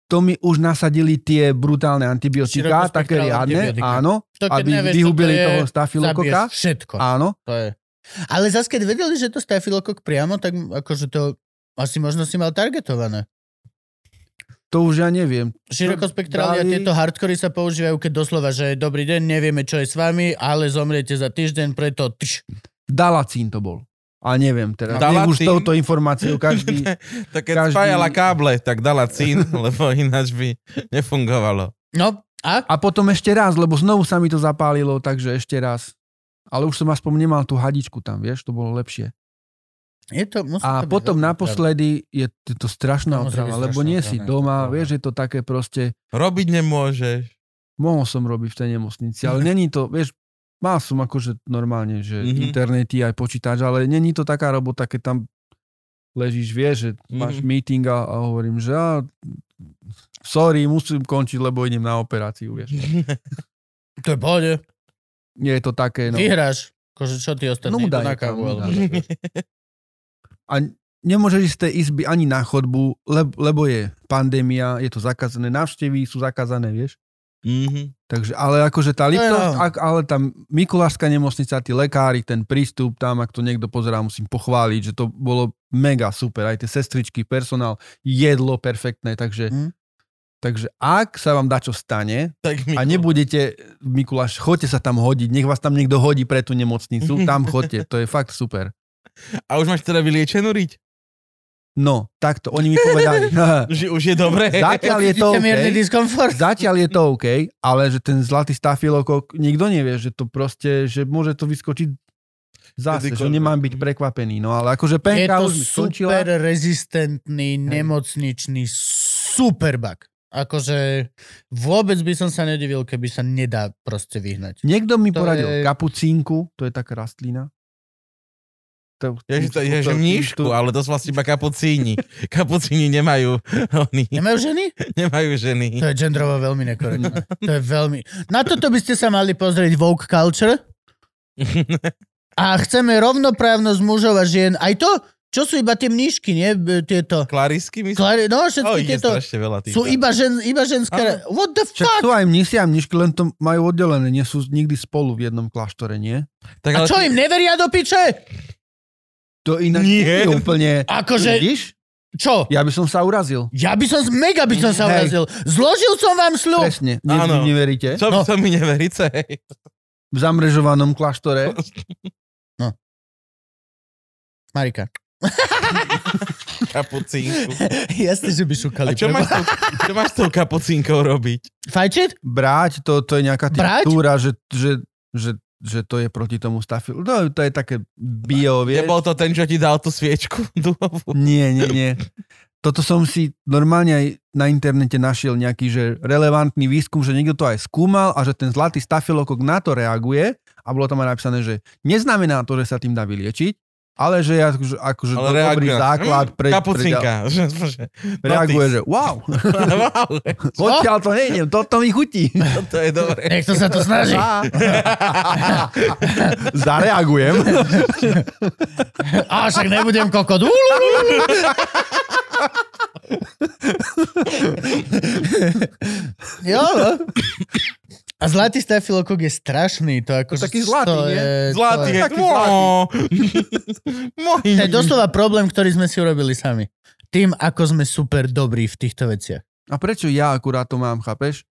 to mi už nasadili tie brutálne antibiotika, také riadne, áno, To aby nevieš, vyhubili to toho stafilokoka. Všetko. Áno, To je. Ale zase, keď vedeli, že to stafilokok priamo, tak akože to asi možno si mal targetované. to už ja neviem. Širokospektrálne Dali- tieto hardkory sa používajú, keď doslova, že dobrý deň, nevieme, čo je s vami, ale zomriete za týždeň, preto tš. Dalacín to bol. A neviem teraz. Nech už touto informáciou (laughs) každý... Tak keď Každý- spájala káble, tak dala cín, (laughs) lebo ináč by nefungovalo. No, a? A potom ešte raz, lebo znovu sa mi to zapálilo, takže ešte raz. Ale už som aspoň nemal tú hadičku tam, vieš, to bolo lepšie. Je to, A to potom naposledy je to, to strašná To otrava, lebo nie otrava, si doma, Dobre. vieš, je to také proste, Robiť nemôžeš. mohol som robiť v tej nemocnici, ale není to, vieš, mal som akože normálne, že Mhm. internety aj počítač, ale není to taká robota, keď tam ležíš, vieš, že máš Mhm. meeting a, a hovorím, že a, sorry, musím končiť, lebo idem na operáciu, vieš. (laughs) To je pohode. Nie je to také, no. Vyhráš. Akože čo ty ostatní? Núda Idú na kávu, alebo... A nemôžeš ísť z tej izby ani na chodbu, lebo, lebo je pandémia, je to zakázané, návštevy sú zakázané, vieš. Mhm. Takže, ale akože tá No Liptovská, jo. ak, ale tam Mikulášska nemocnica, tí lekári, ten prístup tam, ak to niekto pozerá, musím pochváliť, že to bolo mega super, aj tie sestričky, personál, jedlo perfektné, takže, Mm. takže ak sa vám dačo stane Tak a nebudete v Mikuláš, choďte sa tam hodiť, nech vás tam niekto hodí pre tú nemocnicu, tam (laughs) choďte, to je fakt super. A už máš teda vyliečenú riť? No, takto, oni mi povedali, (laughs) (laughs) Že už je dobré. zatiaľ je to OK, zatiaľ je to OK, ale že ten zlatý stafilokok, nikto nevie, že to proste, že môže to vyskočiť zase, že nemám byť prekvapený. No ale akože Je penka to už mi skončila. super rezistentný, nemocničný superbug. Akože vôbec by som sa nedivil, keby sa nedá proste vyhnať. Niekto mi To poradil je- kapucínku, to je taká rastlina. To, Je, že, to, je, že mníšku, ale to sú vlastne iba kapucíni. (laughs) Kapucíni nemajú, oni, Nemajú ženy? (laughs) nemajú ženy. To je genderovo veľmi nekorektné. To je veľmi... Na toto by ste sa mali pozrieť Vogue Culture. (laughs) A chceme rovnoprávnosť mužov a žien. Aj to, čo sú iba tie mníšky, nie? Tieto... Klarisky myslím? Klari... No, všetky je tieto... veľa tých. Sú iba, žen, iba ženské... What the Však fuck? sú aj mnisi a mnišky, len to majú oddelené, nie sú nikdy spolu v jednom kláštore, nie? Tak, A čo im neveria do piče? To ináč Nie. je úplne... Akože, Vidíš? čo? Ja by som sa urazil. Ja by som, mega by som sa Hej. urazil. Zložil som vám sľub. Presne. Ne, Áno. neveríte? Čo No. no. to mi neveríte? V zamrežovanom kláštore. Marika. (laughs) Kapucínku. Jasne, že by šukali. A čo máš, s tou, čo máš s tou kapucínkou robiť? Fajčiť? Brať, to, to je nejaká Brať? textúra, že, že, že, že to je proti tomu stafilu. No, to je také bio, vieš? Nebol to ten, čo ti dal tú sviečku (laughs) duhovú? Nie, nie, nie. Toto som si normálne aj na internete našiel nejaký že relevantný výskum, že niekto to aj skúmal a že ten zlatý stafilokok na to reaguje a bolo tam aj napísané, že neznamená to, že sa tým dá vyliečiť, ale že je akože, akože Ale to dobrý (laughs) reaguje. základ pre, pre, Kapucínka. Že- že- reaguje, notice. že wow, (laughs) wow, (laughs) odtiaľ to nejdem, toto mi chutí. to je dobré. Niekto sa to snaží. Zareagujem. A však nebudem kokot. jo, no. A zlatý stafilokok je strašný. To ako, taký zlatý, to nie? je, Zlatý to je. taký Môj. (laughs) to je doslova problém, ktorý sme si urobili sami. Tým, ako sme super dobrí v týchto veciach. A prečo ja akurát to mám, chápeš?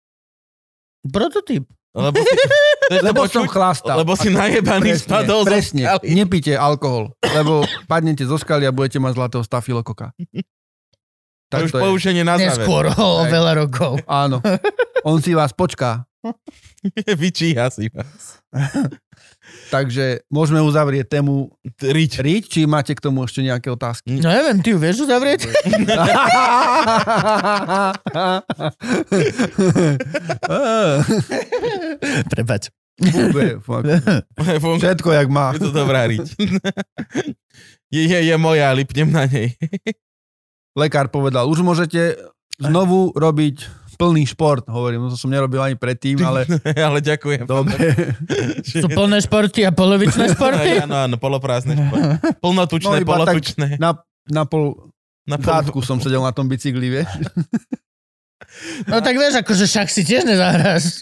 Prototyp. Lebo si, (laughs) to to Lebo som chlastal. Lebo si najebaný spadol zo presne. skaly. Nepíte alkohol, lebo padnete zo skaly a budete mať zlatého stafilokoka. To Tak už to je. poučenie na záver. Neskôr, o, veľa rokov. Áno. (laughs) On si vás počká. Vyčíha si vás. (laughs) Takže môžeme uzavrieť tému Riť. riť, či máte k tomu ešte nejaké otázky? No neviem, ty ju vieš uzavrieť? (laughs) Prepač. Funguje, fakt. Funguje. Všetko, jak má. Je to dobrá riť. Je, je, je moja, lipnem na nej. Lekár povedal, už môžete znovu robiť plný šport, hovorím, no to som nerobil ani predtým, ale (laughs) ale ďakujem. dobre. (laughs) Sú plné športy a polovičné (laughs) športy? Áno, áno, poloprázdne športy. Plnotučné, No, polotučné. Na, na pol Na pol... zátku som sedel na tom bicykli, vieš. No tak vieš, akože však si tiež nezahráš.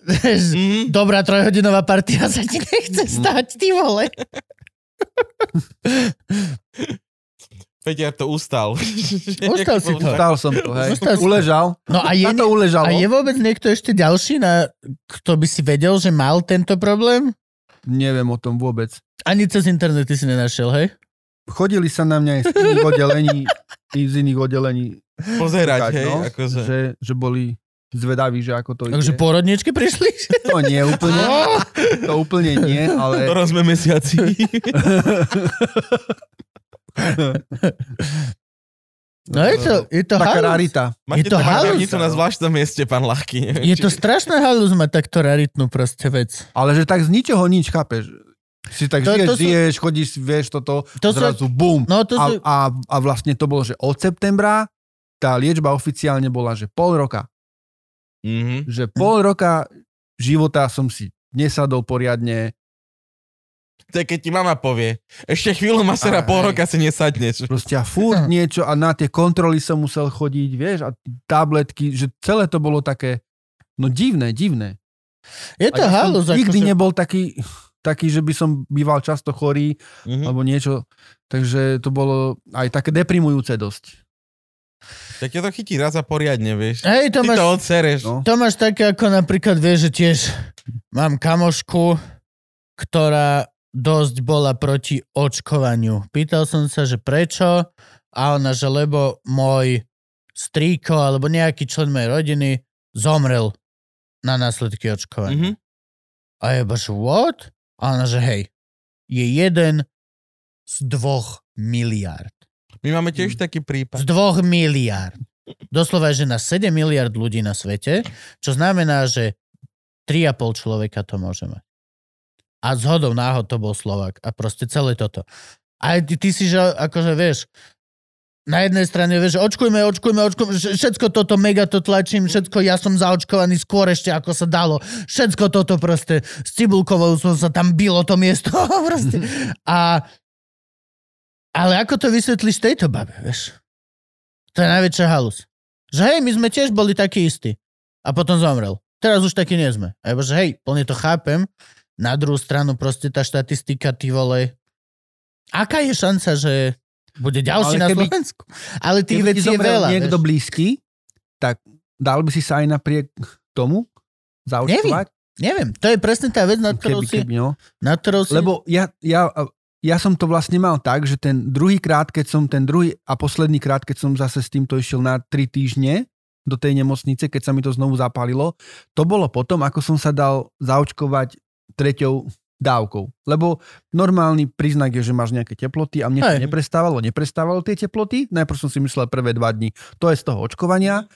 Vieš, Mhm. Dobrá trojhodinová partia sa ti nechce stať, ty vole. Peťar to ustal. (laughs) Ustal si to. Stal som to, hej. To. Uležal. No a je, to uležalo. a je vôbec niekto ešte ďalší, na, kto by si vedel, že mal tento problém? Neviem o tom vôbec. Ani cez internet si nenašiel, hej? Chodili sa na mňa aj z iných oddelení, i z iných oddelení, Pozerať, Tak, hej, no, akože. že, že boli zvedaví, že ako to Takže ide. porodničky prišli? To nie úplne, to úplne nie, ale Ktorom sme mesiaci. (laughs) No je to, je to taká halus. rarita. Máte to to halus. na zvláštnom mieste, pán Lachky. neviem, Je či- to strašná halus mať takto raritnú proste vec. Ale že tak z ničoho nič, chápeš? Si tak To- žiješ, to sú- žiješ, chodíš, vieš toto, To sú- zrazu bum. No to A, sú, a, a vlastne to bolo, že od septembra tá liečba oficiálne bola, že pol roka. Mhm. Že pol roka života som si nesadol poriadne, To je, keď ti mama povie, ešte chvíľu masera, Aj. pol roka si nesadneš. proste a furt (laughs) niečo a na tie kontroly som musel chodiť, vieš, a tabletky, že celé to bolo také, no divné, divné. je to halus. nikdy akože- nebol taký, taký, že by som býval často chorý, Mhm. alebo niečo, takže to bolo aj také deprimujúce dosť. Tak ťa to chytí raz a poriadne, vieš. Hej, to Ty máš, to odsereš. No. to máš také ako napríklad, vieš, že tiež mám kamošku, ktorá dosť bola proti očkovaniu. Pýtal som sa, že prečo a ona, že lebo môj strýko alebo nejaký člen mojej rodiny zomrel na následky očkovania. Mhm. A ja že what? A ona, že hej, je jeden z dvoch miliard. My máme tiež taký Z prípad. dvoch miliard. Doslova, že na 7 miliard ľudí na svete, čo znamená, že 3,5 človeka to môže mať. A zhodou náhod to bol Slovak. A proste celé toto. A ty, ty si, že akože vieš, na jednej strane, vieš, očkujme, očkujme, očkujme, vš- všetko toto mega to tlačím, všetko, ja som zaočkovaný skôr ešte, ako sa dalo. Všetko toto proste, s cibulkovou som sa tam bilo to miesto. (laughs) proste. A, ale ako to vysvetlíš tejto babe, vieš? To je najväčšia halus. Že hej, my sme tiež boli takí istí. A potom zomrel. Teraz už takí nie sme. A že hej, plne to chápem. Na druhú stranu proste tá štatistika, ty vole, aká je šanca, že bude ďalší Ale na keby- Slovensku? Ale tých vecí je veľa. niekto vieš. blízky, tak dal by si sa aj napriek tomu zaočkovať? Neviem, to je presne tá vec, nad ktorou Keby, si... keby, no. Nad ktorou si... Lebo ja, ja, ja som to vlastne mal tak, že ten druhý krát, keď som ten druhý a posledný krát, keď som zase s týmto išiel na tri týždne do tej nemocnice, keď sa mi to znovu zapálilo, to bolo potom, ako som sa dal zaočkovať treťou dávkou. Lebo normálny príznak je, že máš nejaké teploty a mne to Hej. neprestávalo, neprestávalo tie teploty. Najprv som si myslel prvé dva dní, to je z toho očkovania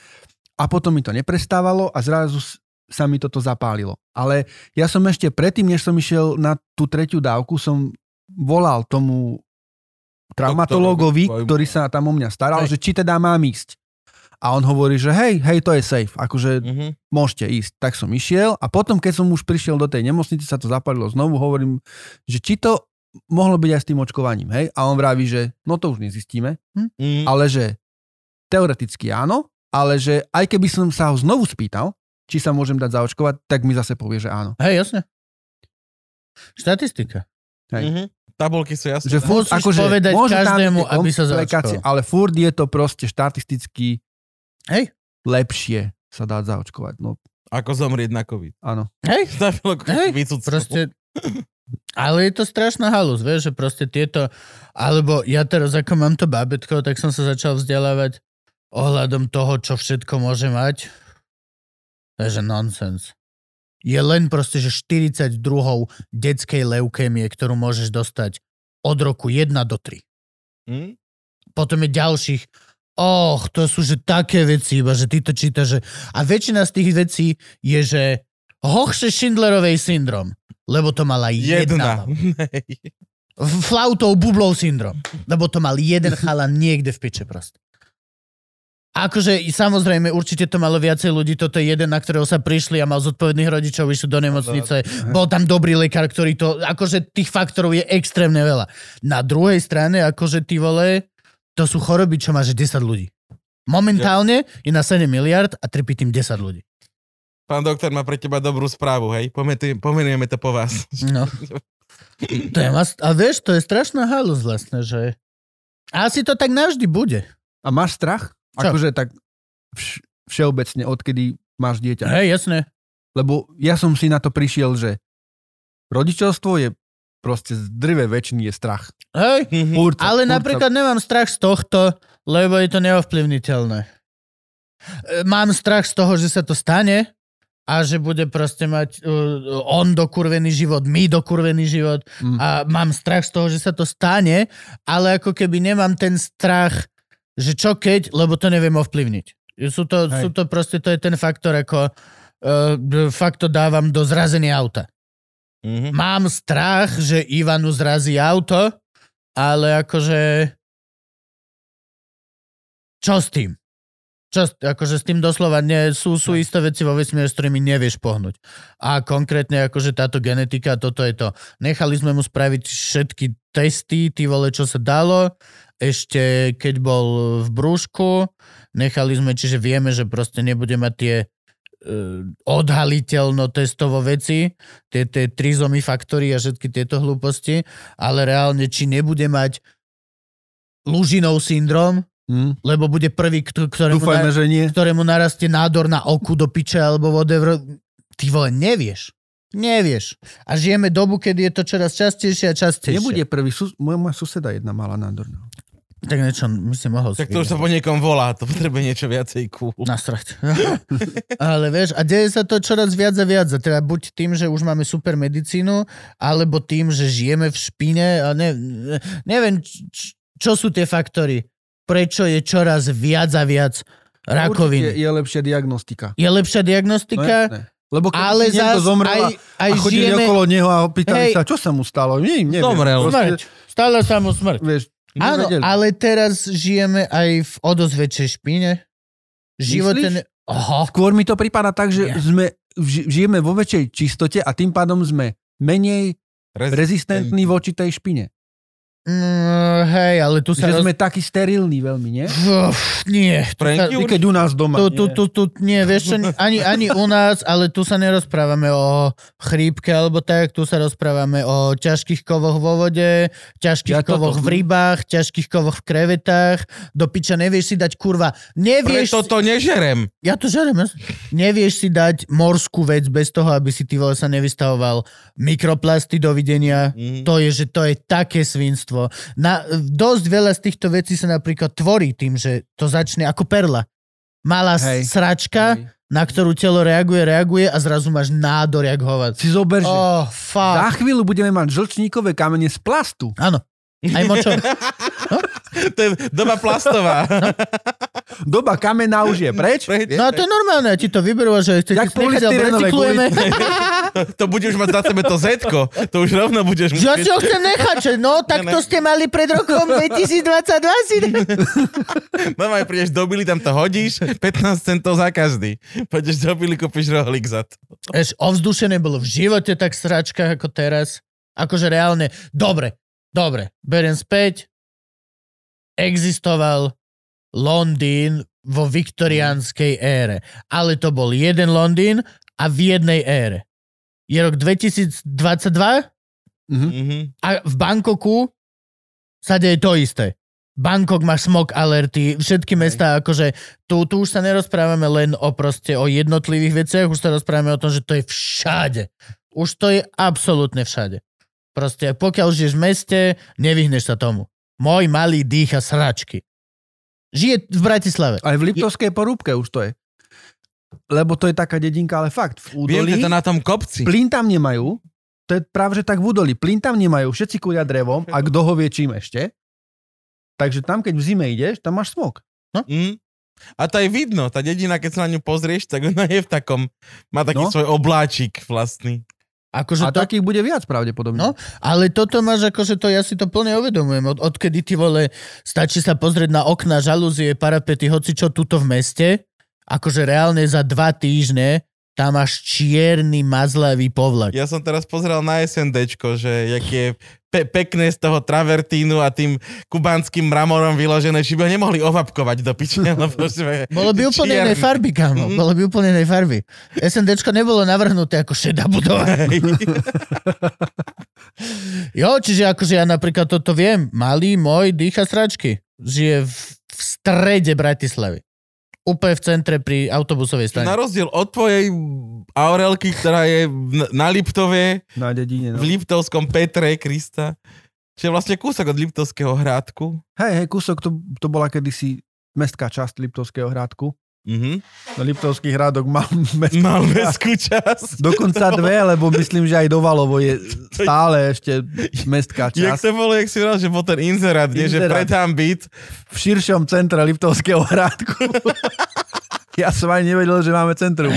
a potom mi to neprestávalo a zrazu sa mi toto zapálilo. Ale ja som ešte predtým, než som išiel na tú tretiu dávku, som volal tomu traumatológovi, ktorý sa tam o mňa staral, Hej. že či teda mám ísť. A on hovorí, že hej, hej, to je safe, akože Mhm. môžete ísť. Tak som išiel a potom, keď som už prišiel do tej nemocnice, sa to zapalilo znovu, hovorím, že či to mohlo byť aj s tým očkovaním, hej? A on vraví, že no to už nezistíme, Mhm. ale že teoreticky áno, ale že aj keby som sa ho znovu spýtal, či sa môžem dať zaočkovať, tak mi zase povie, že áno. Hej, jasne. Štatistika. Hej. Mhm. Tabulky sú jasné. Že furt, Musíš akože, povedať môže každému, aby sa zaočkoval. Ale furt je to proste štatisticky Hej. lepšie sa dať zaočkovať. No, Ako zomrieť na COVID. áno. Hej, Hej, proste... (laughs) Ale je to strašná halus, vieš, že proste tieto... Alebo ja teraz, ako mám to bábetko, tak som sa začal vzdelávať ohľadom toho, čo všetko môže mať. To je že nonsens. Je len proste, že 40 druhov detskej leukémie, ktorú môžeš dostať od roku 1 do 3. Mhm. Potom je ďalších, och, to sú že také veci, iba že ty to čítaš, že... A väčšina z tých vecí je, že hochše Schindlerovej syndrom, lebo to mala jedna. Jedna. Flautou bublou syndrom, lebo to mal jeden chalan niekde v piče proste. Akože samozrejme, určite to malo viacej ľudí, toto je jeden, na ktorého sa prišli a mal zodpovedných rodičov, išiel do nemocnice, bol tam dobrý lekár, ktorý to, akože tých faktorov je extrémne veľa. Na druhej strane, akože ty vole, to sú choroby, čo máš 10 ľudí. Momentálne je na 7 miliard a trpí tým 10 ľudí. Pán doktor má pre teba dobrú správu, hej? Pomenuj- Pomenujeme to po vás. No. To je mas... A vieš, to je strašná halus vlastne, že... A asi to tak navždy bude. A máš strach? Čo? Akože tak vš- všeobecne, odkedy máš dieťa. Hej, jasné. Lebo ja som si na to prišiel, že rodičovstvo je proste zdrve väčší je strach. Hej, Mhm. Furt sa- ale sa- napríklad nemám strach z tohto, lebo je to neovplyvniteľné. E, Mám strach z toho, že sa to stane a že bude proste mať uh, on dokurvený život, my dokurvený život Mm. a mám strach z toho, že sa to stane, ale ako keby nemám ten strach, že čo keď, lebo to neviem ovplyvniť. Sú to, Hej. sú to proste, to je ten faktor, ako uh, fakt to dávam do zrazenia auta. Mhm. Mám strach, že Ivanu zrazí auto, ale akože... Čo s tým? Čo, akože s tým doslova nie, sú, sú isté veci vo vesmíre, s ktorými nevieš pohnúť. A konkrétne akože táto genetika, toto je to. Nechali sme mu spraviť všetky testy, ty vole, čo sa dalo, ešte keď bol v brúšku, nechali sme, čiže vieme, že proste nebude mať tie odhaliteľno testovo veci, tie, tie trizomy faktory a všetky tieto hlúposti, ale reálne, či nebude mať Lužinov syndrom, Mm. lebo bude prvý, kto- ktorému, Dúfajme, na, že nie. ktorému narastie nádor na oku do piče alebo whatever. Ty vole, nevieš. Nevieš. A žijeme dobu, kedy je to čoraz častejšie a častejšie. Nebude prvý. Sus- moja, moja suseda jedna mala nádor. Tak niečo, my si mohol Tak to už sa po niekom volá, to potrebuje niečo viacej cool. nasrať. (laughs) Ale vieš, a deje sa to čoraz viac a viac. A teda buď tým, že už máme super medicínu, alebo tým, že žijeme v špine. A ne, neviem, č- čo sú tie faktory. Prečo je čoraz viac a viac Určite rakovín. je lepšia diagnostika. Je lepšia No, diagnostika, jasné. Lebo keď ale si niekto zomrel aj, aj a chodili žijeme... okolo neho a pýtali Hej. sa, čo sa mu stalo. Nie, neviem. Zomrel. Smrť. Stále sa mu smrť. Vieš, Áno, nevedeli. ale teraz žijeme aj v o dosť väčšej špine. Ne... Aha. Skôr mi to prípada tak, že Nie. sme, ži- žijeme vo väčšej čistote a tým pádom sme menej Rez- rezistentní voči tej špine. Mm, hej, ale tu sa... Že roz- sme takí sterilní veľmi, nie? Uf, nie. Sa... I keď u nás doma. Tu, tu, tu, tu, nie, vieš čo, ani, ani u nás, ale tu sa nerozprávame o chrípke alebo tak, tu sa rozprávame o ťažkých kovoch vo vode, ťažkých Ja toto- kovoch v rybách, ťažkých kovoch v krevetách, do piča nevieš si dať kurva, nevieš Preto to nežerem. Ja to žerem. Nevieš si dať morskú vec bez toho, aby si ty vole sa nevystavoval mikroplasty dovidenia. Mhm. To je, že to je také svinstvo. Na, dosť veľa z týchto vecí sa napríklad tvorí tým, že to začne ako perla. Malá Hej. sračka, Hej. na ktorú telo reaguje, reaguje a zrazu máš nádor, jak hovad. Si zober, že Oh, za chvíľu budeme mať žlčníkové kamene z plastu. Áno. Aj močo. (laughs) To je doba plastová. Doba kamena už je preč. (laughs) No a to je normálne, ti to vyberú, že chcete Jak nechať, recyklujeme. (laughs) (laughs) To bude už mať na sebe to z to už rovno budeš Že ja si ho chcem nechať, že no, tak to ste mali pred rokom 2022 si... Mama, prídeš do Billy, tam to hodíš, 15 centov za každý. Pôjdeš do Billy, kúpiš rohlík za to. Eš, ovzdušie nebolo v živote tak sračka ako teraz. Akože reálne, dobre, dobre, beriem späť. Existoval Londýn vo viktoriánskej ére. Ale to bol jeden Londýn a v jednej ére. Je rok 2022 Mhm. Mhm. a v Bangkoku sa deje to isté. Bangkok má smog alerty, všetky mestá, akože tu, tu už sa nerozprávame len o proste o jednotlivých veciach, už sa rozprávame o tom, že to je všade. Už to je absolútne všade. Proste pokiaľ žiješ v meste, nevyhneš sa tomu. Môj malý dýcha sračky. Žije v Bratislave. Aj v Liptovskej porúbke už to je. Lebo to je taká dedinka, ale fakt, v Viem, údolí že to na tom kopci. plyn tam nemajú, to je práve, že tak v údolí, plyn tam nemajú, všetci kúria drevom a kto ho vie čím ešte. Takže tam, keď v zime ideš, tam máš smog. Mm. A to aj vidno, tá dedina, keď sa na ňu pozrieš, tak ona je v takom, má taký No. svoj obláčik vlastný. Akože A to, takých bude viac pravdepodobne. No, ale toto máš akože to, ja si to plne uvedomujem. Od, odkedy ty vole, stačí sa pozrieť na okna, žalúzie, parapety, hoci čo tuto v meste, akože reálne za dva týždne tam máš čierny mazlavý povlak. Ja som teraz pozeral na SNDčko, že jak je pe- pekné z toho travertínu a tým kubánskym mramorom vyložené, či by ho nemohli ovapkovať do piče. (laughs) lebo (laughs) že- Bolo by úplne inej farby, kámo. Mhm. Bolo by úplne inej farby. SNDčko nebolo navrhnuté ako šedá budova. Hej. (laughs) Jo, čiže akože ja napríklad toto viem. Malý môj dýcha sračky. Žije v, v strede Bratislavy. Úplne v centre pri autobusovej Na stane. rozdiel od tvojej Aurelky, ktorá je na Liptove, Na dedine, no. v Liptovskom Petre Krista, čo je vlastne kúsok od Liptovského hrádku. Hej, hej, kúsok, to, to bola kedysi mestská časť Liptovského hrádku. Mhm. No, Liptovský hrádok mal (laughs) mestskú Mal mestskú časť. Dokonca dve, lebo myslím, že aj do Valovo je stále ešte mestská Jak časť. to bolo, jak si vral, že bol ten inzerát, nie, že predám byt. V širšom centre Liptovského hrádku. (laughs) Ja som ani nevedel, že máme centrum.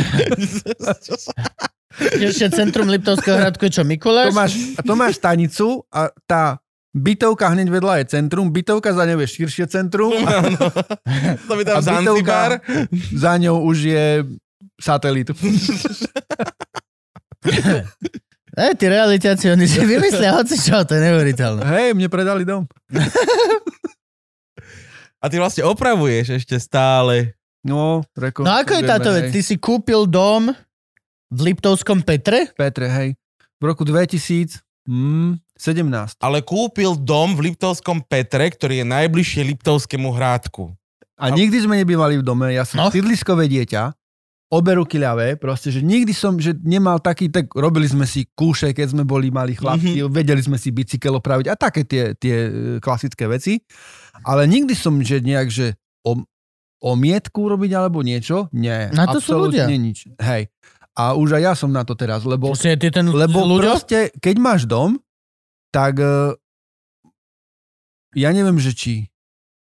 Ešte centrum Liptovského hradku je čo, To Mikuláš? máš, to máš stanicu a tá bytovka hneď vedľa je centrum, bytovka za ňou je širšie centrum (laughs) a, To by tam a Zanzibar. bytovka za ňou už je satelit. (laughs) E, tí realitáci, oni si vymyslia hoci čo, to je neuveriteľné. Hej, mne predali dom. (laughs) A ty vlastne opravuješ ešte stále. No, reko, No ako je táto vec? Ty si kúpil dom v Liptovskom Petre? Petre, hej. V roku 2017. Ale kúpil dom v Liptovskom Petre, ktorý je najbližšie Liptovskému hrádku. A nikdy sme nebývali v dome, ja som No. sídliskové dieťa, obe ruky ľavé, proste, že nikdy som, že nemal taký, tak robili sme si kúše, keď sme boli mali chlapci, mm-hmm. vedeli sme si bicykel opraviť a také tie, tie e, klasické veci. Ale nikdy som, že nejak, že o, omietku robiť alebo niečo, nie. Na to sú absolútne ľudia. nič. Hej. A už aj ja som na to teraz, lebo Proste ty ten lebo ľudia? proste, keď máš dom, tak eh, ja neviem, že či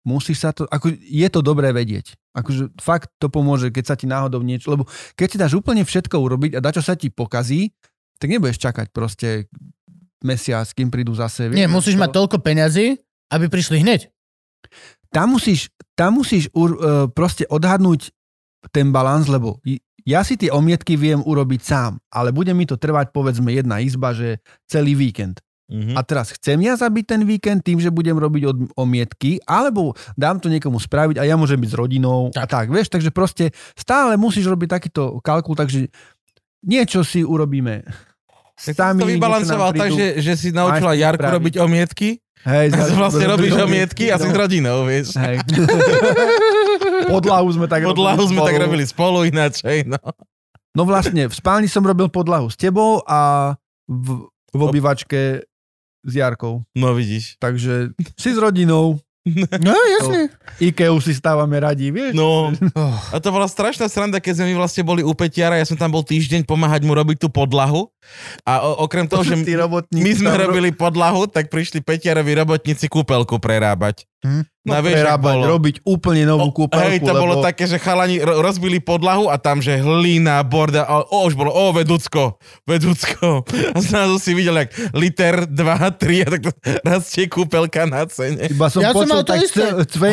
musíš sa to, ako je to dobré vedieť. Akože fakt to pomôže, keď sa ti náhodou niečo, lebo keď si dáš úplne všetko urobiť a dačo sa ti pokazí, tak nebudeš čakať proste mesiac, kým prídu zase. Nie, musíš to- mať toľko peňazí, aby prišli hneď. tam musíš, tam musíš ur, uh, proste odhadnúť ten balans, lebo ja si tie omietky viem urobiť sám, ale bude mi to trvať povedzme jedna izba, že celý víkend. Mhm. A teraz chcem ja zabiť ten víkend tým, že budem robiť od, omietky, alebo dám to niekomu spraviť a ja môžem byť s rodinou tak. a tak, vieš, takže proste stále musíš robiť takýto kalkul, takže niečo si urobíme. Tak si to vybalancoval tak, že, že si naučila Jarku spraviť. robiť omietky Hej, (laughs) a vlastne robíš omietky a si s no. rodinou, vieš. Hej. (laughs) Podlahu sme tak Podlahu robili sme tak spolu. robili spolu ináč, hej, no. No vlastne, v spálni som robil podlahu s tebou a v, v obývačke s Jarkou. No vidíš. Takže si s rodinou, (laughs) No jasne. Ikeu si stávame radi, vieš? No, Oh. a to bola strašná sranda, keď sme my vlastne boli u Petiara, ja som tam bol týždeň pomáhať mu robiť tú podlahu a o, okrem toho, že my sme robili podlahu, tak prišli Petiarovi robotníci kúpelku prerábať. Hm? no, Na vieš, prerábať, bolo. robiť úplne novú kúpeľku, Hej, to lebo... bolo také, že chalani ro- rozbili podlahu a tam, že hlína, borda, o, už bolo, o, vedúcko, vedúcko. (laughs) A zrazu si videl, jak liter, 2, 3 a tak to (laughs) rastie kúpelka na cene. Iba som Ja som počul mal to isté.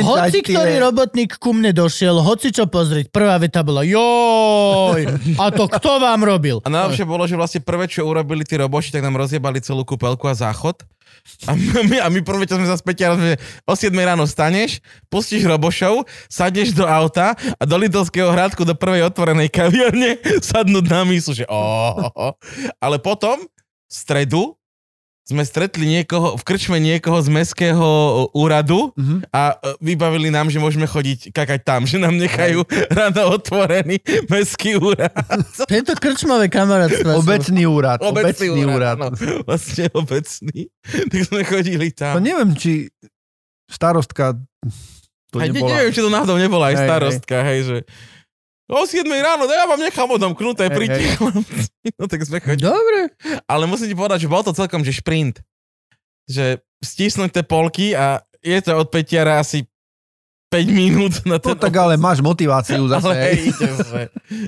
Hoci tie- ktorý robotník ku mne došiel, hoci čo pozrieť, prvá veta bola joj, a to kto vám robil? A najlepšie bolo, že vlastne prvé, čo urobili tí roboši, tak nám rozjebali celú kúpelku a záchod. A my, a my prvé, čo sme sa späť že o 7 ráno staneš, pustíš robošov, sadneš do auta a do Lidlského hradku do prvej otvorenej kaviarne sadnúť na mísu, že oh. Ale potom, v stredu, sme stretli niekoho, v krčme niekoho z mestského úradu Mhm. a e, vybavili nám, že môžeme chodiť kakať tam, že nám nechajú (laughs) ráno otvorený mestský úrad. (laughs) Tieto krčmové kamarátstva sú... Obecný úrad. Obecný, Obecný úrad. Áno, vlastne obecný. (laughs) Tak sme chodili No tam. neviem, či starostka to Aj, nebola. neviem, či to náhodou nebola aj Hej, starostka, hej, že o 7 ráno, no ja vám nechám odomknuté, Hej, príďte. (laughs) No tak sme chodili. Dobre. Ale musím ti povedať, že bol to celkom, že šprint. Že stisnúť tie polky a je to od Petiara asi 5 minút na No ten tak ale máš motiváciu (laughs) zase. Ale hej.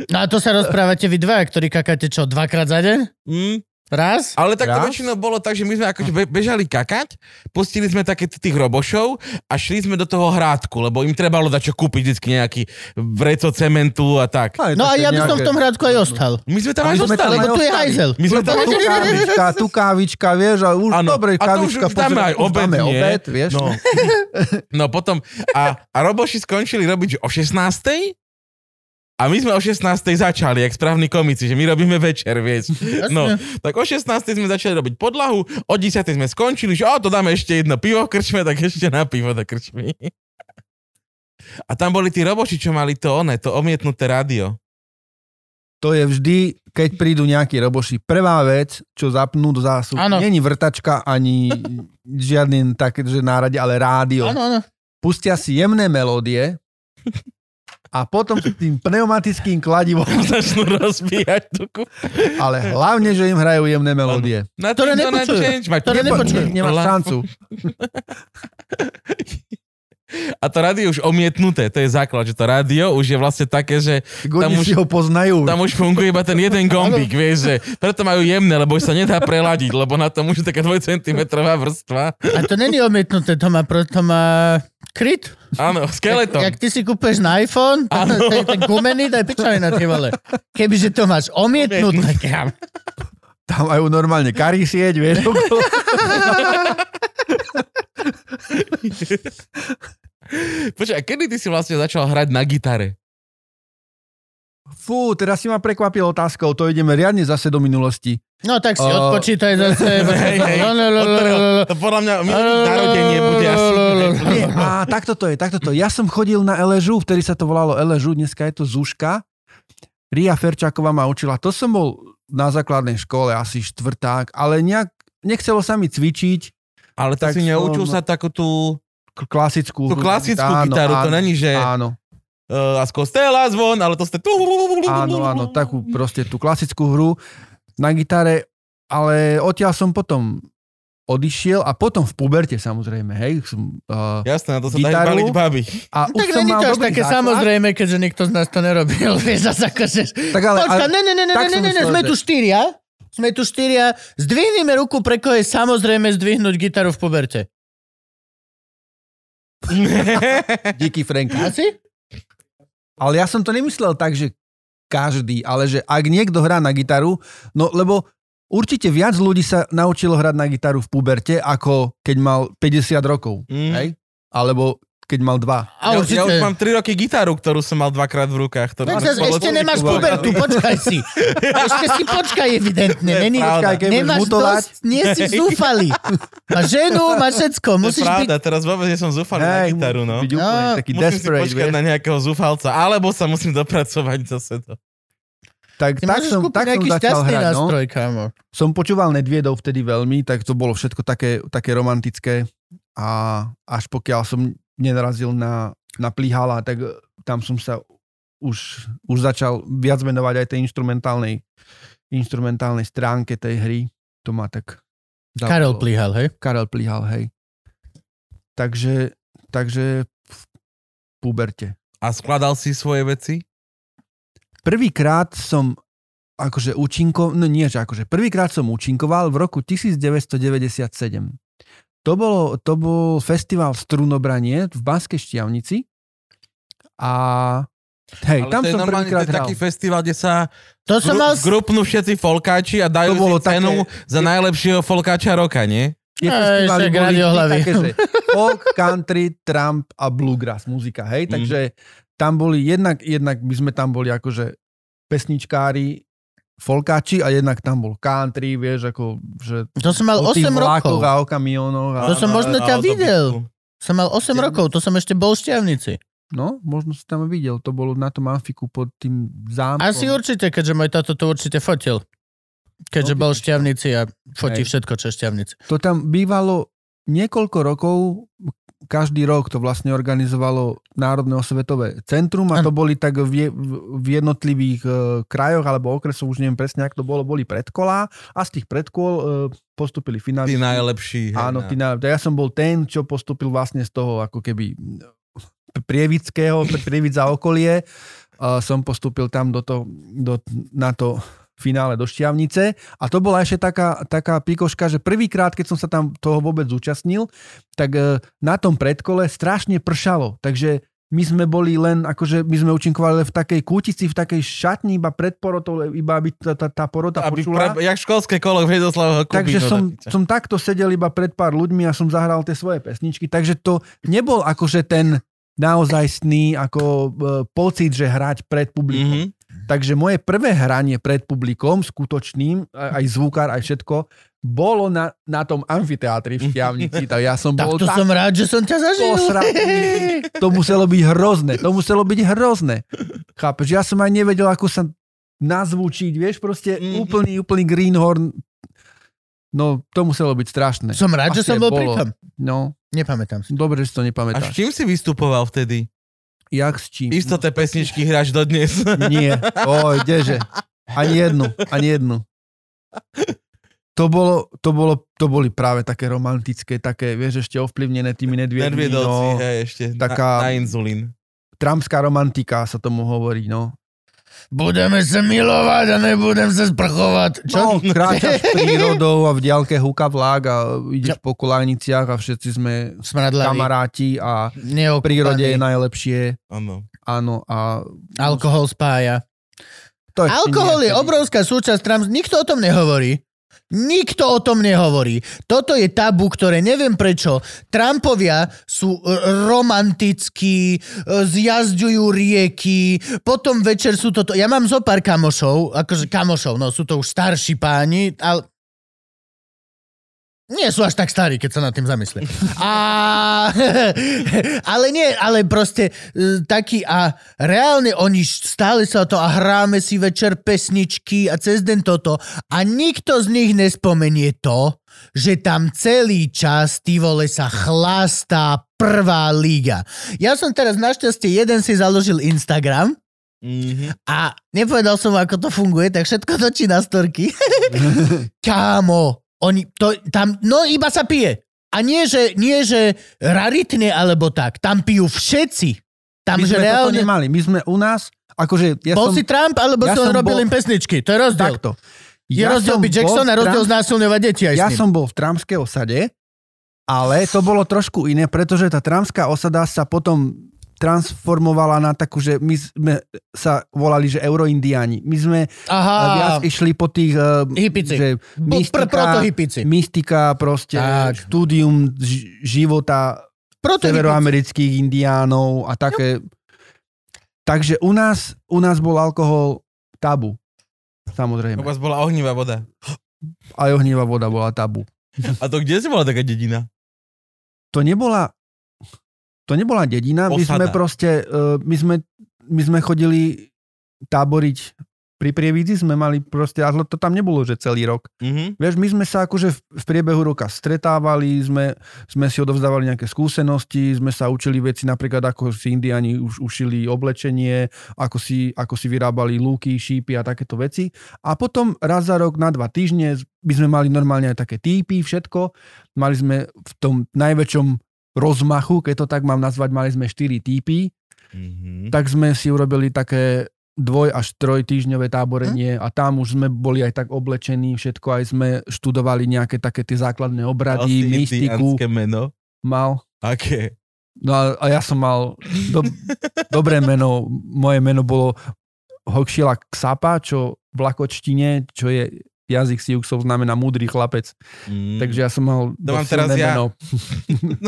No a to sa rozprávate vy dva, ktorí kakáte čo, dvakrát za deň? Hm? Raz? Ale tak to Raz? väčšinou bolo tak, že my sme akože be- bežali kakať, pustili sme také tých robošov a šli sme do toho hrádku, lebo im trebalo dať čo kúpiť vždycky nejaký vreco cementu a tak. Aj No a také ja by som v nejaké- tom hradku aj ostal. My sme tam A aj zostali. Lebo tu je hajzel. My sme tam Tu kávička, tu kávička, vieš, a už Áno. dobre, A to už- kávička, dáme aj obed, dáme nie? obed, vieš. No. (laughs) no potom, a, a roboši skončili robiť že o 16. A my sme o 16. začali, jak správni komici, že my robíme večer, vieš. No, tak o 16. sme začali robiť podlahu, o 10. sme skončili, že o, to dáme ešte jedno pivo v krčme, tak ešte na pivo do krčmy. A tam boli tí roboši, čo mali to one, to omietnuté rádio. To je vždy, keď prídu nejakí roboši, prvá vec, čo zapnú do zásubu, Áno. není vrtačka ani žiadny také, že nárade, ale rádio. Áno, áno. Pustia si jemné melódie a potom s tým pneumatickým kladivom, (laughs) Začnú rozbíjať tú ale hlavne, že im hrajú jemné melódie. Na Ktoré nepočujú. Ktoré nepo- nepočujú. Nemá La- šancu. (laughs) (laughs) A to rádio už omietnuté, to je základ, že to rádio už je vlastne také, že Oni už- si ho poznajú. tam už funguje iba ten jeden (laughs) gombík, vieš, že preto majú jemné, lebo už sa nedá preladiť, lebo na tom už je taká 2 cm vrstva. A to není omietnuté, to má, to má kryt. Áno, skeleton. Jak ty si kúpeš na iPhone, to je ten gumený, to je pičovina, ty vole. Kebyže to máš omietnuté, kam. Tam majú normálne karisieť, vieš. (laughs) Počkaj, a kedy ty si vlastne začal hrať na gitare? Fú, teraz si ma prekvapil otázkou, to ideme riadne zase do minulosti. No tak si O- odpočítaj zase. (laughs) Hej, hej. No, no, no. To podľa mňa narodenie bude asi. Nie, a takto to je, takto to je. Ja som chodil na Eležu, vtedy sa to volalo Eležu, dneska je to Zúška. Ria Ferčáková ma učila, to som bol na základnej škole, asi štvrták, ale nejak, nechcelo sa mi cvičiť Ale tak si neučil som- sa takú tú, klasickú. tú klasickú gitaru, to není, že Áno, uh, a z kostela zvon, ale to ste tu... áno, áno, takú proste tú klasickú hru na gitare, ale odtiaľ som potom odišiel a potom v puberte samozrejme, hej. Som, uh, Jasné, na to sa dajú Gitaru? baliť baby. a už Tak som není mal to také základ. samozrejme, keďže nikto z nás to nerobil. (laughs) Vieš, zase akože... Tak ale, Počka, ale, ne, ne, ne, ne, ne, ne, ne, sme tu štyria. Sme tu štyria. Zdvihnime ruku, pre koho je samozrejme zdvihnúť gitaru v puberte. (laughs) díky Frank. Asi? Ale ja som to nemyslel tak, že každý, ale že ak niekto hrá na gitaru, no lebo určite viac ľudí sa naučilo hrať na gitaru v puberte, ako keď mal 50 rokov, Mm. hej? Alebo keď mal dva. A Ja, určite. ja už mám 3 roky gitaru, ktorú som mal dvakrát v rukách. Ktorú zase spoločne ešte nemáš pubertu, počkaj si. Ešte si počkaj, evidentne. Není, pravda. Počkaj, keď nemáš mutovať. dosť, nie si zúfalý. Máš ženu, máš všetko. To je Musíš byť... pravda, teraz vôbec nie som zúfalý na Hej, gitaru, no. byť úplne No, taký Musím si počkať vieš. na nejakého zúfalca, alebo sa musím dopracovať zase to. Tak, Ty tak som, tak som začal šťastný hrať, no. nástroj, kámo. Som počúval Nedviedov vtedy veľmi, tak to bolo všetko také, také romantické a až pokiaľ som nenarazil na, na Plihala, tak tam som sa už, už začal viac venovať aj tej instrumentálnej, instrumentálnej stránke tej hry. To ma tak... zaujalo. Karel Plíhal, hej? Karel Plihal, hej. Takže, takže v puberte. A skladal si svoje veci? Prvýkrát som akože účinko, no nie, že akože prvýkrát som účinkoval v roku 1997. To, bolo, to bol festival Strunobranie v Banskej Štiavnici a hej, Ale tam to je som normálne prvýkrát to je hral. taký festival, kde sa To som gru- mal... zgrupnú všetci folkáči a dajú si cenu také- za najlepšieho folkáča roka, nie? Tie Ej, festivaly však boli vždy také, že folk, country, Trump a bluegrass muzika, hej, takže tam boli, jednak, jednak by sme tam boli akože pesničkári, folkáči a jednak tam bol country, vieš, ako, že To som mal o tých 8 rokov. a o kamionoch. A, To som možno ťa A- a- a- videl. Som mal 8 rokov, to som ešte bol v Šťavnici. No, možno si tam videl, to bolo na tom amfiku pod tým zámkom. Asi určite, keďže môj tato to určite fotil. Keďže No, bol v Šťavnici a fotí Hej. všetko, čo je Šťavnici. To tam bývalo niekoľko rokov, každý rok to vlastne organizovalo Národné osvetové centrum a to boli tak v, v jednotlivých e, krajoch alebo okresoch, už neviem presne, ak to bolo, boli predkolá a z tých predkôl e, postupili Tí finalisti. najlepší. hej, Áno, na- tí na, ja som bol ten, čo postupil vlastne z toho ako keby prievického, prievidza okolie. Uh, som postupil tam do to, do, na to finále do Šťavnice a to bola ešte taká, taká pikoška, že prvýkrát, keď som sa tam toho vôbec zúčastnil, tak e, na tom predkole strašne pršalo, takže my sme boli len, akože my sme účinkovali len v takej kútici, v takej šatni, iba pred porotou, iba aby tá, tá, tá porota Aby počula. pre, jak školské kolo v Hedoslavho Takže som, som takto sedel iba pred pár ľuďmi a som zahral tie svoje pesničky, takže to nebol akože ten naozajstný ako e, pocit, že hrať pred publikom. Mhm. Takže moje prvé hranie pred publikom, skutočným, aj zvukár, aj všetko, bolo na, na tom amfiteátri v Šťavnici. (laughs) Tak ja som Tak bol to som rád, že som ťa zažil. posratý. (laughs) To muselo byť hrozné. To muselo byť hrozné. Chápeš? Ja som aj nevedel, ako sa nazvučiť, vieš, proste Mhm. úplný, úplný greenhorn. No, to muselo byť strašné. Som rád, že Asi som aj bol pri bolo. tom. No, Nepamätám si. dobre, že si to A s nepamätáš. čím si vystupoval vtedy? Jak s čím? Istoté pesničky hráš dodnes. (laughs) Nie. Oj, kdeže. Ani jednu, ani jednu. To bolo, to bolo, to boli práve také romantické, také, vieš, ešte ovplyvnené tými nedviedmi. No, hej, ešte taká- na, na inzulín. Trumpská romantika sa tomu hovorí, no. Budeme sa milovať a nebudem sa sprchovať. Čo? No, kráčaš prírodou a v diaľke húka vlák a ideš po kolajniciach a všetci sme Smradlavý. kamaráti a v prírode je najlepšie. Áno. Áno, a Alkohol spája. to ešte Alkohol je obrovská súčasť. Nikto o tom nehovorí. Nikto o tom nehovorí. Toto je tabu, ktoré neviem prečo. Trumpovia sú e, romantickí, e, zjazďujú rieky, potom večer sú toto... Ja mám zo pár kamošov, akože kamošov, no sú to už starší páni, ale nie sú až tak starí, keď sa nad tým zamyslí. A... (laughs) ale nie, ale proste e, taký a reálne oni stále sa o to a hráme si večer pesničky a cez den toto a nikto z nich nespomenie to, že tam celý čas ty vole sa chlastá prvá liga. Ja som teraz našťastie jeden si založil Instagram Mhm. a nepovedal som, ako to funguje, tak všetko točí na storky. (laughs) Kámo, oni, to, tam, no iba sa pije. A nie, že, nie, že raritne alebo tak. Tam pijú všetci. Tam, My že sme toto reálne... nemali. My sme u nás, akože ja bol som si Trump, alebo ja som robil bol- im pesničky. To je rozdiel. takto. Je rozdiel byť Jackson a rozdiel znásilňovať deti aj Ja som bol v Tramskej osade, ale to bolo trošku iné, pretože tá Tramská osada sa potom transformovala na takú, že my sme sa volali, že euroindiáni. My sme Aha, viac išli po tých... Uh, Hipici. Že bo- pr- proto hypici. mystika, proste Tak. štúdium ž- života Proto severoamerických indiánov a také. Takže u nás, u nás bol alkohol tabu. Samozrejme. U vás bola ohnivá voda. Aj ohnivá voda bola tabu. A to kde si bola taká dedina? To nebola to nebola dedina, my Osada. sme proste, uh, my sme, my sme chodili táboriť pri Prievidzi, sme mali proste, ale to tam nebolo, že celý rok. Mhm. Vieš, my sme sa akože v, v priebehu roka stretávali, sme, sme si odovzdávali nejaké skúsenosti, sme sa učili veci napríklad, ako si indiani už ušili oblečenie, ako si, ako si vyrábali lúky, šípy a takéto veci. A potom raz za rok na dva týždne by sme mali normálne aj také týpy, všetko. Mali sme v tom najväčšom rozmachu, keď to tak mám nazvať, mali sme 4 týpy, Mhm. tak sme si urobili také dvoj až troj týždňové táborenie a tam už sme boli aj tak oblečení, všetko aj sme študovali nejaké také tie základné Mal obrady, si mystiku indiánske meno? mal. Aké? No a, a ja som mal do, (laughs) dobré meno, moje meno bolo Hokšila Ksapa, čo v lakočtine, čo je jazyk Siuxov znamená múdry chlapec. Mm. Takže ja som mal To mám dosť teraz ja. meno.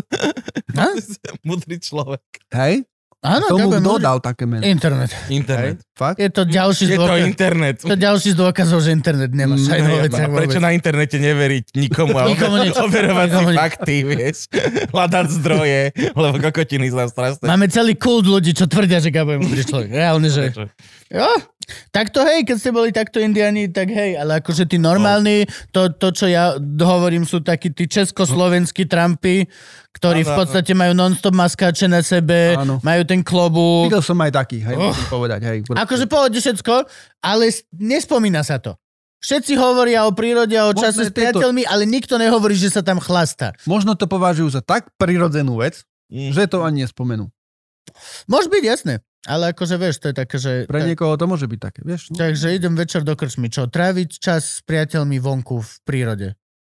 (laughs) Mudrý človek. Hej? Áno, Tomu ďakujem. kto ľudí. dal také meno? Internet. Internet. Fakt? Je to ďalší Je to dôkazov. internet. To ďalší z dôkazov, že internet nemá šajnu Ne, vec. A prečo na internete neveriť nikomu a Nikomu nič. overovať si Nikomu nič. fakty, vieš? Hľadať zdroje, lebo kokotiny sú strašné. Máme celý kult ľudí, čo tvrdia, že Gabo je múdry človek. Reálne, že... Jo, tak to hej, keď ste boli takto indiani, tak hej, ale akože tí normálni, to, to čo ja hovorím, sú takí tí československí Trumpy, ktorí v podstate majú non-stop maskáče na sebe, Áno. majú ten klobúk. Videl som aj taký, hej, Oh. musím povedať, hej. Akože pohode všetko, ale nespomína sa to. Všetci hovoria o prírode a o Možno čase s priateľmi, ale nikto nehovorí, že sa tam chlastá. Možno to považujú za tak prirodzenú vec, Mm. že to ani nespomenú. Môže byť, jasné. Ale akože vieš, to je také, že... Pre niekoho to môže byť také, vieš. No. Takže idem večer do krčmy. Čo? Tráviť čas s priateľmi vonku v prírode.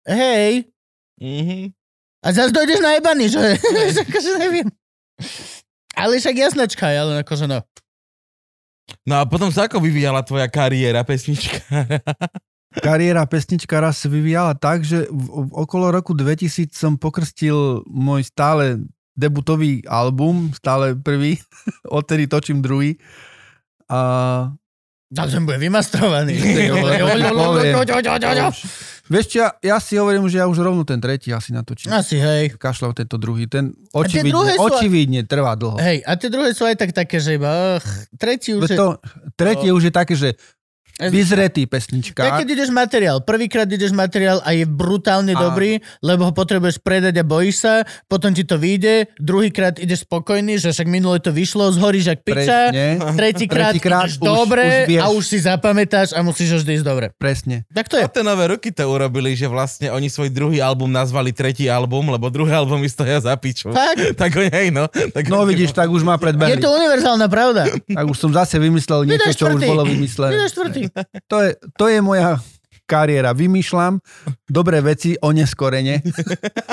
Hej! Mhm. A zase dojdeš na jebaný, že? (laughs) Že akože neviem. Ale však jasnačka, ale akože no. No a potom sa ako vyvíjala tvoja kariéra pesnička? (laughs) Kariéra pesničkára sa vyvíjala tak, že v, v, okolo roku 2000 som pokrstil môj stále debutový album, stále prvý, (laughs) odtedy točím druhý. A Tak ten bude vymastrovaný. Vieš čo, ja, ja si hovorím, že ja už rovno ten tretí asi natočím. Asi, hej. Kašľam tento druhý. Ten očividne, sú- očividne trvá dlho. Hej, a tie druhé sú aj tak také, že iba, ach, tretí už je... to, tretie už je také, že vyzretý Ja pesničkár. keď ideš materiál, prvýkrát ideš materiál a je brutálne Áno. dobrý, lebo ho potrebuješ predať a bojíš sa, potom ti to vyjde, druhýkrát ideš spokojný, že však minule to vyšlo, zhoríš jak piča, tretíkrát Tretíkrát ideš už- dobre už vieš. a už si zapamätáš a musíš vždy ísť dobre. presne. Tak to je. A tie nové roky to urobili, že vlastne oni svoj druhý album nazvali tretí album, lebo druhé albumy stoja za piču. Tak (laughs) oni, hej no. Tak No vidíš, tak už má Je predbehli. to univerzálna pravda. Tak už som zase vymyslel niečo, čo už bolo vymyslené. Vydáš štvrtý. To je, to je moja kariéra. Vymýšľam dobré veci o neskorene.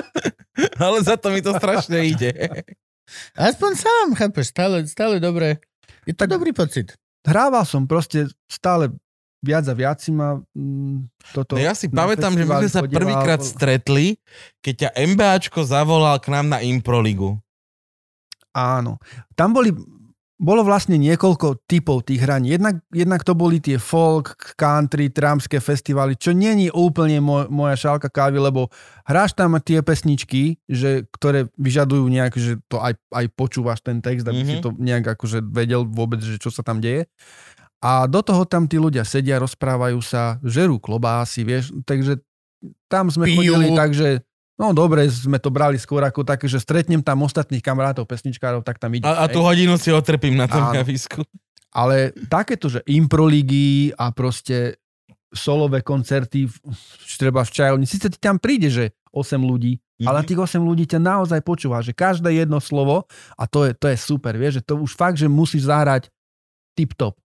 (laughs) Ale za to mi to strašne ide. Aspoň sám, chápeš, stále, stále dobre. Je to dobrý pocit. Hrával som proste stále viac a viac si ma mm, toto... No ja si pamätám, že my sme sa prvýkrát stretli, keď ťa MBAčko zavolal k nám na Improligu. Áno. Tam boli, bolo vlastne niekoľko typov tých hraní. Jednak, jednak to boli tie folk, country, tramské festivaly, čo není úplne moj, moja šálka kávy, lebo hráš tam tie pesničky, že, ktoré vyžadujú nejak, že to aj, aj počúvaš ten text, aby mm-hmm. si Mhm. to nejak akože vedel vôbec, že čo sa tam deje. A do toho tam tí ľudia sedia, rozprávajú sa, žerú klobásy, vieš, takže tam sme Pijú. chodili tak, že no dobre, sme to brali skôr ako také, že stretnem tam ostatných kamarátov, pesničkárov, tak tam idem. A, a tú hodinu si otrpím na tom Áno. javisku. Ale takéto, že improligy a proste solové koncerty, treba v čajovni, síce ti tam príde, že 8 ľudí, Mhm. ale tých 8 ľudí ťa naozaj počúva, že každé jedno slovo, a to je, to je super, vieš, že to už fakt, že musíš zahrať tip-top.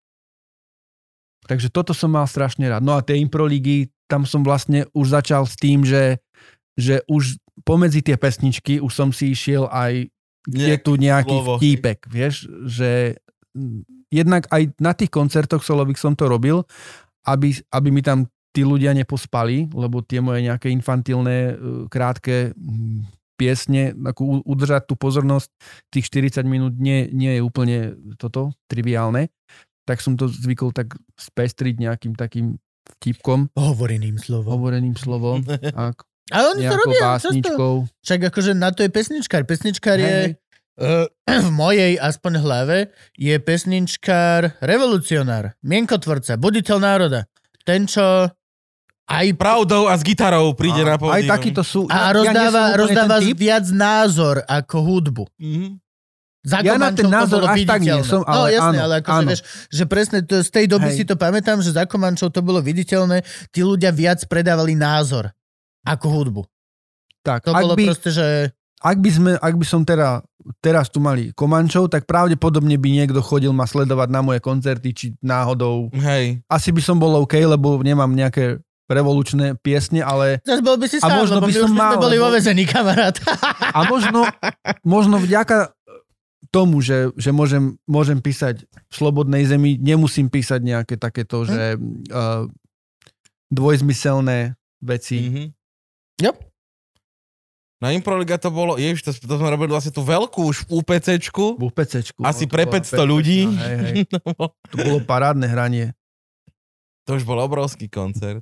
Takže toto som mal strašne rád. No a tie improligy, tam som vlastne už začal s tým, že, že už pomedzi tie pesničky už som si išiel aj je tu nejaký slovo, vtípek, vieš, že mm, jednak aj na tých koncertoch solových som to robil, aby, aby mi tam tí ľudia nepospali, lebo tie moje nejaké infantilné, uh, krátke mm, piesne, ako udržať tú pozornosť tých 40 minút nie, nie je úplne toto triviálne, tak som to zvykol tak spestriť nejakým takým vtipkom, Hovoreným slovom. hovoreným slovom, (laughs) ak, Ale oni to robia často. Však akože na to je pesničkár. Pesničkár je, Hej, uh, (clears throat) v mojej aspoň hlave, je pesničkár revolucionár, mienkotvorca, buditeľ národa. Ten, čo aj Pravdou a s gitarou príde na a, pódium. aj takýto sú. a som rozdáva, úplne rozdáva viac názor ako hudbu. Mhm. Za Ja na ten Komančov to názor bolo až tak nie viditeľné. som, no ale jasne, áno, ale akože áno. vieš, že presne to, z tej doby Hej. si to pamätám, že za Komančov to bolo viditeľné, tí ľudia viac predávali názor ako hudbu. Tak, To ak bolo by, proste, že... ak by, sme, ak by som teda, teraz tu mali Komančov, tak pravdepodobne by niekto chodil ma sledovať na moje koncerty, či náhodou. Hej. Asi by som bol OK, lebo nemám nejaké revolučné piesne, ale Zas bol by si A sám, možno lebo by som mal, boli vo vezení, kamarát. a možno, možno vďaka tomu, že, že môžem, môžem písať v Slobodnej zemi, nemusím písať nejaké takéto, že uh, dvojzmyselné veci. Mhm. Yep. Na Improliga to bolo, ježiš, to, to sme robili vlastne tú veľkú už UPCčku. V UPCčku. Asi no, to pre bola 500 ľudí. Hej, hej. (laughs) To bolo parádne hranie. To už bol obrovský koncert.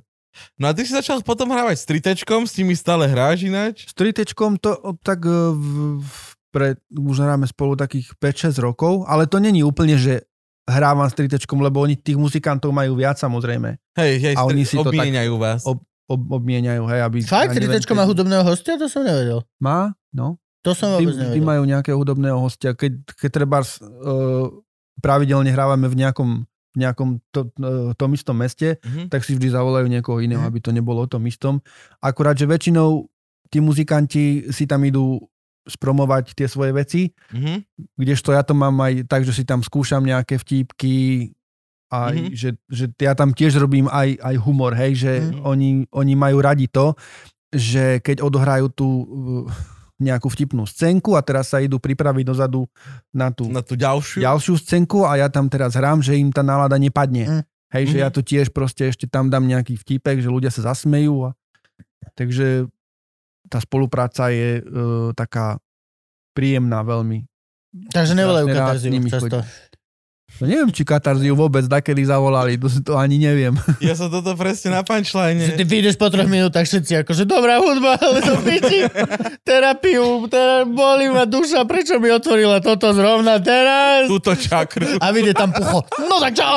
No a ty si začal potom hrávať s tritečkom, s nimi stále hráš ináč? S tritečkom to tak e, v, v, pre, už hráme spolu takých 5-6 rokov, ale to není úplne, že hrávam s tritečkom, lebo oni tých muzikantov majú viac samozrejme. Hej, hej, A oni si to tak- vás. ob- Ob, obmieniajú, hej, aby... Fakt, ja neviem, má hudobného hostia? To som nevedel. Má, no. To som vôbec nevedel. majú nejakého hudobného hostia. Keď, keď treba uh, pravidelne hrávame v nejakom, v nejakom to, uh, tom istom meste, Mhm. tak si vždy zavolajú niekoho iného, Mhm. aby to nebolo o tom istom. Akurát, že väčšinou tí muzikanti si tam idú spromovať tie svoje veci, Mhm. kdežto ja to mám aj tak, že si tam skúšam nejaké vtípky, aj, Mhm. že, že ja tam tiež robím aj, aj humor, hej, že Mhm. oni, oni majú radi to, že keď odohrajú tú uh, nejakú vtipnú scénku a teraz sa idú pripraviť dozadu na tú Na tú ďalšiu. ďalšiu scénku a ja tam teraz hrám, že im tá nálada nepadne. Mm. Hej, že Mhm. ja to tiež proste ešte tam dám nejaký vtipek, že ľudia sa zasmejú. A... Takže tá spolupráca je uh, taká príjemná veľmi. Takže nevolajú katarziu nimi No neviem, či Katarziu vôbec dakedy zavolali, to, to ani neviem. (laughs) Ja som toto presne na punchline. ty vyjdeš po troch minútach všetci akože dobrá hudba, (laughs) ale to piči, terapiu, teraz bolí ma duša, prečo mi otvorila toto zrovna teraz? Túto čakru. A vyjde tam pucho. No tak čo?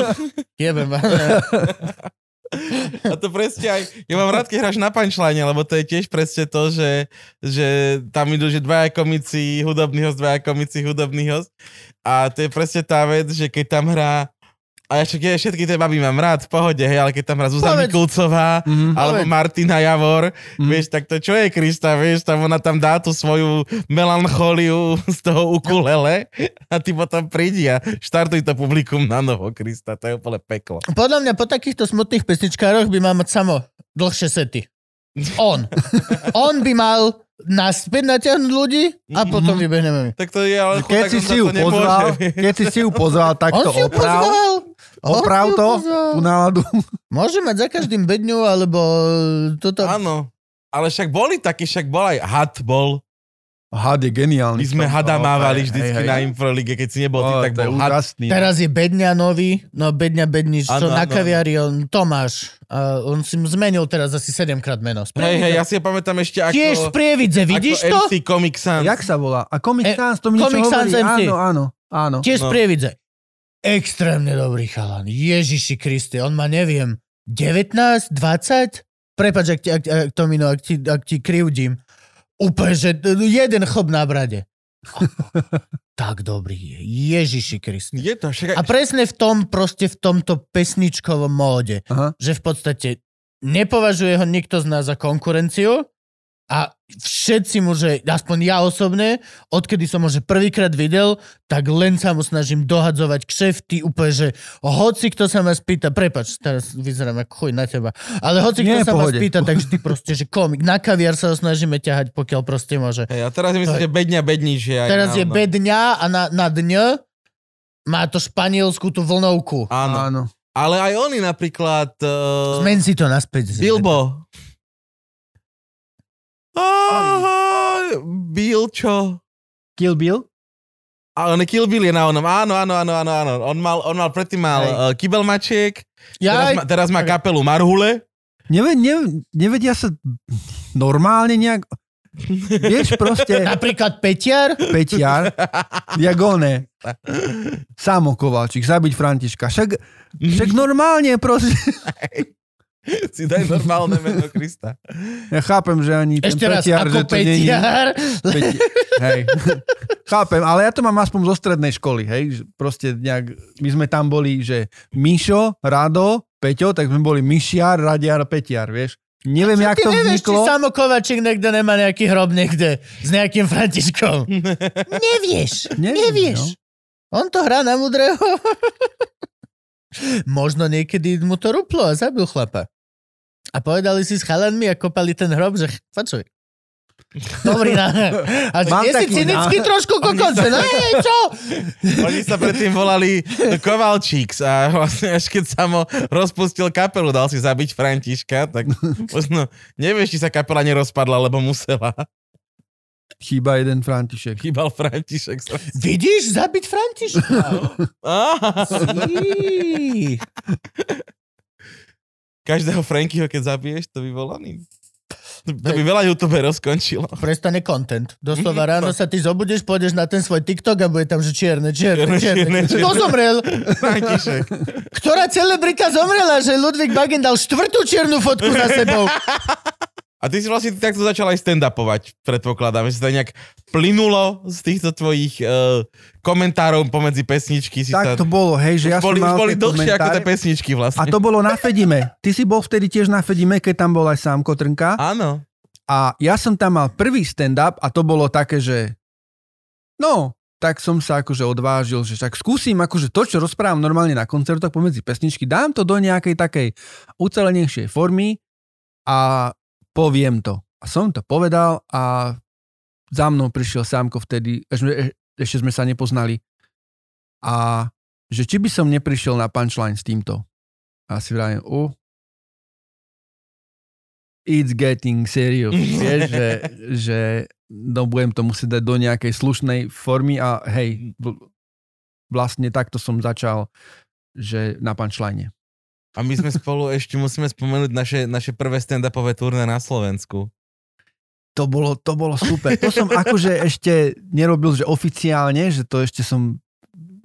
(laughs) Jebem. A to presne aj, ja mám rád, keď hráš na punchline, lebo to je tiež presne to, že, že tam idú, že dvaja komici, hudobný host, dvaja komici, hudobný host. A to je presne tá vec, že keď tam hrá a ja však ja všetky tie baby mám rád, v pohode, hej, ale keď tam hrá Zuzana. Mikulcová, Mhm. alebo Povedz. Martina Javor, Mhm. vieš, tak to čo je Krista, vieš, tam ona tam dá tú svoju melanchóliu z toho ukulele a ty potom prídi a štartuj to publikum na novo, Krista, to je úplne peklo. Podľa mňa po takýchto smutných pesničkároch by mal mať samo dlhšie sety. On. On by mal naspäť natiahnuť ľudí a potom Mhm. vybehneme my. Tak to je, ale Keď si on si ju pozval, keď si si ju pozval, tak On to si oprav. pozval. On Oprav ju to, pozval. tú náladu. Môže mať za každým bedňu, alebo toto... Áno, ale však boli takí, však bol aj had bol. Had je geniálny. My sme tom. hada mávali hej, vždycky hej, na hej. Improlige, keď si nebol ty, Ó, tak bol had. úžasný. Teraz je Bedňa nový, no Bedňa Bednič, čo na kaviari, on Tomáš. A on si zmenil teraz asi 7 krát meno. Hej, hej, ja si pamätám ešte ako... Tiež z Prievidze, vidíš ako to? MC Comic Sans. Jak sa volá? A Comic E, Sans, to mi niečo Comic Sans hovorí. MC. Áno, áno, áno. Tiež No. Prievidze. Extrémne dobrý chalan. Ježiši Kriste, on má, neviem, 19, 20? Prepač, ak ti, ak, ak, Tomino, ak ti, ak ti krivdím. Úplne, že jeden chlop na brade. (laughs) tak dobrý je. Ježiši Kriste. Je to, však... A presne v tom, proste v tomto pesničkovom móde, Aha. že v podstate nepovažuje ho nikto z nás za konkurenciu a všetci mu, že aspoň ja osobne, odkedy som ho že prvýkrát videl, tak len sa mu snažím dohadzovať kšefty, úplne, že hoci kto sa ma spýta, prepač, teraz vyzerám ako chuj na teba, ale hoci kto Nie, sa ma pohode. spýta, tak vždy proste, že komik, na kaviar sa ho snažíme ťahať, pokiaľ proste môže. Hej, a teraz je myslím, že bedňa bedníš Teraz na, je bedňa a na, na dňa má to španielsku tú vlnovku. Áno. Áno. Ale aj oni napríklad... Uh, Zmen si to naspäť. Bilbo. Ah, Bill čo? Kill Bill? A on Kill Bill je na onom. Áno, áno, áno, áno, áno. On mal, on mal predtým mal Hej. uh, kybelmačiek, teraz, Ja, má, teraz má kapelu Marhule. Neve, ne, nevedia sa normálne nejak... Vieš proste, (laughs) napríklad Peťar, Peťar, jak one, (laughs) Samo Kovalčík, zabiť Františka. Však, (laughs) však normálne proste, (laughs) si daj normálne meno Krista. ja chápem, že ani ten ešte raz, Peťar, ako že to není... Peťar. Peti- hej. (laughs) Chápem, ale ja to mám aspoň zo strednej školy, hej. Proste nejak, my sme tam boli, že Mišo, Rado, Peťo, tak sme boli Mišiar, Radiar, Peťar, vieš. Neviem, jak to nevieš, či vzniklo. Samo Kovačík niekde nemá nejaký hrob niekde s nejakým Františkom. (laughs) Nevieš, Neviem, nevieš. no. On to hrá na mudrého. Možno niekedy mu to ruplo a zabil chlapa. A povedali si s chalanmi a kopali ten hrob, že fačuj. Dobrý na... (laughs) A Mám si cynický ná- (laughs) trošku kokon, že no nie, čo? (laughs) Oni sa predtým volali Kovalčíks a vlastne až keď Samo rozpustil kapelu, dal si zabiť Františka, tak možno nevieš, či sa kapela nerozpadla, lebo musela. Chýba jeden František. Chýbal František. sa- Vidíš, zabiť Františka. Každého Frankyho, keď zabiješ, to by bol oný. To by veľa youtuberov skončilo. Prestane content. Doslova (laughs) ráno sa ty zobudeš, pôjdeš na ten svoj TikTok a bude tam, že čierne, čierne, Čierne. Kto zomrel? (laughs) Ktorá celebrita zomrela, že Ludvík Bagen dal štvrtú čiernu fotku za sebou? (laughs) A ty si vlastne takto začal aj stand-upovať, predpokladám, že si to nejak plynulo z týchto tvojich uh, komentárov pomedzi pesničky. Si Tak sa... to bolo, hej, že ja boli, som mal boli dlhšie ako tie pesničky vlastne. A to bolo na Fedime. Ty si bol vtedy tiež na Fedime, keď tam bol aj sám Kotrnka. Áno. A ja som tam mal prvý stand-up a to bolo také, že no, tak som sa akože odvážil, že tak skúsim akože to, čo rozprávam normálne na koncertoch pomedzi pesničky, dám to do nejakej takej ucelenejšej formy a poviem to. A som to povedal a za mnou prišiel Sámko vtedy, ešte, ešte sme sa nepoznali. A že či by som neprišiel na punchline s týmto. A si vravím, oh, it's getting serious. (laughs) Vieš, že, že no, budem to musieť dať do nejakej slušnej formy a hej, vlastne takto som začal, že na punchline. A my sme spolu ešte musíme spomenúť naše, naše prvé stand-upové turné na Slovensku. To bolo, to bolo super. To som akože ešte nerobil, že oficiálne, že to ešte som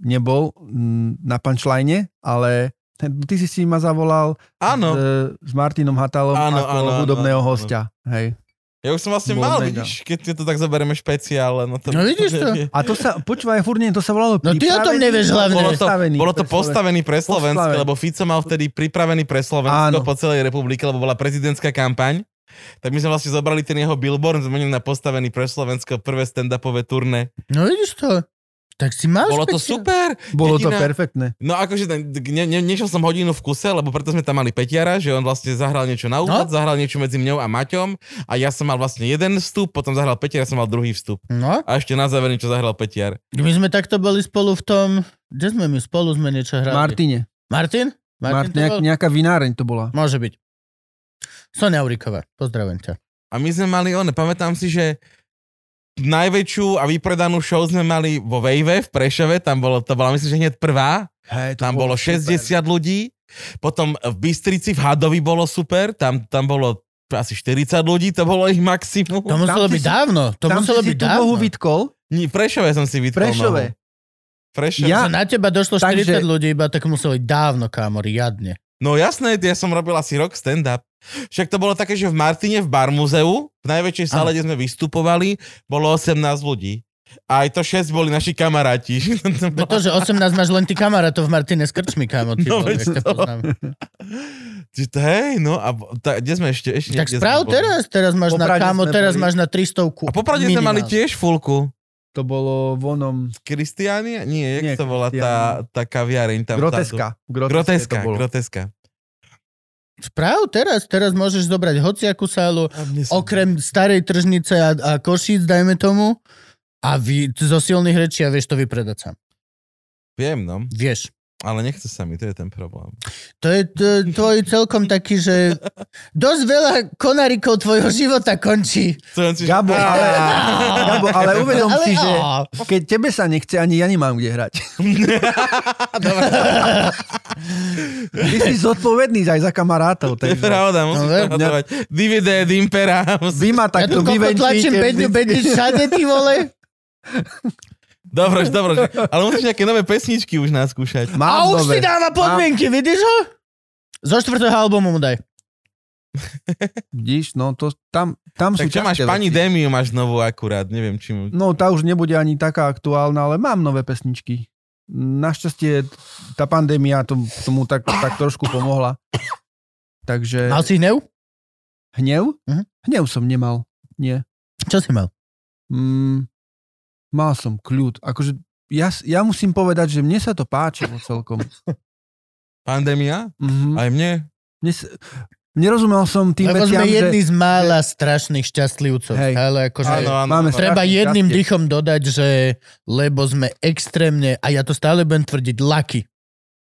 nebol mm, na punchline, ale ty si si ma zavolal Áno. S, s Martinom Hatalom Áno, ako áno, áno, hudobného áno. hostia. Hej. Ja už som vlastne Bol mal, mega. vidíš, keď to tak zoberieme špeciálne. No, to, No vidíš to? A to sa, počúvaj, furt nie, to sa volalo No ty o tom nevieš a hlavne. Bolo to, postavený bolo to postavený pre Slovensko, Postavený. lebo Fico mal vtedy pripravený pre Slovensko Áno. po celej republike, lebo bola prezidentská kampaň. Tak my sme vlastne zobrali ten jeho billboard, zmenili na postavený pre Slovensko prvé stand-upové turné. No vidíš to? Tak si mal Bolo to super. Bolo to Jediná- perfektné. No akože ne, ne, nešiel som hodinu v kuse, lebo preto sme tam mali Petiara, že on vlastne zahral niečo na úvod, No. zahral niečo medzi mňou a Maťom a ja som mal vlastne jeden vstup, potom zahral Petiar, ja som mal druhý vstup. No, A ešte na záver niečo zahral Petiar. my sme takto boli spolu v tom... Kde sme my spolu sme niečo hrali? Martine. Martin? Mart, to nejak, nejaká vináreň to bola. Môže byť. Sonia Uriková, pozdravujem ťa. A my sme mali one, pamätám si, že najväčšiu a vypredanú show sme mali vo Vejve v Prešove, tam bolo, to bola myslím, že hneď prvá, Hej, tam bolo 60 ľudí, potom v Bystrici v Hadovi bolo super, tam, tam bolo asi 40 ľudí, to bolo ich maximum. To muselo byť si- dávno. To Tam muselo si byť si dávno. vytkol. Nie, Prešove som si vytkol Prešove. nohu. Prešove. Ja- na teba došlo 40 Takže- ľudí, iba tak muselo byť dávno, kámo, riadne. No jasné, ja som robil asi rok stand-up. Však to bolo také, že v Martine v Bar muzeu, v najväčšej sále, kde sme vystupovali, bolo 18 ľudí. A aj to 6 boli naši kamaráti. No to, že 18 máš len ty kamarátov v Martine s krčmi, kámo, ty No, ťa to. to- Hej, no a ta, kde sme ešte? ešte Tak správ boli. teraz, teraz máš na, kámo, teraz boli. máš na 300 A popravde sme mali tiež fulku. To bolo vonom Kristiánia? Nie, jak Nie, to bola tá, tá kaviareň tam groteska. vzadu? Groteska. Groteska. Správ teraz, teraz môžeš zobrať hociakú sálu, okrem starej tržnice a, a košíc, dajme tomu, a vy, zo silných rečí a vieš to vypredať sám. Viem, no. Vieš. Ale nechce sa mi, to je ten problém. To je to, tvoj celkom taký, že dosť veľa konárikov tvojho života končí. Si, Gabo, ale, Gabo, ale uvedom Ale si, že keď tebe sa nechce, ani ja nemám kde hrať. (laughs) Ty si zodpovedný aj za kamarátov. Takže pravda, musíš No, no, ve- hľadovať. Divide et impera. vy ma Ja takto tu koko tlačím bedňu, bedňu všade, ty vole. (laughs) Dobre, dobre, ale musíš nejaké nové pesničky už naskúšať. A Mám už si nové. dáva podmienky, vidíš ho? Zo štvrtého albumu mu daj. (laughs) Vidíš, no to tam, tam Tak sú čo máš, ťažké pani veci. Demiu máš novú akurát, neviem či mu... No tá už nebude ani taká aktuálna, ale mám nové pesničky. Našťastie tá pandémia tom, tomu tak, tak trošku pomohla. Takže Mal si hnev? hnev? Mhm. Hnev som nemal. Nie. Čo si mal? Mm, mal som kľud. Akože ja, ja musím povedať, že mne sa to páčilo celkom. Pandémia? Mhm. Aj mne? Mne sa, nerozumel som tým Lebo veciam, sme jedni že... z mála strašných šťastlivcov. Hej. Ale akože... Áno, áno. Máme. Treba jedným šťastie. dychom dodať, že lebo sme extrémne, a ja to stále budem tvrdiť, lucky.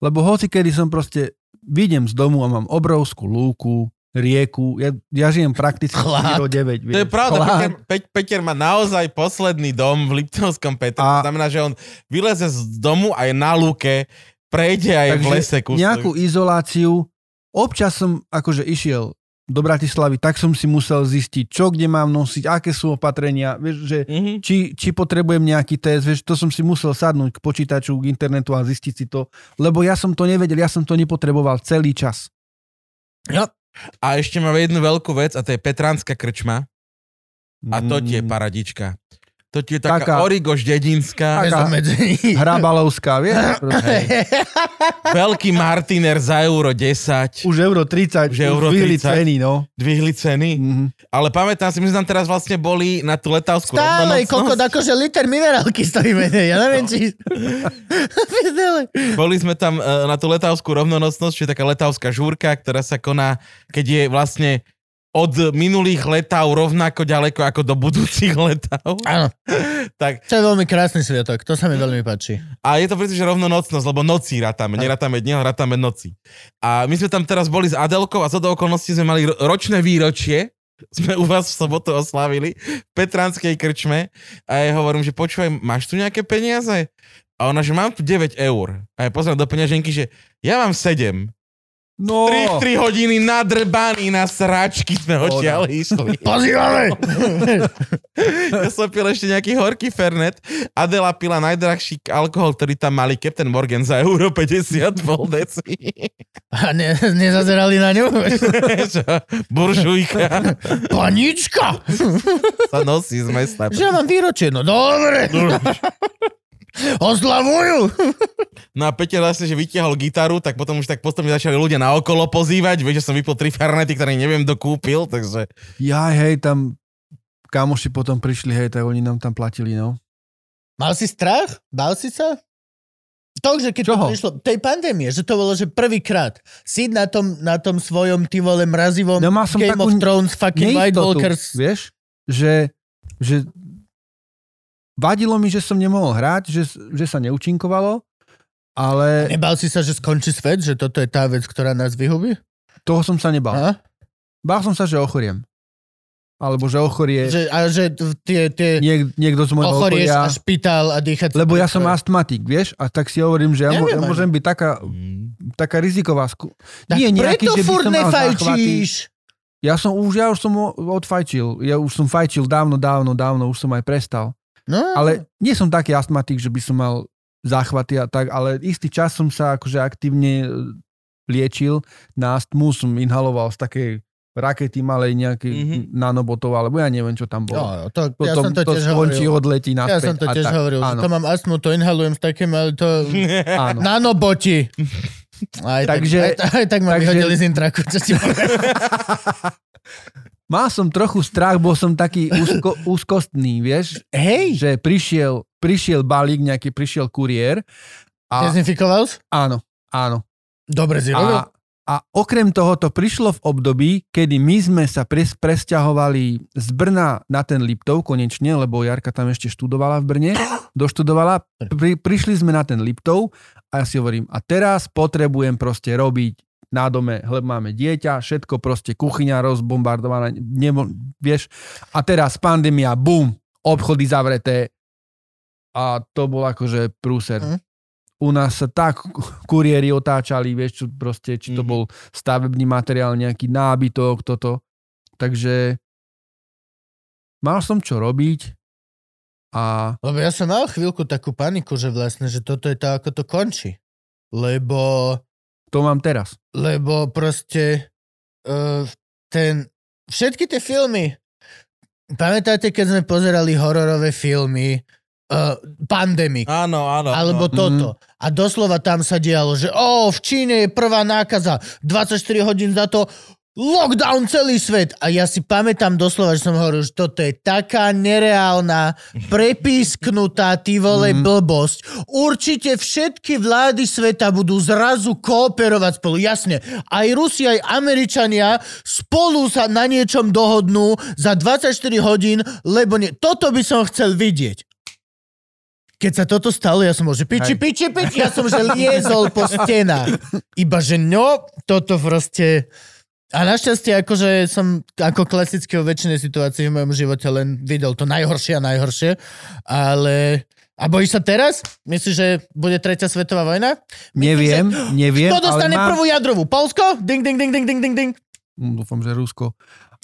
Lebo hoci kedy som proste, vidím z domu a mám obrovskú lúku, rieku, ja, ja žijem prakticky Chlad. 4 9, To je pravda, Peter, Pe, Peter má naozaj posledný dom v Liptovskom Petru. A- To znamená, že on vyleze z domu a je na lúke, prejde aj v lese kus. nejakú izoláciu, občas som akože išiel do Bratislavy, tak som si musel zistiť, čo kde mám nosiť, aké sú opatrenia, vieš, že Mhm. či, či potrebujem nejaký test, vieš, to som si musel sadnúť k počítaču, k internetu a zistiť si to, lebo ja som to nevedel, ja som to nepotreboval celý čas. Jo. A ešte mám jednu veľkú vec a to je Petránska krčma. A to ti je Mm, paradička. To ti je taká, Taká- origoš dedinská, Taká-. (laughs) Hrabalovská, vieš? Veľký Martiner za euro 10, Už euro 30, Už euro zvýhli 30. ceny, no. dvihli ceny. Mhm. Ale pamätám si, my sme tam teraz vlastne boli na tú letavskú Stále, kokot, akože liter minerálky stojí menej. Ja neviem, či... Prdele. (laughs) Boli sme tam e, na tú letavskú rovnonocnosť, čo je taká letavská žúrka, ktorá sa koná, keď je vlastne od minulých letav rovnako ďaleko ako do budúcich letav. Áno, (laughs) Tak, to je veľmi krásny sviatok, to sa mi veľmi páči. a je to preto, že rovnonocnosť, lebo noci rátame, nerátame dne, ale rátame noci. A my sme tam teraz boli s Adelkou a do okolností sme mali ro- ročné výročie, (laughs) sme u vás v sobotu oslavili v Petranskej krčme a ja hovorím, že počúvaj, máš tu nejaké peniaze? A ona, že mám tu 9 eur. A ja pozriem do peňaženky, že ja mám 7. No, 3, 3 hodiny nadrbaný na sračky sme odtiaľ išli. (laughs) Pozývame! (laughs) Ja som pil ešte nejaký horký fernet. Adela pila najdrahší alkohol, ktorý tam mali, Captain Morgan za euro 50 pol deci. A ne, nezazerali na ňu? (laughs) Buržujka Panička! sa nosí z mesta. Že mám výročie, no dobre. Oslavujú! No a Peťa vlastne, že vytiahol gitaru, tak potom už tak postupne začali ľudia naokolo pozývať. Vieš, že som vypol tri fernety, ktoré neviem, kto kúpil, takže... ja, hej, tam kamoši potom prišli, hej, tak oni nám tam platili, no. Mal si strach? Bál si sa? To, že keď Čoho? to prišlo, tej pandémie, že to bolo, že prvýkrát si na tom, na tom svojom ty vole mrazivom No, mal som Game of Thrones fucking White Walkers. vieš, že, že vadilo mi, že som nemohol hrať, že, že sa neúčinkovalo, ale Nebal si sa, že skončí svet, že toto je tá vec, ktorá nás vyhubí? toho som sa nebal. A? Bál som sa, že ochoriem. Alebo že ochorie Že, a že tie, tie niek, niekto z môjho ochorieš okolia. a špitál a dýchať. Lebo ja som astmatik, vieš, a tak si hovorím, že ja, Neviem ja môžem byť taká, taká riziková. Sku- tak nie nejaký, preto že furt nefajčíš. Ja som už, ja už som odfajčil. Ja už som fajčil dávno, dávno, dávno, už som aj prestal. No, Ale nie som taký astmatik, že by som mal záchvaty a tak, ale istý čas som sa akože aktívne e, liečil na astmu, som inhaloval z takej rakety malej nejaký Mhm. mm-hmm. nanobotov, alebo ja neviem, čo tam bolo. no, to, ja Potom som to, to tiež skončí, hovoril. odletí Ja naspäť. som to tiež tak. hovoril, že Áno, to mám astmu, to inhalujem s takým, ale to... (laughs) áno. Nanoboti. Aj, Takže- tak, aj, aj tak ma takže- vyhodili z intraku, čo ti. (laughs) (laughs) Mal som trochu strach, bol som taký úzko, úzkostný, vieš, Hej! že prišiel, prišiel balík, nejaký prišiel kuriér a Dezinfikoval áno, áno. Dobre si. A, a okrem toho to prišlo v období, kedy my sme sa pres, presťahovali z Brna na ten Liptov konečne, lebo Jarka tam ešte študovala v Brne, doštudovala, pri, prišli sme na ten Liptov a ja si hovorím, a teraz potrebujem proste robiť na dome, lebo máme dieťa, všetko proste, kuchyňa rozbombardovaná, nebo, vieš, a teraz pandémia, bum, obchody zavreté a to bol akože prúser. Mhm. U nás sa tak kuriéri otáčali, vieš, čo proste, či to Mhm. bol stavebný materiál, nejaký nábytok, toto. Takže mal som čo robiť a Lebo ja som mal chvíľku takú paniku, že vlastne, že toto je to, ako to končí. Lebo, to mám teraz. lebo proste uh, ten, všetky tie filmy, pamätáte, keď sme pozerali hororové filmy, uh, Pandemic, Áno, áno. alebo no. toto. A doslova tam sa dialo, že o, v Číne je prvá nákaza, 24 hodín za to, lockdown celý svet. A ja si pamätám doslova, že som hovoril, že toto je taká nereálna, (laughs) prepísknutá ty vole Mhm. blbosť. Určite všetky vlády sveta budú zrazu kooperovať spolu. Jasne, aj Rusi, aj Američania spolu sa na niečom dohodnú za 24 hodín, lebo nie. Toto by som chcel vidieť. Keď sa toto stalo, ja som bol, že piči, piči, piči, ja som že (laughs) liezol po stenách. Iba, že no, toto proste... A našťastie, akože som ako klasicky vo väčšine situácií v mojom živote len videl to najhoršie a najhoršie, ale... A bojíš sa teraz? Myslíš, že bude tretia svetová vojna? Neviem, neviem, Kto dostane ale mám... prvú jadrovú? Polsko? Ding, ding, ding, ding, ding, ding, ding. Mm, Dúfam, že Rusko.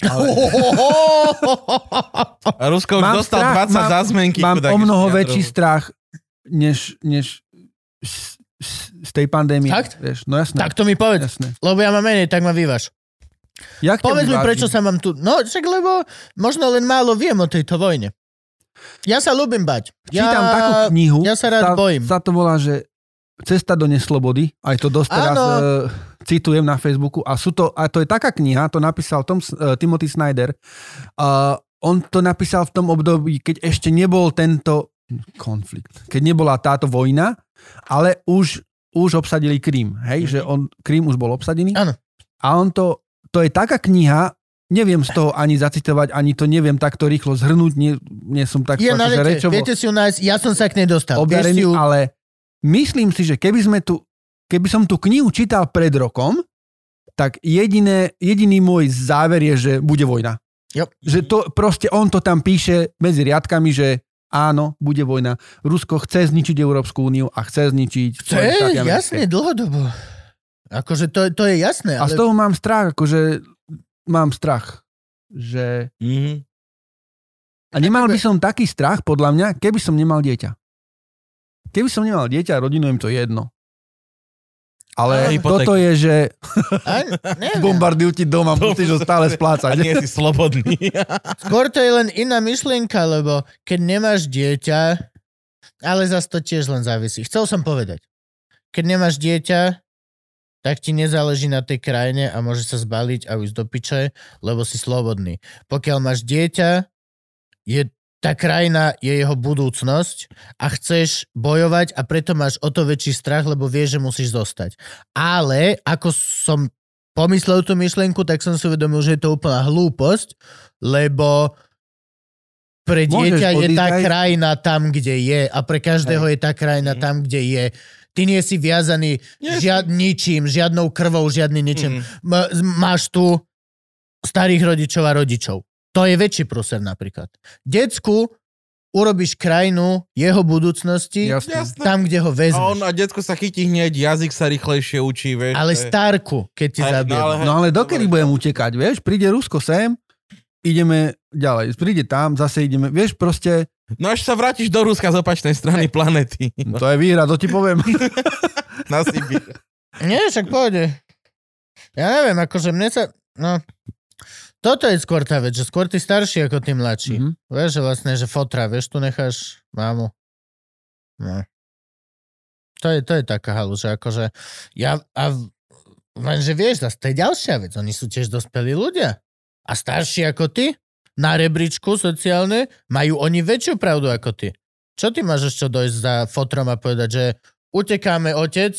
(laughs) (laughs) A Rusko už Mám dostal strach, 20 mám- zázmenky. Mám o mnoho ešte väčší jadrovú. strach, než, než z, z, z tej pandémie. Fakt? Vieš, no jasné. tak to mi povedz. Jasné. Lebo ja mám menej, tak ma vyvaž. Jak Povedz mi, prečo sa mám tu... No, však lebo možno len málo viem o tejto vojne. Ja sa ľúbim bať. Ja, Čítam takú knihu, ja sa rád sa, bojím. sa to volá, že Cesta do neslobody, aj to dosť teraz e, citujem na Facebooku a, sú to, a to je taká kniha, to napísal Tom, e, Timothy Snyder. A on to napísal v tom období, keď ešte nebol tento konflikt, keď nebola táto vojna, ale už, už obsadili Krím, hej, že on, Krím už bol obsadený. Mhm. Áno. A on to, to je taká kniha, neviem z toho ani zacitovať, ani to neviem takto rýchlo zhrnúť, nie, nie som tak Je na akože rečovo viete si ju nájsť, ja som sa k nej dostal. Obdarený, ju, ale myslím si, že keby sme tu, keby som tú knihu čítal pred rokom, tak jediné, jediný môj záver je, že bude vojna. Jo. Že to proste on to tam píše medzi riadkami, že áno, bude vojna. Rusko chce zničiť Európsku úniu a chce zničiť americké. jasne, dlhodobo. Akože to, to je jasné, A ale z toho mám strach, akože mám strach, že... Mhm. A nemal by som taký strach, podľa mňa, keby som nemal dieťa. Keby som nemal dieťa, rodinu im to jedno. Ale A toto je, že a, (laughs) bombardujú ti doma, musíš ho stále A splácať. nie si slobodný. (laughs) Skôr to je len iná myšlienka, lebo keď nemáš dieťa, ale zase to tiež len závisí. Chcel som povedať, keď nemáš dieťa, tak ti nezáleží na tej krajine a môžeš sa zbaliť a ujsť do piče, lebo si slobodný. Pokiaľ máš dieťa, je tá krajina je jeho budúcnosť a chceš bojovať a preto máš o to väčší strach, lebo vieš, že musíš zostať. Ale ako som pomyslel tú myšlienku, tak som si uvedomil, že je to úplná hlúposť, lebo pre Môžeš dieťa je tá krajina tam, kde je a pre každého je tá krajina Mhm. tam, kde je. Ty nie si viazaný Nie žiad, ničím, žiadnou krvou, žiadnym ničím. M- z- máš tu starých rodičov a rodičov. To je väčší prúser napríklad. Decku urobíš krajinu jeho budúcnosti. Jasné. tam, kde ho A vezmeš. on a detko sa chytí hneď, jazyk sa rýchlejšie učí, vieš. Ale starku, keď ti Aj, zabije. no ale- No ale dokedy budem utekať, vieš? Príde Rusko sem, ideme ďalej. Príde tam, zase ideme, vieš, proste, No až sa vrátiš do Ruska z opačnej strany planety. to je výhra, to ti poviem. (laughs) Na Sibír. Nie, však pôjde. Ja neviem, akože mne sa... No, toto je skôr tá vec, že skôr ty starší ako ty mladší. Mhm. Vieš, že vlastne, že fotra, vieš, tu necháš mámu. No. To je, to je taká halu, že akože ja, a lenže vieš, to je ďalšia vec, oni sú tiež dospelí ľudia. A starší ako ty, na rebríčku sociálne, majú oni väčšiu pravdu ako ty. Čo ty máš ešte dojsť za fotrom a povedať, že utekáme otec,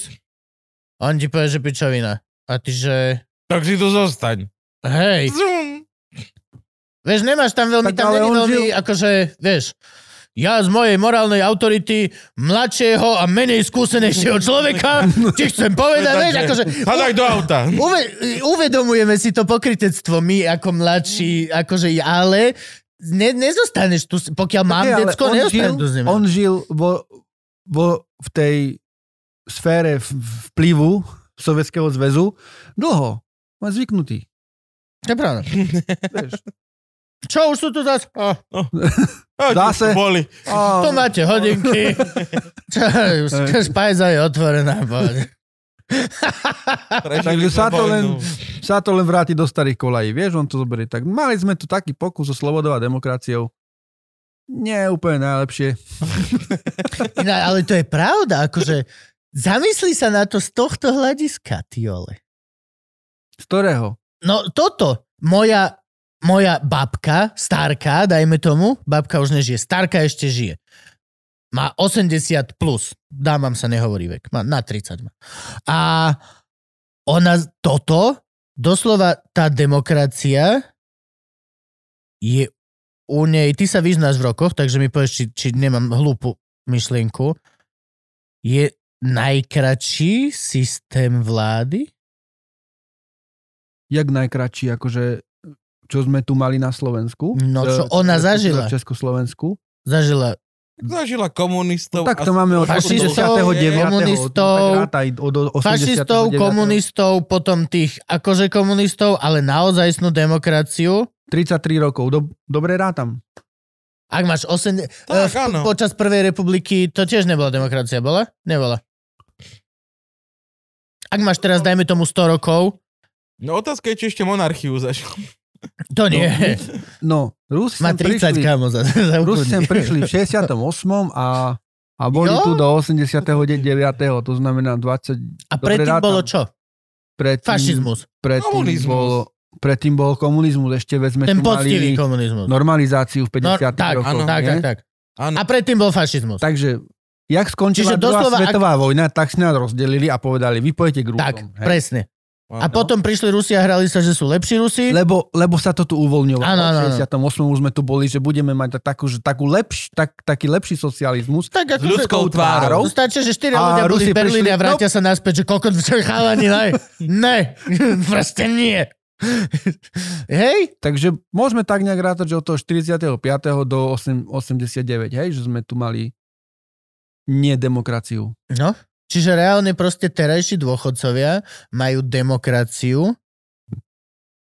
on ti povie, že pičovina. A ty, že Tak si tu zostaň. hej, Zum. Vieš, nemáš tam veľmi, Tak tam není veľmi, žil- akože, vieš, ja z mojej morálnej autority mladšieho a menej skúsenejšieho človeka (laughs) ti chcem povedať, vieš, akože Hadaj do auta. uve, uvedomujeme si to pokritectvo my ako mladší, akože, ale ne, nezostaneš tu, pokiaľ mám ale decko, on nezostaneš žil, tu s on žil vo, vo, v tej sfére vplyvu Sovietskeho zväzu dlho. Má zvyknutý. To je pravda. Vieš. (laughs) Čo, už sú tu zase? Oh, (laughs) Zase. Boli. A, tu máte hodinky. (laughs) Čo, špajza je otvorená. Takže sa to len- sa to len vráti do starých kolají. Vieš, on to zoberie tak. Mali sme tu taký pokus o slobodou a demokraciou. Nie úplne najlepšie. (laughs) Iná, ale to je pravda, akože zamyslí sa na to z tohto hľadiska, ty ole. Z ktorého? No toto, moja, moja babka, starka, dajme tomu, babka už nežije, starka ešte žije. Má 80 plus, dámam sa nehovorí vek, má na 30 má. A ona toto, doslova tá demokracia je u nej, ty sa vyznáš v rokoch, takže mi povieš, či, či nemám hlúpu myšlienku, je najkračší systém vlády? Jak najkračší, akože čo sme tu mali na Slovensku. No, čo ona zažila. V Československu. Zažila Zažila komunistov. Tak a- to máme od Fašistov, 89. komunistov, tak od 89. fašistov, komunistov, potom tých akože komunistov, ale naozajstnú demokraciu. 33 rokov. Do, dobre rátam. Ak máš 8... Tak, áno. počas prvej republiky to tiež nebola demokracia, bola? Nebola. Ak máš teraz, dajme tomu 100 rokov, No otázka je, či ešte monarchiu zažil. To nie. No, Rusi Má sem 30 prišli, kamo za, za Rusi sem prišli v 68. a, a boli Jo? tu do 89. To znamená 20... A predtým rátam. bolo čo? Predtým, Fašizmus. Predtým Komunizmus. bol, predtým bol komunizmus. Ešte veď sme Ten mali komunizmus. normalizáciu v No, 50. tak, rokoch. áno, tak, tak, tak. Áno. A predtým bol fašizmus. Takže, jak skončila Čiže druhá doslova, ak- svetová vojna, tak si nás rozdelili a povedali, vy pojete k Rusom. Tak, hej? presne. A Áno. potom prišli Rusi a hrali sa, že sú lepší Rusi. Lebo, lebo sa to tu uvoľňovalo. Áno. V 68. už sme tu boli, že budeme mať takú, že takú lepš, tak, taký lepší socializmus. Tak S ako ľudskou že- tvárou. Stačí, že štyria A ľudia boli Rusi v Berlíne prišli- a vrátia sa naspäť, že koľko chalani, ne, ne, (laughs) proste nie. (laughs) Hej? Takže môžeme tak nejak rátať, že od toho 45. do 8, 89, hej, že sme tu mali nedemokraciu. No, čiže reálne proste terajší dôchodcovia majú demokraciu.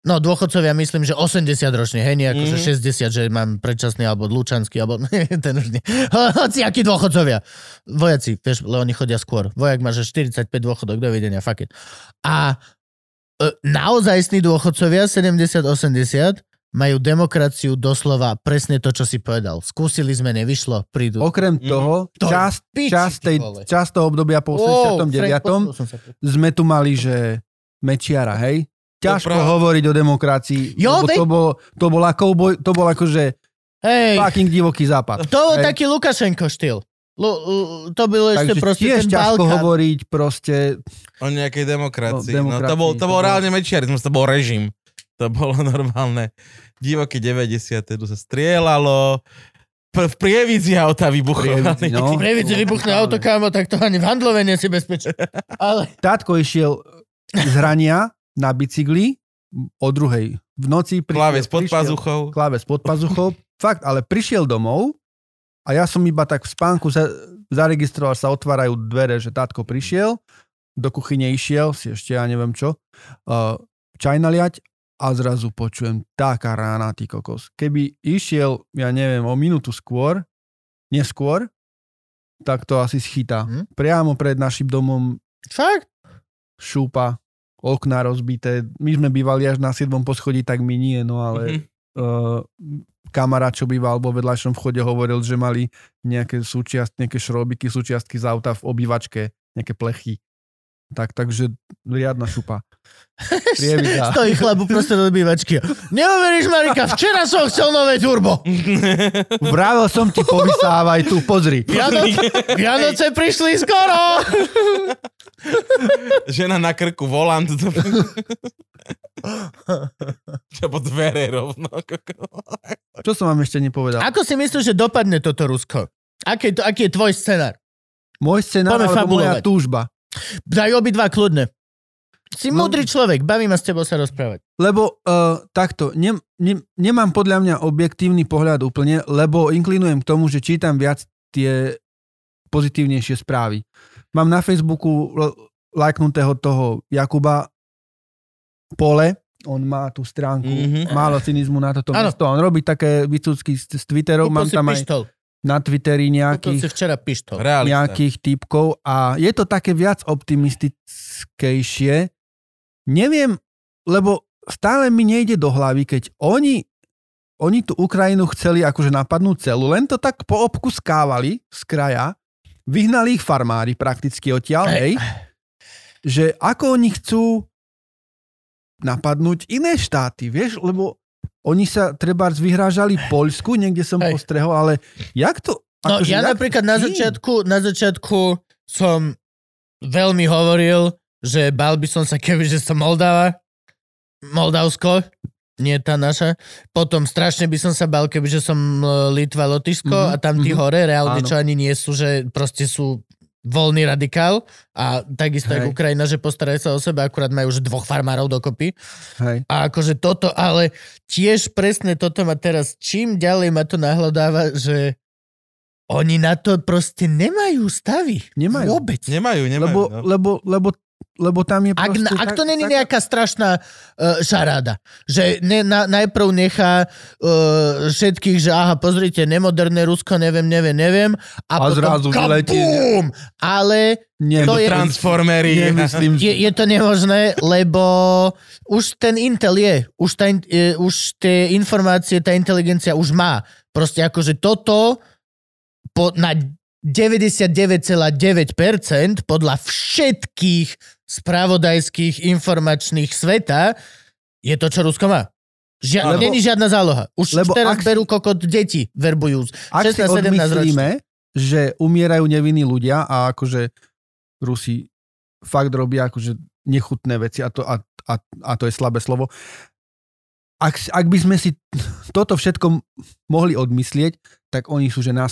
No, dôchodcovia myslím, že 80 ročne, hej, nie ako Mhm. že 60, že mám predčasný alebo dlúčanský, alebo (laughs) ten už nie. Hoci akí dôchodcovia. Vojaci, vieš, lebo oni chodia skôr. Vojak má, že 45 dôchodok, dovidenia, fuck it. A e, naozajstní dôchodcovia 70-80 majú demokraciu doslova presne to, čo si povedal. Skúsili sme, nevyšlo, prídu. Okrem Mhm. toho, To je čas, piči, čas, tej, čas toho obdobia po Wow, 89. Frank, posunul som sa. sme tu mali, že Mečiara, hej? Ťažko pravda. hovoriť o demokracii, Jo, lebo to, bol, to bola kouboj, to bol akože Hej, fucking divoký západ. To bol Hej. taký Lukašenko štýl. Lu, to bol ešte Takže proste tiež ten ťažko Balkán. hovoriť proste, O nejakej demokracii. O No, to demokracii, bol, to to bol bol- reálne mečiarizmus, to bol režim. To bolo (laughs) normálne. Divoké 90. tu sa strieľalo. V Prievidzi auta vybuchovali. Prievidzi, no. (laughs) Prievidzi vybuchne auto, kámo, tak to ani v handlove nie si bezpečný. Ale tátko išiel z hrania na bicykli o druhej v noci. prišiel- Kláves pod pazuchou. Kláves pod pazuchou. Fakt, ale prišiel domov a ja som iba tak v spánku za, zaregistroval, sa otvárajú dvere, že tátko prišiel, do kuchyne išiel, si ešte ja neviem čo, uh, čaj naliať a zrazu počujem taká rána, ty kokos. Keby išiel, ja neviem, o minútu skôr, neskôr, tak to asi schytá. Hm? Priamo pred našim domom fakt? šúpa, okná rozbité. My sme bývali až na 7. poschodí, tak my nie, no ale Mhm. uh, kamarát, čo býval vo vedľajšom vchode, hovoril, že mali nejaké súčiastky, nejaké šrobiky, súčiastky z auta v obývačke, nejaké plechy. Tak, takže riadna šupa. (laughs) Prievidza. Stojí chlapu proste do obývačky. Neuveríš, Marika, včera som chcel nové turbo. (laughs) Vravel som ti, povysávaj tu, pozri. Vianoce, Vianoce prišli skoro. (laughs) Žena na krku, volant. Čo po dvere rovno. Čo som vám ešte nepovedal? Ako si myslíš, že dopadne toto Rusko? Aký, to, aký je tvoj scenár? Môj scenár, alebo moja túžba. Daj obidva kľudne. Si No. múdry človek, baví ma s tebou sa rozprávať. Lebo uh, takto, ne, ne, nemám podľa mňa objektívny pohľad úplne, lebo inklinujem k tomu, že čítam viac tie pozitívnejšie správy. Mám na Facebooku lajknutého toho Jakuba Pole, on má tú stránku, Mhm. málo cynizmu na toto Áno. mesto. On robí také vycúcky z, z Twitterov, Kúpil mám tam aj pištol. Na Twitteri nejakých si včera pištol. Nejakých typkov a je to také viac optimistickejšie. Neviem, lebo stále mi nejde do hlavy, keď oni, oni tú Ukrajinu chceli akože napadnúť celú, len to tak poobkuskávali z kraja, vyhnali ich farmári prakticky odtiaľ, hej, že ako oni chcú napadnúť iné štáty, vieš, lebo oni sa treba vyhrážali Poľsku, niekde som Hej. postrehol, ale jak to... No akože ja jak- napríklad na začiatku, na začiatku som veľmi hovoril, že bal by som sa keby, že som Moldava, Moldavsko, nie tá naša. Potom strašne by som sa bal, keby, že som e, Litva, Lotyšsko Mhm, a tam tí mhm. hore, reálne Áno. čo ani nie sú, že proste sú voľný radikál a takisto aj Hej. Ukrajina, že postarajú sa o seba, akurát majú už dvoch farmárov dokopy. Hej. A akože toto, ale tiež presne toto ma teraz, čím ďalej ma to nahľadáva, že oni na to proste nemajú stavy. Nemajú. Vôbec. Nemajú, nemajú. Lebo, no. lebo, lebo lebo tam je Ak, proste... ak to není tak- nejaká strašná uh, šaráda, že ne, na, najprv nechá uh, všetkých, že aha, pozrite, nemoderné Rusko, neviem, neviem, neviem, a, A potom zrazu vyletí! Ale Nie, to je- Transformery. Nemyslím, je, je to nemožné, lebo už ten Intel je, už, tá, in- e, už tie informácie, tá inteligencia už má. Proste akože toto po, na 99,9% podľa všetkých spravodajských informačných sveta je to, čo Rusko má. Žia- Lebo- Není žiadna záloha. Už lebo teraz ak si- berú kokot deti, verbujú. Ak si 16-17 ročných. odmyslíme, že umierajú nevinní ľudia a akože Rusi fakt robia akože nechutné veci a to, a, a, a to je slabé slovo. Ak, si- ak by sme si toto všetko mohli odmyslieť, tak oni sú že na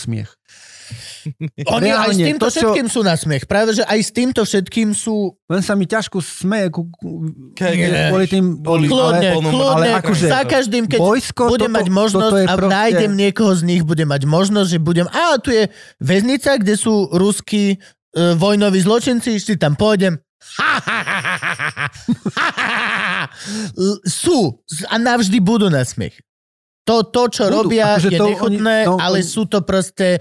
Oni aj s Reálne, týmto to, čo- všetkým sú na smiech. Práve, že aj s týmto všetkým sú Len sa mi ťažko smeje ku, kvôli tým... Boli- Kľudne, ale- kľudne, ale akože za každým, keď Vojsko, budem toto, mať možnosť toto a proste... nájdem niekoho z nich, budem mať možnosť, že budem, a tu je väznica, kde sú ruskí uh, vojnoví zločinci, si tam pôjdem. L- sú a navždy budú na smiech. To, to čo Budú, robia, akože je to nechutné, oni- no, ale oni- sú to proste...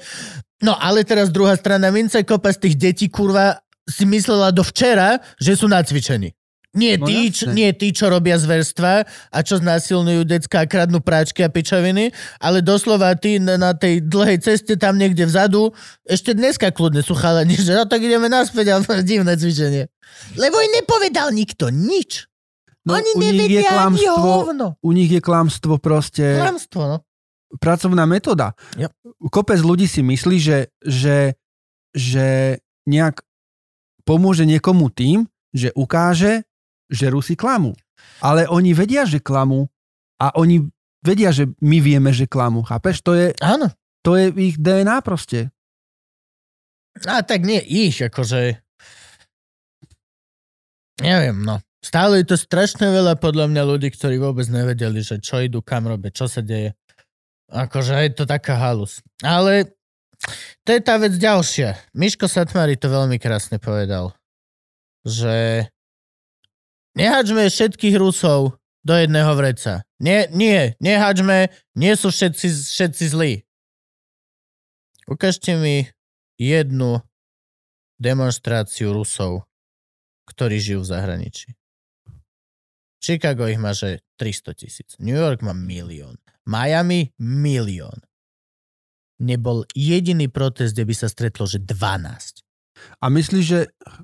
No, ale teraz druhá strana mince, kopa z tých detí, kurva, si myslela do včera, že sú nacvičení. Nie No tí, čo, nie tí, čo robia zverstva a čo znásilňujú decka a kradnú práčky a pičoviny, ale doslova tí na, na tej dlhej ceste tam niekde vzadu, ešte dneska kľudne sú chalani, že no tak ideme naspäť a (laughs) divné cvičenie. Lebo im nepovedal nikto nič. No, Oni u nich je nevedia ani hovno. u nich je klamstvo proste... Klamstvo, no. Pracovná metóda. Yep. Kopec ľudí si myslí, že, že, že nejak pomôže niekomu tým, že ukáže, že Rusi klamú. Ale oni vedia, že klamú a oni vedia, že my vieme, že klamú. Chápeš? To je, Áno. to je ich DNA proste. A tak nie ich, akože... Neviem, no. Stále je to strašne veľa podľa mňa ľudí, ktorí vôbec nevedeli, že čo idú, kam robia, čo sa deje. Akože je to taká halus. Ale to je tá vec ďalšia. Miško Satmari to veľmi krásne povedal. Že nehačme všetkých Rusov do jedného vreca. Nie, nie, nehačme, nie sú všetci, všetci zlí. Ukážte mi jednu demonstráciu Rusov, ktorí žijú v zahraničí. Chicago ich má, že 300 tisíc. New York má milión. Miami milión. Nebol jediný protest, kde by sa stretlo, že 12. A myslíš, že...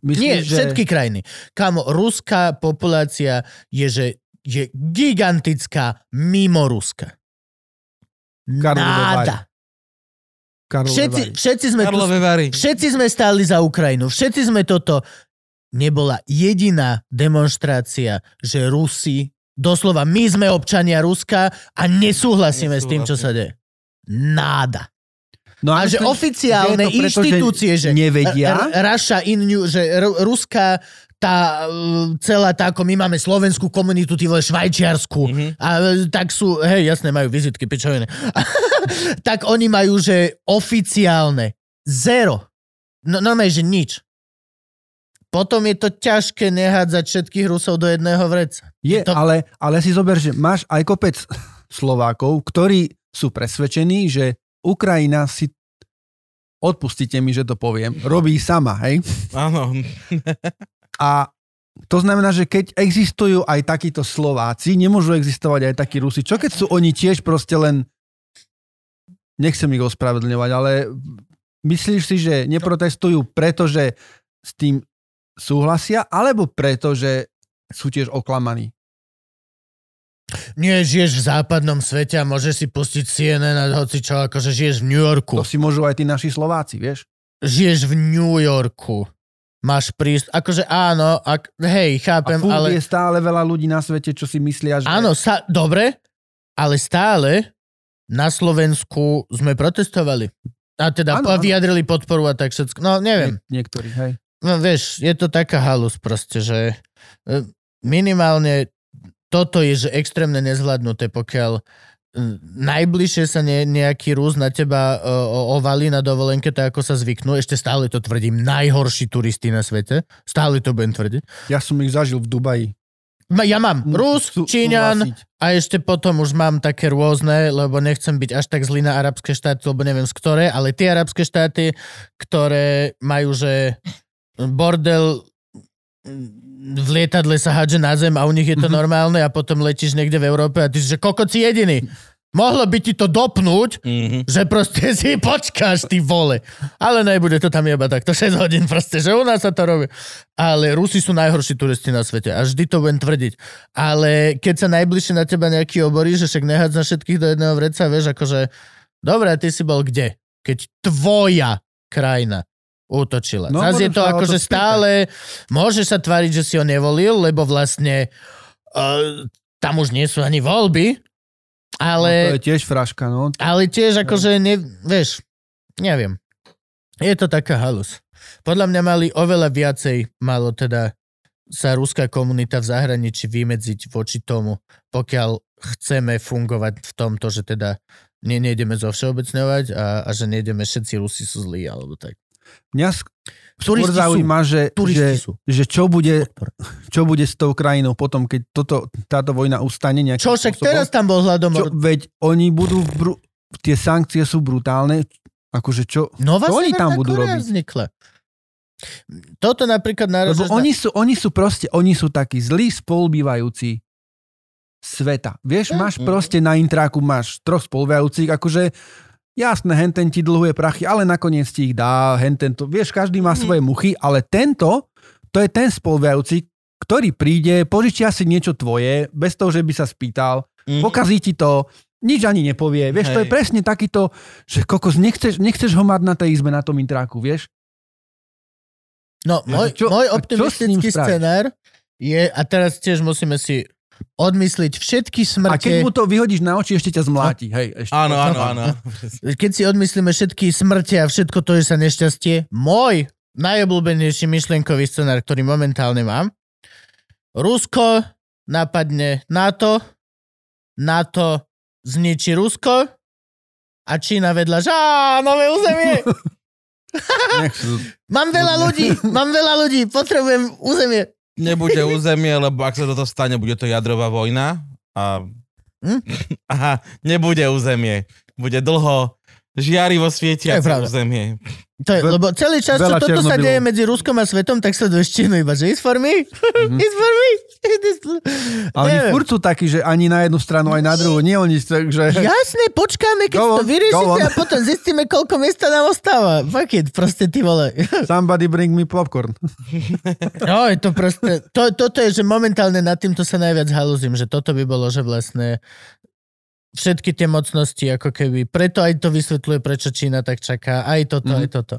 Myslíš, Nie, že... všetky krajiny. Kamo, ruská populácia je, že je gigantická mimo Ruska. Náda. Karlové Všetci, všetci, sme tu, všetci sme stáli za Ukrajinu. Všetci sme toto. Nebola jediná demonstrácia, že Rusi, doslova my sme občania Ruska a nesúhlasíme s tým, čo sa deje. Náda. No A že oficiálne že preto, že inštitúcie, že nevedia? R- Russia in New, že r- ruská tá celá tá, ako my máme slovenskú komunitu, ty vole švajčiarsku. Mhm. A e, tak sú, hej, jasné, majú vizitky, pičoviny. (laughs) tak oni majú, že oficiálne. Zero. No, normálne, že nič. Potom je to ťažké nehádzať všetkých Rusov do jedného vreca. Je, To- ale, ale si zober, že máš aj kopec Slovákov, ktorí sú presvedčení, že Ukrajina si odpustite mi, že to poviem, robí sama, hej? Áno. (laughs) A to znamená, že keď existujú aj takíto Slováci, nemôžu existovať aj takí Rusi. Čo keď sú oni tiež proste len... Nechcem ich ospravedlňovať, ale myslíš si, že neprotestujú pretože s tým súhlasia, alebo preto, že sú tiež oklamaní? Nie, žiješ v západnom svete a môžeš si pustiť CNN a hoci čo, akože žiješ v New Yorku. To si môžu aj tí naši Slováci, vieš? žiješ v New Yorku. Máš prísť, akože áno, ak, hej, A chápem, furt ale je stále veľa ľudí na svete, čo si myslia, že... áno, sa, dobre, ale stále na Slovensku sme protestovali. A teda áno. vyjadrili podporu a tak všetko. No, neviem. Nie, niektorí, hej. No, vieš, je to taká halus proste, že e, minimálne toto je že extrémne nezvládnuté, pokiaľ mm, najbližšie sa ne, nejaký Rus na teba o, ovalí na dovolenke, tak ako sa zvyknú, ešte stále to tvrdím, najhorší turisti na svete, stále to budem tvrdiť. Ja som ich zažil v Dubaji. Ja mám Rus, Číňan a ešte potom už mám také rôzne, lebo nechcem byť až tak zlý na arabské štáty, lebo neviem z ktoré, ale tie arabské štáty, ktoré majú, že bordel v lietadle sa hádže na zem a u nich je to Mhm. normálne a potom letíš niekde v Európe a ty si, že kokot si jediný. Mohlo by ti to dopnúť, Mhm. že proste (laughs) si počkáš, ty vole. Ale nebude to tam iba takto 6 hodín proste, že u nás sa to robí. Ale Rusi sú najhorší turisti na svete a vždy to budem tvrdiť. Ale keď sa najbližšie na teba nejaký oborí, že však nehádza všetkých do jedného vreca, vieš, akože dobre, ty si bol kde? Keď tvoja krajina útočila. No, No, Zas je to akože stále, môže sa tváriť, že si ho nevolil, lebo vlastne uh, tam už nie sú ani voľby, ale... No, to je tiež fraška, no. Ale tiež akože, ne, vieš, neviem. Je to taká halus. Podľa mňa mali oveľa viacej, malo teda sa ruská komunita v zahraničí vymedziť voči tomu, pokiaľ chceme fungovať v tomto, že teda ne, nejdeme zo všeobecňovať a, a že nejdeme všetci Rusi sú zlí, alebo tak. Mňa sk- skôr Turisti sú. zaujíma, že, Turisti že, sú. že čo, bude, čo bude s tou krajinou potom, keď toto, táto vojna ustane nejakým Čo však spôsobom. teraz tam bol Čo, hladomor? veď oni budú, bru- tie sankcie sú brutálne, akože čo, Nová čo oni tam budú robiť? vznikla. Toto napríklad Lebo náražaš oni sú, oni sú proste, oni sú takí zlí spolubývajúci sveta. Vieš, Mm. máš proste na intráku, máš troch spolubývajúcich, akože jasné, henten ti dlhuje prachy, ale nakoniec ti ich dá, henten to, vieš, každý má Mhm. svoje muchy, ale tento, to je ten spolubývajúci, ktorý príde, požičia si niečo tvoje, bez toho, že by sa spýtal, Mhm. pokazí ti to, nič ani nepovie. Vieš, to je Hej. presne takýto, že kokos, nechceš, nechceš ho mať na tej izbe, na tom intráku, vieš? No, môj, čo- môj optimistický scenár je, a teraz tiež musíme si odmysliť všetky A keď smrte, mu to vyhodíš na oči, ešte ťa zmláti. Hej, ešte. Áno, áno, áno. keď si odmyslíme všetky smrte a všetko to, že sa nešťastie, môj najobľúbenejší myšlienkový scenár, ktorý momentálne mám, Rusko napadne NATO, NATO zničí Rusko a Čína vedľa, že nové územie, (laughs) mám veľa ľudí, mám veľa ľudí, potrebujem územie. Nebude územie, lebo ak sa toto stane, bude to jadrová vojna a... Hm? (laughs) Aha, nebude územie. Bude dlho žiarivo To svietia je pravda. územie. To je, lebo celý čas, čo toto sa deje medzi Ruskom a svetom, tak sleduješ Čínu iba, že it's for me, it's for me. A oni furt sú takí, že ani na jednu stranu, aj na druhú. Nie oni, že... Jasne, počkáme, keď Go to vyriešite a potom zistíme, koľko miesta nám ostáva. Fuck it, proste ty vole. (laughs) Somebody bring me popcorn. (laughs) No, je to proste, to, toto je, že momentálne nad týmto sa najviac haluzím, že toto by bolo, že vlastne všetky tie mocnosti, ako keby, preto aj to vysvetľuje, prečo Čína tak čaká, aj toto, Mhm. aj toto.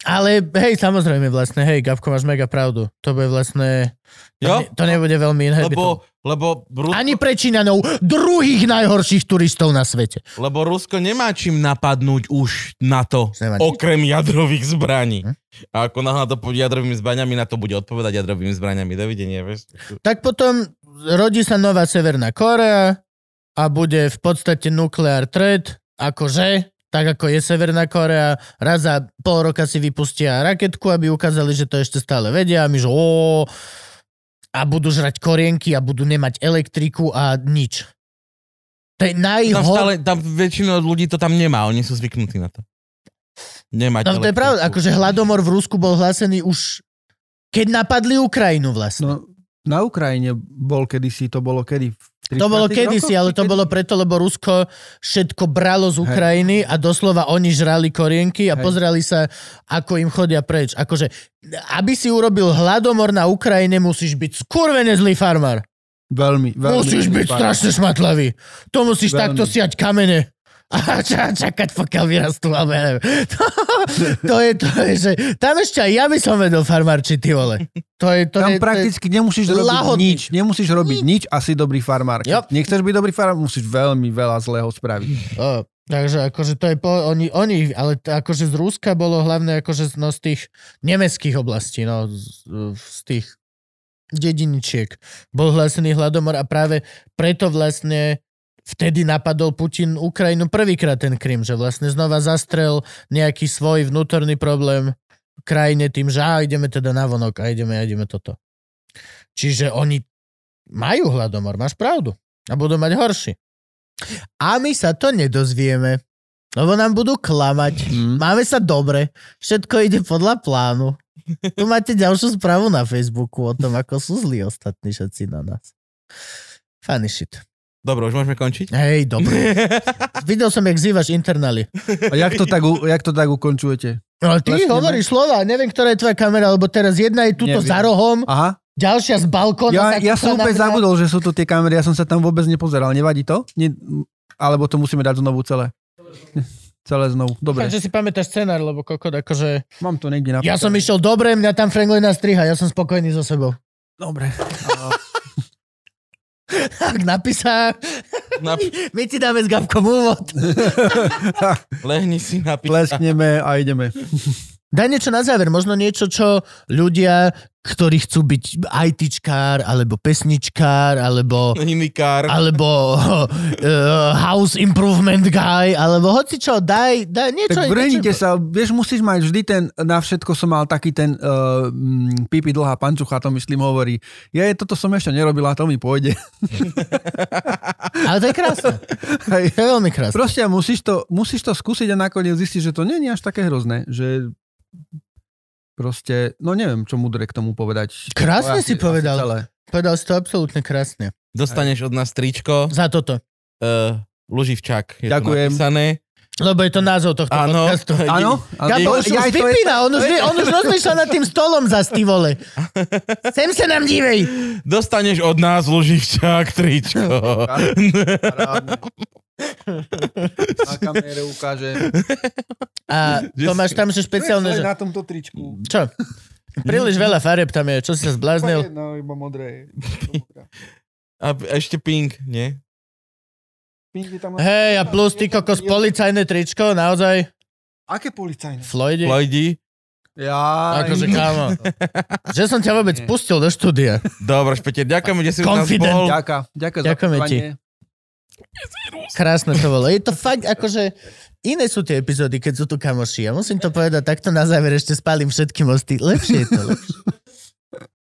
Ale hej, samozrejme vlastne, hej, Gabko, máš mega pravdu. To bude vlastne, to, Jo? ne, to nebude veľmi inhibitov. Lebo, lebo, Rusko, Ani pre Číňanov, druhých najhorších turistov na svete. lebo Rusko nemá čím napadnúť už na to, Nemá okrem jadrových zbraní. Hm? A ako náhle to pôjde jadrovými zbraňami, na to bude odpovedať jadrovými zbraňami. Dovidenia, vieš. Tak potom rodí sa nová Severná Korea a bude v podstate nukleár threat, akože, tak ako je Severná Korea, raz za pol roka si vypustia raketku, aby ukázali, že to ešte stále vedia a my že ó, a budú žrať korienky a budú nemať elektriku a nič. To je Tam, najhor... stále, tam väčšina ľudí to tam nemá, oni sú zvyknutí na to. Nemať No to je pravda, akože hladomor v Rusku bol hlásený už keď napadli Ukrajinu vlastne. No, na Ukrajine bol kedysi, to bolo kedy? V To bolo 30. kedysi, ale to bolo preto, lebo Rusko všetko bralo z. Ukrajiny a doslova oni žrali korienky a Hej. pozreli sa, ako im chodia preč. Akože, aby si urobil hladomor na Ukrajine, musíš byť skurvene zlý farmár. Veľmi, veľmi. Musíš byť strašne šmatlavý. To musíš Veľmi. takto siať kamene. A (laughs) ča, čakať, pokiaľ vyrastú, alebo ja neviem. (laughs) To, to, je, to je, že tam ešte aj ja by som vedel farmárčiť, ty vole. To je, to Tam je, prakticky nemusíš robiť lahodný. nič. Nemusíš robiť nič a si dobrý farmár. Keď Yep. nechceš byť dobrý farmár, musíš veľmi veľa zlého spraviť. To je, o, takže akože to je po, oni, oni, ale akože z Rúska bolo hlavne akože z, no, z tých nemeckých oblastí, no, z, z tých dediničiek bol hlásený hladomor a práve preto vlastne vtedy napadol Putin Ukrajinu prvýkrát ten Krym, že vlastne znova zastrel nejaký svoj vnútorný problém krajine tým, že á, ideme teda na vonok a ideme, a ideme toto. Čiže oni majú hladomor, máš pravdu. A budú mať horší. A my sa to nedozvieme. Lebo nám budú klamať. Mm. Máme sa dobre. Všetko ide podľa plánu. Tu máte ďalšiu správu na Facebooku o tom, ako sú zlí ostatní všetci na nás. Funny shit. Dobre, už môžeme končiť? Hej, dobre. (laughs) Videl som, jak zývaš internály. A jak to tak, u- jak to tak ukončujete? No ty Lesneme. hovoríš slova, neviem, ktorá je tvoja kamera, lebo teraz jedna je tuto Neviem. za rohom, Aha, ďalšia z balkóna. ja, ja som úplne na zabudol, že sú tu tie kamery, ja som sa tam vôbec nepozeral. Nevadí to? Nie, alebo to musíme dať znovu celé? Celé znovu. Dobre, Dúfam, že si pamätáš scenár, lebo kokot, akože... mám to niekde na Ja som išiel dobre, mňa tam Franklina striha, ja som spokojný so sebou. Dobre. (laughs) Tak napísa, Na... (laughs) my ti dáme s Gabkom úvod. (laughs) Lehni si na písa. Pleskneme a ideme. Daj niečo na záver, možno niečo, čo ľudia, ktorí chcú byť ITčkár, alebo pesničkár, alebo Inikár. alebo uh, (laughs) house improvement guy, alebo hoci čo, daj, daj niečo. Tak niečo. sa, vieš, musíš mať vždy ten, na všetko som mal taký ten uh, pipi dlhá pančucha, to myslím hovorí. Ja toto som ešte nerobila, to mi pôjde. (laughs) Ale to je krásne. Hej. To je veľmi krásne. Proste musíš to, musíš to skúsiť a nakoniec zistiť, že to nie je až také hrozné, že proste, no neviem, čo mudre k tomu povedať. Krásne To si povedal. celé. Povedal si to absolútne krásne. Dostaneš od nás tričko. Za toto. Uh, Luživčak. Je Ďakujem. tu napísané. Lebo je to názov tohto Áno. podcastu. Áno? Ja už to je- vypína, on už, on už rozmýšľa nad tým stolom za ty vole. (laughs) Sem sa nám dívej. Dostaneš od nás Luživčak tričko. Parádne. (laughs) Na kamere ukáže. A to máš tam, že špeciálne, že... na tomto tričku. Čo? Príliš veľa farieb tam je, čo si sa zbláznil? No, iba modré. A ešte pink, nie? Hej, a plus ty kokos policajné tričko, naozaj, Aké policajné? Floydi. Floydi. Ja... Akože kámo. (laughs) Že som ťa vôbec Nie. pustil do štúdia. Dobre, Špeter, ďakujeme, že si u nás Confident. bol. Ďakujem, ďakujem za Ďakujeme ti. Krásne to bolo. Je to fakt akože... Iné sú tie epizódy, keď sú tu kamoši. Ja musím to povedať takto na záver, ešte spálim všetky mosty. Lepšie je to, lepšie.